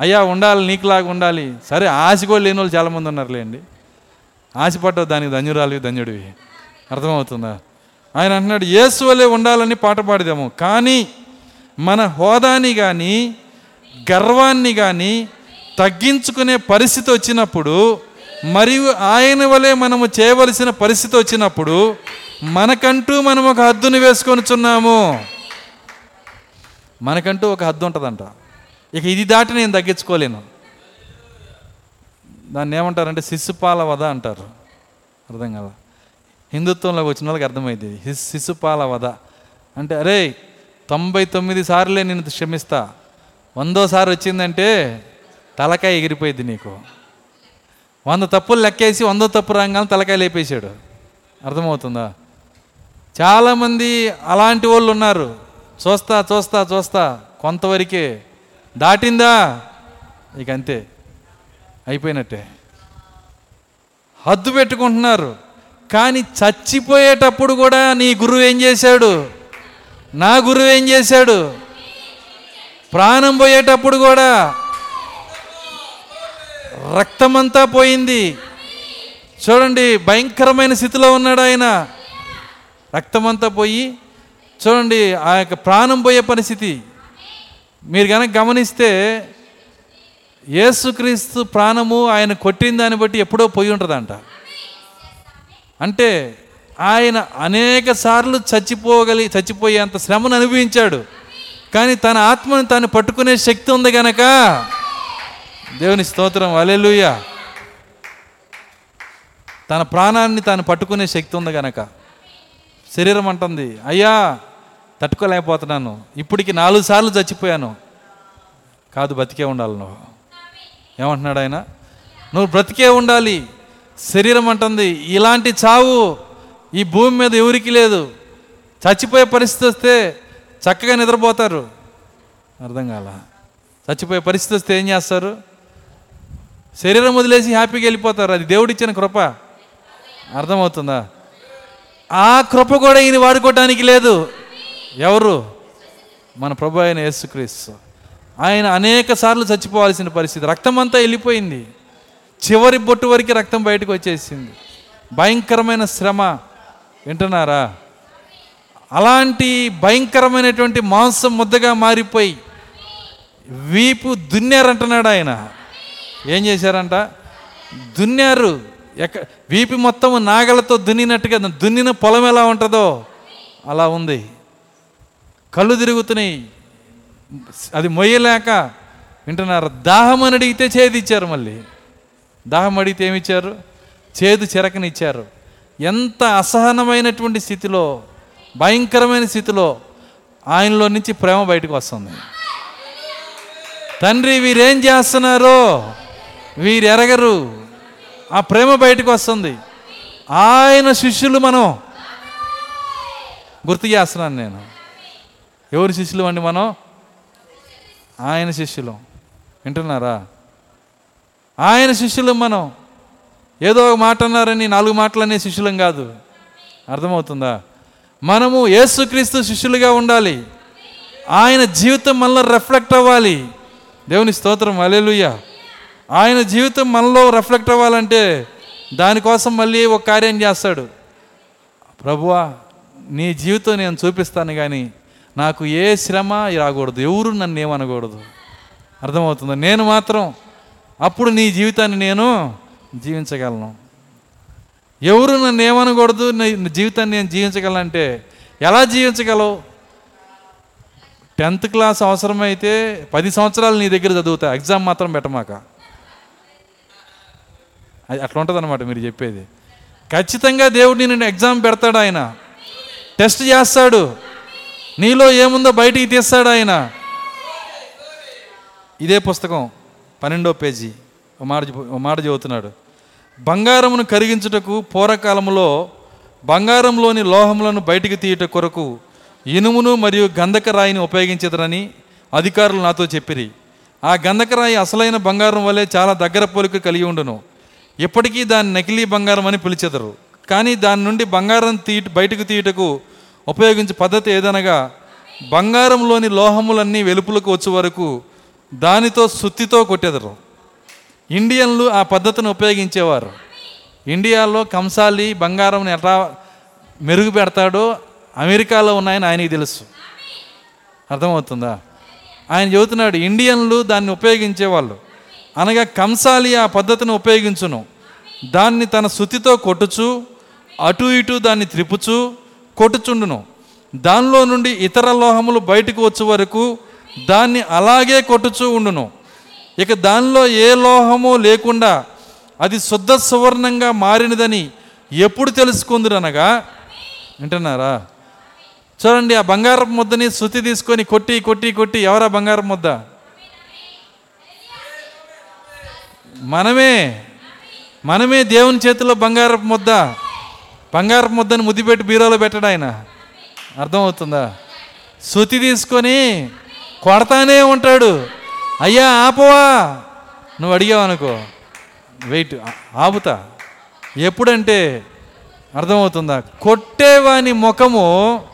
అయ్యా ఉండాలి నీకులాగా ఉండాలి. సరే ఆశ కూడా లేని వాళ్ళు చాలామంది ఉన్నారులేండి ఆశపడ్డావు దానికి ధన్యురాలివి ధన్యుడివి. అర్థమవుతుందా? ఆయన అంటున్నాడు యేసు వలె ఉండాలని పాట పాడదాము. కానీ మన హోదాని కానీ గర్వాన్ని కానీ తగ్గించుకునే పరిస్థితి వచ్చినప్పుడు మరియు ఆయన వలె మనము చేయవలసిన పరిస్థితి వచ్చినప్పుడు మనకంటూ మనం ఒక హద్దును వేసుకొనిచున్నాము మనకంటూ ఒక హద్దు ఉంటుందంట. ఇక ఇది దాటి నేను తగ్గించుకోలేను. దాన్ని ఏమంటారంటే శిశుపాల వధ అంటారు. అర్థం కదా? హిందుత్వంలోకి వచ్చిన వాళ్ళకి అర్థమైంది. శిశుపాల వధ అంటే అరే తొంభై తొమ్మిది సార్లే నేను క్షమిస్తా. వందోసారి వచ్చిందంటే తలకాయ ఎగిరిపోయింది నీకు. వంద తప్పులు లెక్కేసి వందో తప్పు రంగాలను తలకాయ లేపేశాడు. అర్థమవుతుందా? చాలామంది అలాంటి వాళ్ళు ఉన్నారు. చూస్తా చూస్తా చూస్తా. కొంతవరకే. దాటిందా? ఇక అంతే. అయిపోయినట్టే. హద్దు పెట్టుకుంటున్నారు. కానీ చచ్చిపోయేటప్పుడు కూడా నీ గురువు ఏం చేశాడు? నా గురువు ఏం చేశాడు? ప్రాణం పోయేటప్పుడు కూడా రక్తమంతా పోయింది. చూడండి భయంకరమైన స్థితిలో ఉన్నాడు ఆయన. రక్తమంతా పోయి చూడండి ఆ యొక్క ప్రాణం పోయే పరిస్థితి. మీరు కనుక గమనిస్తే యేసుక్రీస్తు ప్రాణము ఆయన కొట్టిన దాన్ని బట్టి ఎప్పుడో పోయి ఉంటుందంట. అంటే ఆయన అనేక సార్లు చచ్చిపోగలి చచ్చిపోయేంత శ్రమను అనుభవించాడు. కానీ తన ఆత్మను తాను పట్టుకునే శక్తి ఉంది గనక. దేవుని స్తోత్రం అలెలుయ తన ప్రాణాన్ని తాను పట్టుకునే శక్తి ఉంది గనక. శరీరం అంటుంది అయ్యా తట్టుకోలేకపోతున్నాను. ఇప్పటికి నాలుగు సార్లు చచ్చిపోయాను. కాదు బతికే ఉండాలి నువ్వు. ఏమంటున్నాడు ఆయన? నువ్వు బ్రతికే ఉండాలి. శరీరం అంటుంది ఇలాంటి చావు ఈ భూమి మీద ఎవరికి లేదు. చచ్చిపోయే పరిస్థితి వస్తే చక్కగా నిద్రపోతారు. అర్థం కాల. చచ్చిపోయే పరిస్థితి వస్తే ఏం చేస్తారు? శరీరం వదిలేసి హ్యాపీగా వెళ్ళిపోతారు. అది దేవుడిచ్చిన కృప. అర్థమవుతుందా? ఆ కృప కూడా ఈయన వాడుకోవటానికి లేదు. ఎవరు? మన ప్రభు అయిన యేసుక్రీస్తు. ఆయన అనేక సార్లు చచ్చిపోవాల్సిన పరిస్థితి. రక్తం అంతా వెళ్ళిపోయింది. చివరి బొట్టు వరకు రక్తం బయటకు వచ్చేసింది. భయంకరమైన శ్రమ. వింటున్నారా? అలాంటి భయంకరమైనటువంటి మాంసం ముద్దగా మారిపోయి వీపు దున్నారంటున్నాడు ఆయన. ఏం చేశారంట? దున్నారు. ఎక్క వీపు మొత్తం నాగలతో దున్నినట్టుగా దున్నిన పొలం ఎలా ఉంటుందో అలా ఉంది. కళ్ళు తిరుగుతున్నాయి. అది మొయ్యలేక వింటున్నారు. దాహం అని అడిగితే చేదు ఇచ్చారు మళ్ళీ. దాహం అడిగితే ఏమి ఇచ్చారు? చేదు చెరకనిచ్చారు ఎంత అసహనమైనటువంటి స్థితిలో భయంకరమైన స్థితిలో ఆయనలో నుంచి ప్రేమ బయటకు వస్తుంది. తండ్రి వీరేం చేస్తున్నారో? వీరు ఎరగరు ఆ ప్రేమ బయటకు వస్తుంది. ఆయన శిష్యులు మనం గుర్తు చేస్తున్నాను నేను. ఎవరి శిష్యులు అండి మనం? ఆయన శిష్యులు. వింటున్నారా? ఆయన శిష్యులు మనం. ఏదో ఒక మాట అన్నారని నాలుగు మాటలనే శిష్యులం కాదు. అర్థమవుతుందా? మనము యేసుక్రీస్తు శిష్యులుగా ఉండాలి. ఆయన జీవితం మనలో రిఫ్లెక్ట్ అవ్వాలి. దేవుని స్తోత్రం. అలెలుయ్య ఆయన జీవితం మనలో రిఫ్లెక్ట్ అవ్వాలంటే దానికోసం మళ్ళీ ఒక కార్యం చేస్తాడు. ప్రభువా నీ జీవితం నేను చూపిస్తాను కానీ నాకు ఏ శ్రమ రాకూడదు ఎవరు నన్ను ఏమనకూడదు. అర్థమవుతుందా? నేను మాత్రం అప్పుడు నీ జీవితాన్ని నేను జీవించగలను. ఎవరు నన్ను ఏమనకూడదు నీ జీవితాన్ని నేను జీవించగలనంటే ఎలా జీవించగలవు? టెన్త్ క్లాస్ అవసరమైతే పది సంవత్సరాలు నీ దగ్గర చదువుతా ఎగ్జామ్ మాత్రం పెట్టమాక. అది అట్లా ఉంటుంది అనమాట మీరు చెప్పేది. ఖచ్చితంగా దేవుడు నేను ఎగ్జామ్ పెడతాడు ఆయన. టెస్ట్ చేస్తాడు. నీలో ఏముందో బయటికి తీస్తాడు ఆయన. ఇదే పుస్తకం పన్నెండో పేజీ. ఒక మాట ఓ మాట చదువుతున్నాడు. బంగారమును కరిగించుటకు పూర్వకాలంలో బంగారంలోని లోహములను బయటికి తీయుట కొరకు ఇనుమును మరియు గంధక రాయిని ఉపయోగించదరని అధికారులు నాతో చెప్పిరి. ఆ గంధకరాయి అసలైన బంగారం వలె చాలా దగ్గర పోలిక కలిగి ఉండును. ఇప్పటికీ దాన్ని నకిలీ బంగారం అని పిలిచెదరు. కానీ దాని నుండి బంగారం తీ బయటకు తీయుటకు ఉపయోగించే పద్ధతి ఏదనగా బంగారంలోని లోహములన్నీ వెలుపులకు వచ్చే వరకు దానితో సుత్తితో కొట్టెదరు. ఇండియన్లు ఆ పద్ధతిని ఉపయోగించేవారు. ఇండియాలో కంసాలి బంగారం ఎట్లా మెరుగు పెడతాడో అమెరికాలో ఉన్నాయని ఆయనకి తెలుసు. అర్థమవుతుందా? ఆయన చెబుతున్నాడు ఇండియన్లు దాన్ని ఉపయోగించేవాళ్ళు. అనగా కంసాలి ఆ పద్ధతిని ఉపయోగించును. దాన్ని తన శుతితో కొట్టుచు అటు ఇటు దాన్ని త్రిపుచు కొట్టుచుండును. దానిలో నుండి ఇతర లోహములు బయటకు వచ్చే వరకు దాన్ని అలాగే కొట్టుచూ ఉండును. ఇక దానిలో ఏ లోహము లేకుండా అది శుద్ధ సువర్ణంగా మారినదని ఎప్పుడు తెలుసుకుందిరనగా? వింటున్నారా? చూడండి ఆ బంగారపు ముద్దని శృతి తీసుకొని కొట్టి కొట్టి కొట్టి ఎవరా బంగారపు ముద్ద? మనమే. మనమే దేవుని చేతిలో బంగారపు ముద్ద. బంగారపు ముద్దని ముద్దిపెట్టి బీరోలో పెట్టడు ఆయన. అర్థమవుతుందా? శృతి తీసుకొని కొడతానే ఉంటాడు. అయ్యా ఆపవా? నువ్వు అడిగావు అనుకో. వెయిట్ ఆపుతా. ఎప్పుడంటే అర్థమవుతుందా? కొట్టేవాని ముఖము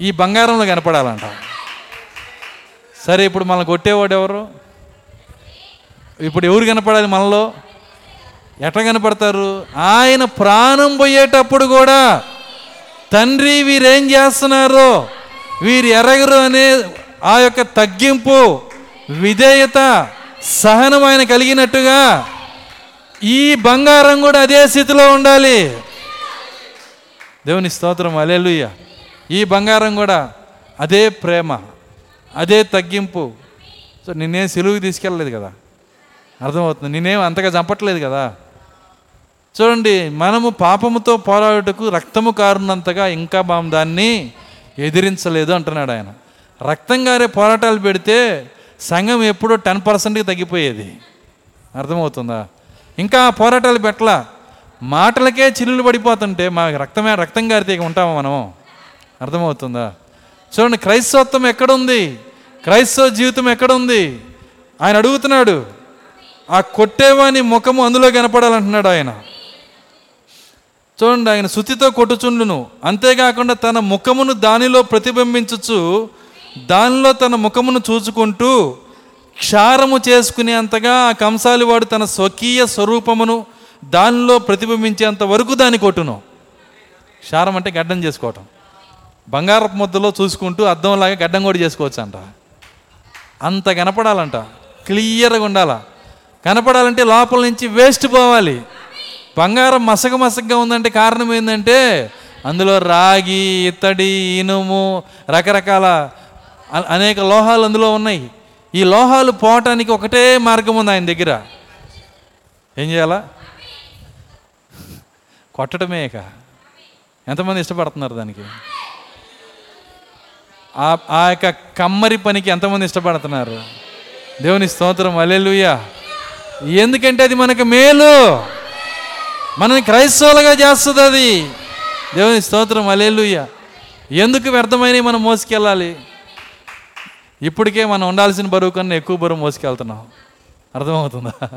ఈ బంగారంలో కనపడాలంట. సరే ఇప్పుడు మనల్ని కొట్టేవాడు ఎవరు? ఇప్పుడు ఎవరు కనపడాలి మనలో? ఎట్లా కనపడతారు? ఆయన ప్రాణం పోయేటప్పుడు కూడా తండ్రి వీరేం చేస్తున్నారు వీరు ఎరగరు అనే ఆ యొక్క తగ్గింపు విధేయత సహనం ఆయన కలిగినట్టుగా ఈ బంగారం కూడా అదే స్థితిలో ఉండాలి. దేవుని స్తోత్రం అలెలుయ్య ఈ బంగారం కూడా అదే ప్రేమ అదే తగ్గింపు. సో నిన్నేం సెలువుకి తీసుకెళ్ళలేదు కదా? అర్థమవుతుంది. నేనేం అంతగా చంపట్లేదు కదా? చూడండి మనము పాపముతో పోరాడుటకు రక్తము కారునంతగా ఇంకా మనం దాన్ని ఎదిరించలేదు అంటున్నాడు ఆయన. రక్తం గారే పోరాటాలు పెడితే సంఘం ఎప్పుడో టెన్ పర్సెంట్కి తగ్గిపోయేది. అర్థమవుతుందా? ఇంకా పోరాటాలు పెట్టలా. మాటలకే చిల్లులు పడిపోతుంటే మా రక్తమే రక్తం గారితే ఉంటాము ఉంటామా మనము? అర్థమవుతుందా? చూడండి క్రైస్తవత్వం ఎక్కడుంది? క్రైస్తవ జీవితం ఎక్కడుంది? ఆయన అడుగుతున్నాడు ఆ కొట్టేవాని ముఖము అందులో కనపడాలంటున్నాడు ఆయన. చూడండి ఆయన శుతితో కొట్టుచుండును. అంతేకాకుండా తన ముఖమును దానిలో ప్రతిబింబించుచు దానిలో తన ముఖమును చూచుకుంటూ క్షారము చేసుకునే అంతగా ఆ కంసాలి వాడు తన స్వకీయ స్వరూపమును దానిలో ప్రతిబింబించేంత వరకు దాన్ని కొట్టును. క్షారం అంటే గడ్డం చేసుకోవటం. బంగారపు ముద్దలో చూసుకుంటూ అద్దంలాగా గడ్డం కూడా చేసుకోవచ్చు అంట అంత కనపడాలంట. క్లియర్గా ఉండాల? కనపడాలంటే లోపల నుంచి వేస్ట్ పోవాలి. బంగారం మసగ మసగ్గా ఉందంటే కారణం ఏంటంటే అందులో రాగి ఇత్తడి ఇనుము రకరకాల అనేక లోహాలు అందులో ఉన్నాయి. ఈ లోహాలు పోవటానికి ఒకటే మార్గం ఉంది ఆయన దగ్గర. ఏం చేయాలా? కొట్టడమే ఇక. ఎంతమంది ఇష్టపడుతున్నారు దానికి? ఆ ఆ యొక్క కమ్మరి పనికి ఎంతమంది ఇష్టపడుతున్నారు? దేవుని స్తోత్రం అలెలుయ్యా ఎందుకంటే అది మనకు మేలు. మనని క్రైస్తవులుగా చేస్తుంది అది. దేవుని స్తోత్రం అలెలుయ్యా ఎందుకు వ్యర్థమైనవి మనం మోసుకెళ్ళాలి? ఇప్పటికే మనం ఉండాల్సిన బరువు కన్నా ఎక్కువ బరువు మోసుకెళ్తున్నాం. అర్థమవుతుందా?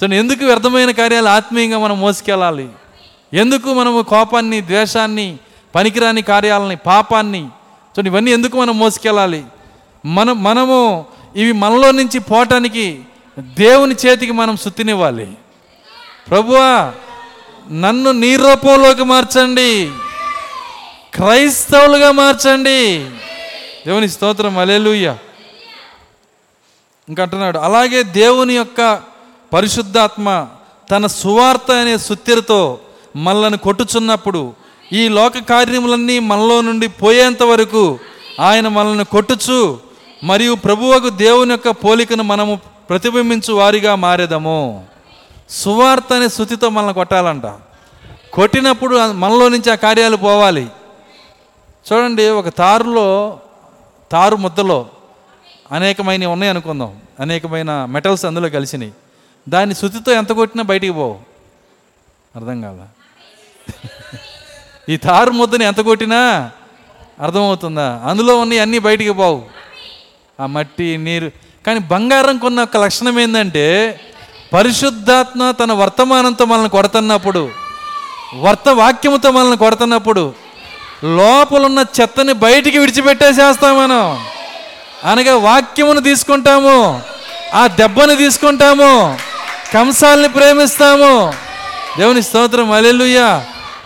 సో ఎందుకు వ్యర్థమైన కార్యాలు ఆత్మీయంగా మనం మోసుకెళ్ళాలి? ఎందుకు మనము కోపాన్ని ద్వేషాన్ని పనికిరాని కార్యాలని పాపాన్ని సో ఇవన్నీ ఎందుకు మనం మోసుకెళ్ళాలి? మనం మనము ఇవి మనలో నుంచి పోవటానికి దేవుని చేతికి మనం సుత్తినివ్వాలి. ప్రభువా నన్ను నీ రూపంలోకి మార్చండి. క్రైస్తవులుగా మార్చండి. దేవుని స్తోత్రం. అలెలుయ్య ఇంకా అంటున్నాడు అలాగే దేవుని యొక్క పరిశుద్ధాత్మ తన సువార్త అనే సుత్తిరితో మనల్ని కొట్టుచున్నప్పుడు ఈ లోక కార్యములన్నీ మనలో నుండి పోయేంత వరకు ఆయన మనల్ని కొట్టుచు మరియు ప్రభువకు దేవుని యొక్క పోలికను మనము ప్రతిబింబించు వారిగా మారేదము. సువార్త అనే శృతితో మనల్ని కొట్టాలంట. కొట్టినప్పుడు మనలో నుంచి ఆ కార్యాలు పోవాలి. చూడండి ఒక తారులో తారు ముద్దలో అనేకమైనవి ఉన్నాయి అనుకుందాం. అనేకమైన మెటల్స్ అందులో కలిసినాయి దాన్ని శుతితో ఎంత కొట్టినా బయటికి పోవు. అర్థం కాదా ఈ తారు ముద్దని ఎంత కొట్టినా అర్థమవుతుందా? అందులో ఉన్నాయి అన్నీ బయటికి పోవు. ఆ మట్టి నీరు. కానీ బంగారం కొన్న ఒక లక్షణం ఏంటంటే పరిశుద్ధాత్మ తన వర్తమానంతో మనల్ని కొడుతున్నప్పుడు వర్త వాక్యముతో మనల్ని కొడుతున్నప్పుడు లోపలున్న చెత్తని బయటికి విడిచిపెట్టేసేస్తాం మనం. అనగా వాక్యమును తీసుకుంటాము ఆ దెబ్బను తీసుకుంటాము కంసాల్ని ప్రేమిస్తాము. దేవుని స్తోత్రం అలెలుయ్య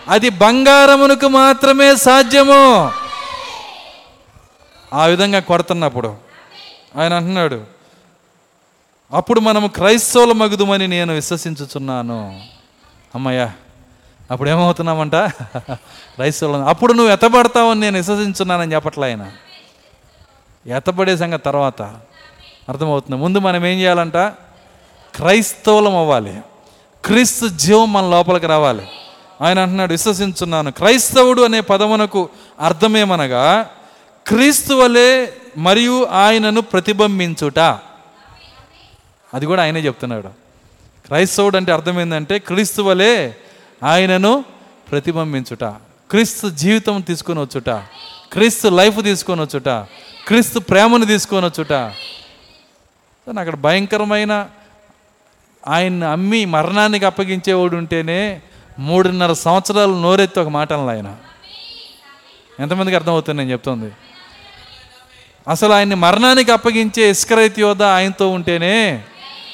అది బంగారమునకు మాత్రమే సాధ్యము. ఆ విధంగా కొడుతున్నప్పుడు ఆయన అంటున్నాడు అప్పుడు మనము క్రైస్తవుల మగుదుమని నేను విశ్వసించుచున్నాను. అమ్మయ్యా అప్పుడు ఏమవుతున్నామంట క్రైస్తవులు అప్పుడు నువ్వు ఎత్తబడతావని నేను విశ్వసించున్నానని చెప్పట్లే ఆయన. ఎత్తబడే సంగతి తర్వాత అర్థమవుతుంది. ముందు మనం ఏం చేయాలంట? క్రైస్తవులం అవ్వాలి. క్రీస్తు జీవం మన లోపలికి రావాలి. ఆయన అంటున్నాడు విశ్వసించున్నాను. క్రైస్తవుడు అనే పదమునకు అర్థమేమనగా క్రీస్తు వలె మరియు ఆయనను ప్రతిబింబించుట. అది కూడా ఆయనే చెప్తున్నాడు. క్రైస్తవుడు అంటే అర్థం ఏంటంటే క్రీస్తు వలె ఆయనను ప్రతిబింబించుట క్రీస్తు జీవితం తీసుకొని వచ్చుట క్రీస్తు లైఫ్ తీసుకొని వచ్చుట క్రీస్తు ప్రేమను తీసుకొని వచ్చుట. అక్కడ భయంకరమైన ఆయన్ని అమ్మి మరణానికి అప్పగించేవాడు ఉంటేనే మూడున్నర సంవత్సరాలు నోరెత్తి ఒక మాటలు ఆయన. ఎంతమందికి అర్థమవుతుంది నేను చెప్తుంది? అసలు ఆయన్ని మరణానికి అప్పగించే ఇస్కరైత్ యోధ ఆయనతో ఉంటేనే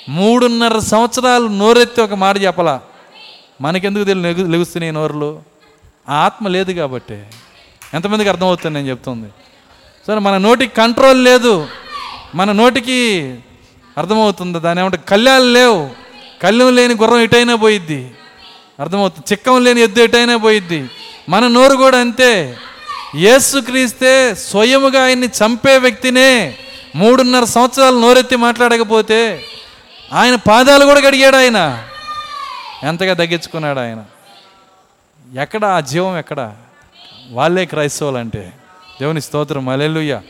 మూడున్నర సంవత్సరాలు నోరెత్తి ఒక మాట చెప్పలా? మనకెందుకు తెలియదు లెగుస్తున్నాయి నోరులు? ఆ ఆత్మ లేదు కాబట్టి. ఎంతమందికి అర్థమవుతుంది నేను చెప్తుంది? సరే మన నోటికి కంట్రోల్ లేదు. మన నోటికి అర్థమవుతుంది. దాని ఏమంటే కళ్యాలు లేవు. కళ్ళెం లేని గుర్రం ఎటైనా పోయిద్ది. అర్థమవుతుంది. చిక్కం లేని ఎద్దు ఎటైనా పోయిద్ది. మన నోరు కూడా అంతే. యేసుక్రీస్తే స్వయముగా ఆయన్ని చంపే వ్యక్తినే మూడున్నర సంవత్సరాలు నోరెత్తి మాట్లాడకపోతే ఆయన పాదాలు కూడా కడిగాడు ఆయన. ఎంతగా తగ్గించుకున్నాడు ఆయన. ఎక్కడ ఆ జీవం ఎక్కడ? వాళ్ళే క్రైస్తవులు అంటే దేవుని స్తోత్రం. అలెలుయ్య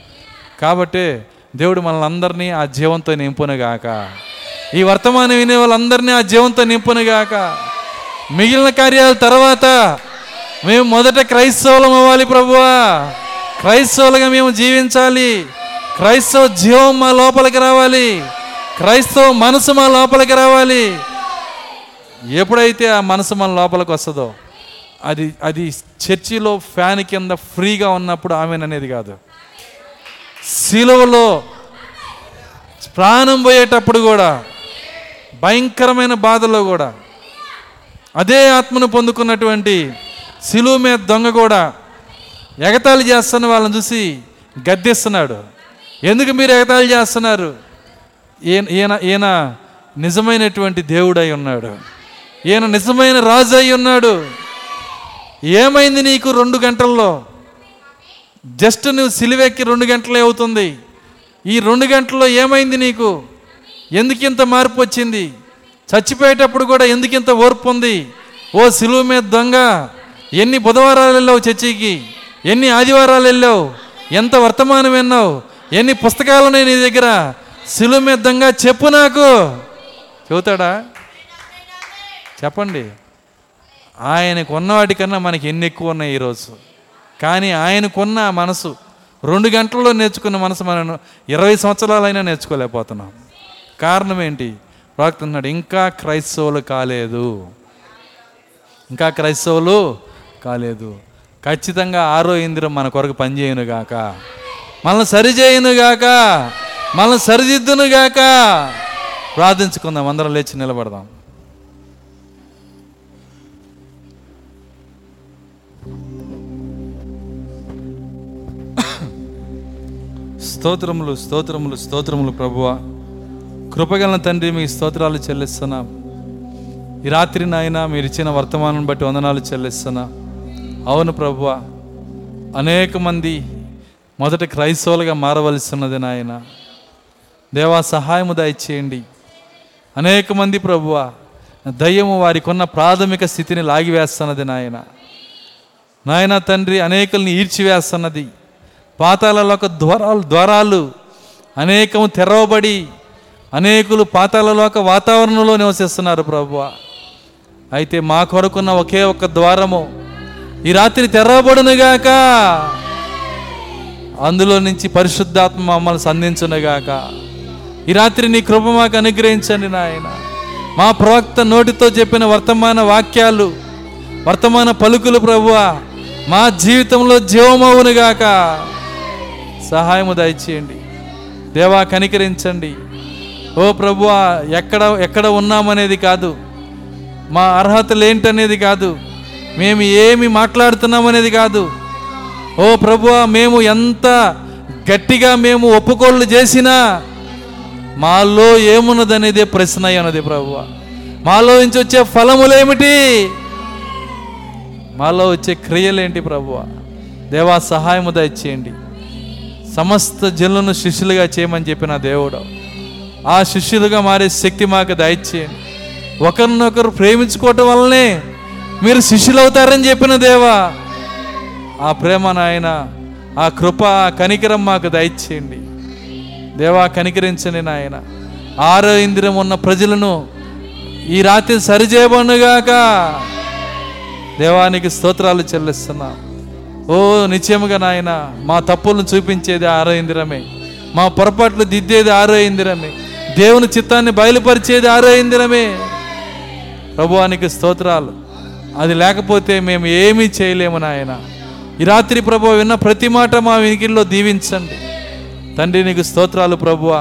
కాబట్టి దేవుడు మనల్ని అందరినీ ఆ జీవంతో నింపునుగాక. ఈ వర్తమానం వినే వాళ్ళందరినీ ఆ జీవంతో నింపునుగాక. మిగిలిన కార్యాల తర్వాత మేము మొదట క్రైస్తవులం అవ్వాలి ప్రభువా. క్రైస్తవులుగా మేము జీవించాలి. క్రైస్తవ జీవం మా లోపలికి రావాలి. క్రైస్తవ మనసు మా లోపలికి రావాలి. ఎప్పుడైతే ఆ మనసు మన లోపలికి వస్తుందో అది అది చర్చిలో ఫ్యాన్ కింద ఫ్రీగా ఉన్నప్పుడు ఆమెననేది కాదు. సిలువలో ప్రాణం పోయేటప్పుడు కూడా భయంకరమైన బాధలో కూడా అదే ఆత్మను పొందుకున్నటువంటి సిలువ మీద దొంగ కూడా ఎగతాళి చేస్తున్న వాళ్ళని చూసి గద్దెస్తున్నాడు. ఎందుకు మీరు ఎగతాళి చేస్తున్నారు? ఈయన ఈయన ఈయన నిజమైనటువంటి దేవుడై ఉన్నాడు. ఈయన నిజమైన రాజు అయి ఉన్నాడు. ఏమైంది నీకు రెండు గంటల్లో? జస్ట్ నువ్వు సిలివెక్కి రెండు గంటలే అవుతుంది. ఈ రెండు గంటల్లో ఏమైంది నీకు? ఎందుకు ఇంత మార్పు వచ్చింది? చచ్చిపోయేటప్పుడు కూడా ఎందుకు ఇంత ఓర్పు ఉంది? ఓ సిలువు మీద దొంగ ఎన్ని బుధవారాలు వెళ్ళావు చర్చికి? ఎన్ని ఆదివారాలు వెళ్ళావు? ఎంత వర్తమానం విన్నావు? ఎన్ని పుస్తకాలు ఉన్నాయి నీ దగ్గర? శిలుమిద్దంగా చెప్పు నాకు. చెబుతాడా? చెప్పండి. ఆయనకు ఉన్నవాటికన్నా మనకి ఎన్ని ఎక్కువ ఉన్నాయి ఈరోజు కానీ ఆయనకున్న మనసు రెండు గంటల్లో నేర్చుకున్న మనసు మనం ఇరవై సంవత్సరాలైనా నేర్చుకోలేకపోతున్నాం. కారణం ఏంటి? ప్రాక్తున్నాడు ఇంకా క్రైస్తవులు కాలేదు. ఇంకా క్రైస్తవులు కాలేదు. ఖచ్చితంగా ఆరో ఇంద్రం మన కొరకు పనిచేయను గాక మనల్ని సరిచేయను గాక మనల్ని సరిదిద్దునుగాక ప్రార్థించుకుందాం అందరం లేచి నిలబడదాం. స్తోత్రములు స్తోత్రములు స్తోత్రములు ప్రభువ. కృపగల తండ్రి మీ స్తోత్రాలు చెల్లిస్తున్నాం. ఈ రాత్రి నాయన మీరు ఇచ్చిన వర్తమానం బట్టి వందనాలు చెల్లిస్తున్నా. అవును ప్రభువ అనేక మంది మొదట క్రైస్తవులుగా మారవలసిన్నది నాయన. దేవా సహాయము దయచేయండి. అనేక మంది ప్రభువ దయ్యము వారికి ఉన్న ప్రాథమిక స్థితిని లాగివేస్తున్నది నాయన. నాయన తండ్రి అనేకుల్ని ఈడ్చివేస్తున్నది. పాతాలలోక ద్వారాలు ద్వారాలు అనేకము తెరవబడి అనేకులు పాతాలలోక వాతావరణంలో నివసిస్తున్నారు ప్రభువ. అయితే మా కొరకున్న ఒకే ఒక్క ద్వారము ఈ రాత్రి తెరవబడునుగాక. అందులో నుంచి పరిశుద్ధాత్మ మమ్మల్ని సంధించునుగాక. ఈ రాత్రి నీ కృప మాకు అనుగ్రహించండి నాయన. మా ప్రవక్త నోటితో చెప్పిన వర్తమాన వాక్యాలు వర్తమాన పలుకులు ప్రభువా మా జీవితంలో జీవమవునుగాక సహాయము దయచేయండి. దేవా కనికరించండి. ఓ ప్రభువా ఎక్కడ ఎక్కడ ఉన్నామనేది కాదు. మా అర్హతలు ఏంటనేది కాదు. మేము ఏమి మాట్లాడుతున్నామనేది కాదు. ఓ ప్రభువా మేము ఎంత గట్టిగా మేము ఒప్పుకోళ్ళు చేసినా మాలో ఏమున్నదనేదే ప్రశ్న అయి ఉన్నది మాలో నుంచి వచ్చే ఫలములేమిటి? మాలో వచ్చే క్రియలేంటి ప్రభువ? దేవా సహాయము దయచేయండి. సమస్త జనులను శిష్యులుగా చేయమని చెప్పిన దేవుడు. ఆ శిష్యులుగా మారే శక్తి మాకు దయచేయండి. ఒకరినొకరు ప్రేమించుకోవటం వల్లనే మీరు శిష్యులు అవుతారని చెప్పిన దేవా. ఆ ప్రేమ నాయన ఆ కృప ఆ కనికరం మాకు దయచేయండి. దేవా కనికరించని నాయన. ఆరో ఇంద్రియం ఉన్న ప్రజలను ఈ రాత్రి సరిచేయబనుగాక. దేవానికి స్తోత్రాలు చెల్లిస్తున్నా. ఓ నిశ్చయముగా నాయన మా తప్పులను చూపించేది ఆరో ఇంద్రమే మా పొరపాట్లు దిద్దేది ఆరో ఇంద్రమే దేవుని చిత్తాన్ని బయలుపరిచేది ఆరో ఇంద్రమే ప్రభువానికి స్తోత్రాలు. అది లేకపోతే మేము ఏమీ చేయలేము నాయన. ఈ రాత్రి ప్రభు విన్న ప్రతి మాట మా వినికిల్లో దీవించండి. తండ్రి నీకు స్తోత్రాలు ప్రభువా.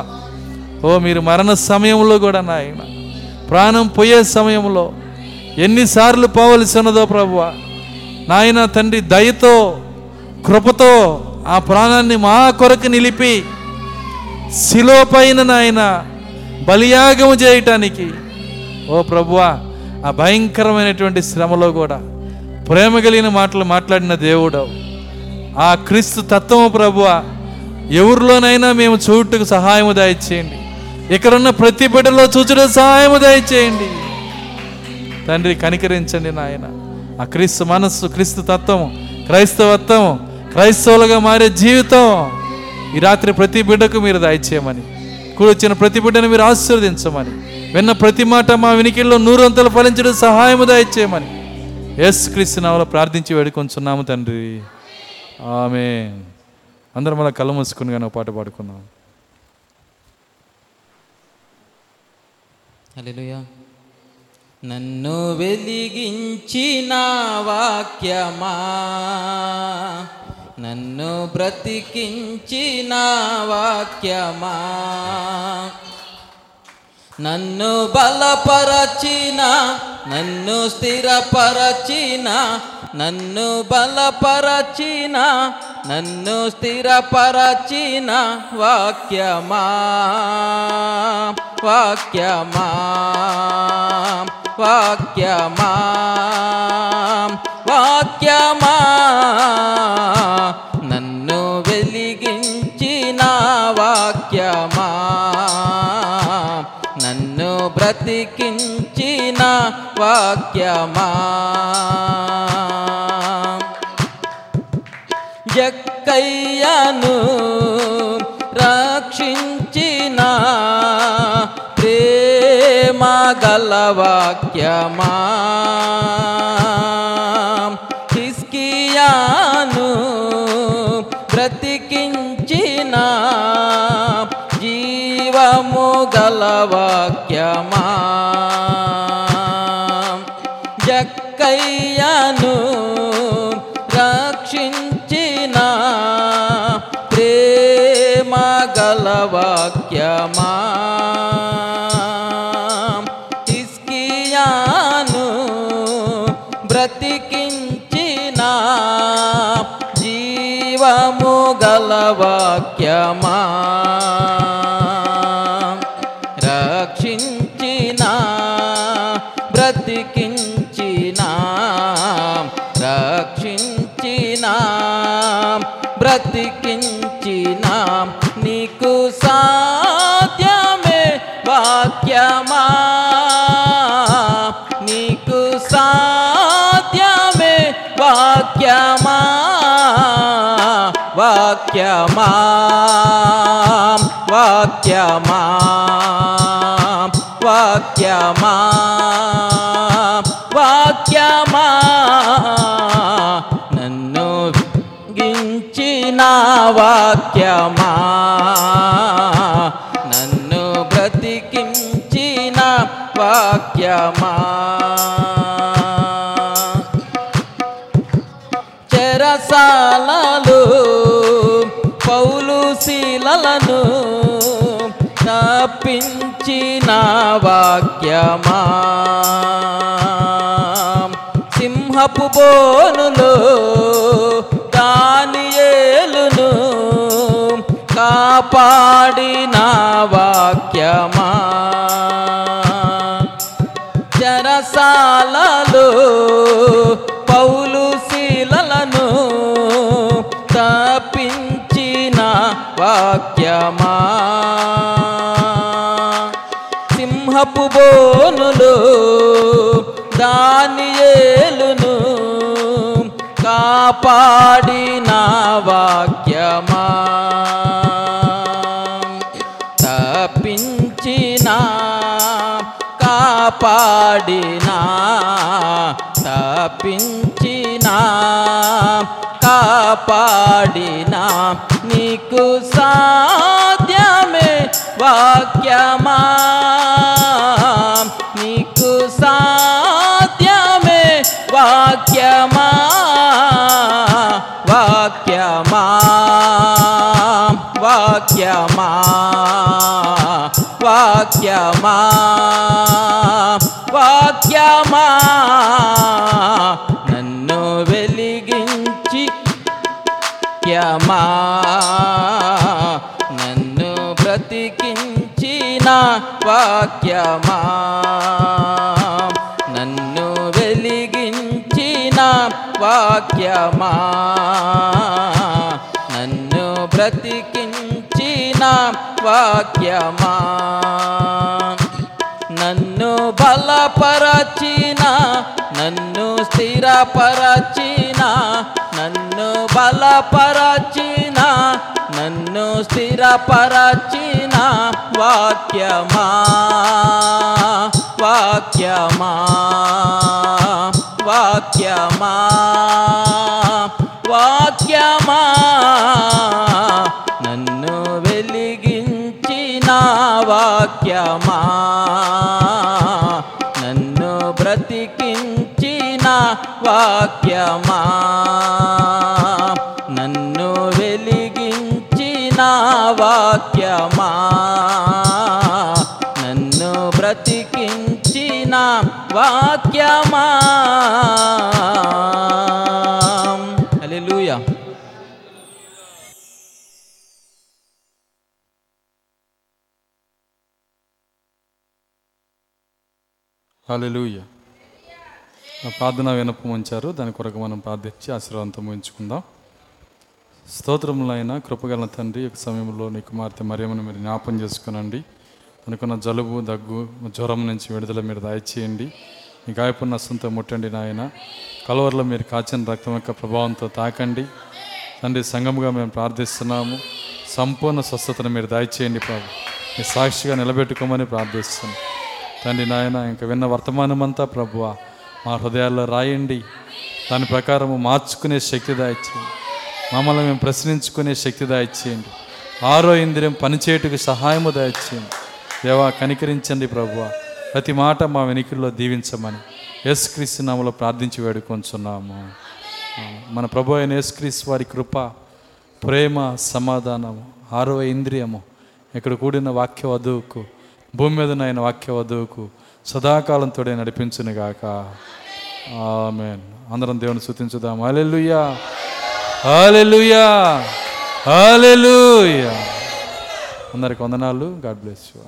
ఓ మీరు మరణ సమయంలో కూడా నాయన ప్రాణం పోయే సమయంలో ఎన్నిసార్లు పోవలసి ఉన్నదో ప్రభువా. నాయన తండ్రి దయతో కృపతో ఆ ప్రాణాన్ని మా కొరకు నిలిపి శిలో పైన నాయన బలియాగము చేయటానికి ఓ ప్రభువా ఆ భయంకరమైనటువంటి శ్రమలో కూడా ప్రేమ కలిగిన మాటలు మాట్లాడిన దేవుడు ఆ క్రీస్తు తత్వము ప్రభువా ఎవరిలోనైనా మేము చూడటకు సహాయము దయచేయండి. ఇక్కడున్న ప్రతి బిడ్డలో చూచుట సహాయము దయచేయండి. తండ్రి కనికరించండి నాయన. ఆ క్రీస్తు మనస్సు క్రీస్తు తత్వం క్రైస్తవత్వం క్రైస్తవులుగా మారే జీవితం. ఈ రాత్రి ప్రతి బిడ్డకు మీరు దయచేయమని కూడి వచ్చిన ప్రతి బిడ్డను మీరు ఆశీర్వదించమని విన్న ప్రతి మాట మా వినికిల్లో నూరంతలు ఫలించడం సహాయము దయచేయమని. ఎస్ క్రీస్తు నామలో ప్రార్థించి వేడుకొంచున్నాము తండ్రి. ఆమె అందరం మళ్ళీ కళ్ళు మూసుకుని కానీ ఒక పాట పాడుకుందాం. నన్ను వెలిగించిన వాక్యమా? నన్ను బ్రతికించిన వాక్యమా? నన్ను బలపరచిన నన్ను స్థిరపరచిన నన్ను బలపరచిన నన్ను స్థిరపరచిన వాక్యమా? వాక్యమా? వాక్యమా? వాక్యమా? నన్ను వెలిగించిన వాక్యమా? నన్ను బ్రతికించిన వాక్యమా? జక్కయ్యను రక్షించిన ప్రేమగల వాక్యమా? హిస్కియాను బ్రతికించిన జీవము గల వాక్యమా? జక్కయ్యను గల వాక్యమా. హిస్కియాను బ్రతికించిన. జీవము గల వాక్యమా. రక్షించిన సాధ్యమే వాక్యమా నీకు సాధ్యమే వాక్యమా వాక్యమా వాక్యమా వాక్యమా వాక్యమా నన్ను గించిన వాక్యమా వాక్యమా చెరసాలలు పౌలు శీలలను తప్పించిన వాక్యమా సింహపు బోనులో దానియేలును కాపాడిన వాక్యమా పౌలు శీలలను తప్పించిన వాక్యమా? సింహపు బోనులు దానియేలును కాపాడిన వాక్యమా? తప్పించిన కాపాడిన తప్పించిన కాపాడినా నీకు సాధ్యమే వాక్యమా? నీకు సాధ్యమే వాక్యమా? వాక్యమా? వాక్యమా? వాక్యమా? వాక్యమా? నన్ను వెలిగించి క్యమా నన్ను బ్రతికించిన వాక్యమా? నన్ను వెలిగించిన వాక్యమా? నన్ను బ్రతికి వాక్యమా నన్ను బలపరచిన నన్ను స్థిరపరచిన నన్ను బలపరచిన నన్ను స్థిరపరచిన వాక్యమా వాక్యమా వాక్యమా. వాక్యమా నన్ను వెలిగించిన వాక్యమా? నన్ను బ్రతికించిన వాక్యమా? నన్ను వెలిగించిన వాక్యమా? నన్ను బ్రతికించిన వాక్యమా? హలెలుయ్య నా ప్రార్థన వినపం ఉంచారు. దాని కొరకు మనం ప్రార్థించి ఆశీర్వాదంతో ముగించుకుందాం. స్తోత్రములైన కృపగల తండ్రి యొక్క సమయంలో నీ కుమార్తె మరేమని మీరు జ్ఞాపం చేసుకునండి. అనుకున్న జలుబు దగ్గు జ్వరం నుంచి విడుదల మీరు దయచేయండి. మీ గాయపడిన నష్టంతో ముట్టండి నాయన. కలవరలో మీరు కాచిన రక్తం యొక్క ప్రభావంతో తాకండి. తండ్రి సంఘముగా మేము ప్రార్థిస్తున్నాము. సంపూర్ణ స్వస్థతను మీరు దయచేయండి ప్రభు. మీ సాక్షిగా నిలబెట్టుకోమని ప్రార్థిస్తున్నాం. తండ్రి నాయన ఇంకా విన్న వర్తమానమంతా ప్రభువ మా హృదయాల్లో రాయండి. దాని ప్రకారము మార్చుకునే శక్తి దాయిచ్చేయండి. మమ్మల్ని మేము ప్రశ్నించుకునే శక్తి దాయిచ్చేయండి. ఆరో ఇంద్రియం పనిచేయటకు సహాయము దాయిచ్చేయండి. దేవా కనికరించండి ప్రభువ. ప్రతి మాట మా వెనికిల్లో దీవించమని యేసుక్రీస్తు నామలో ప్రార్థించి వేడుకొంచున్నాము. మన ప్రభు అయిన యేసుక్రీస్తు వారి కృప ప్రేమ సమాధానము ఆరో ఇంద్రియము ఇక్కడ కూడిన వాక్య వధువుకు భూమి మీద ఆయన వాక్య వధువుకు సదాకాలంతో నడిపించునుగాక ఆమెన్. అందరం దేవుని స్తుతించుదాం హల్లెలూయా. హల్లెలూయా. హల్లెలూయా. అందరికి వందనాలు. God bless you.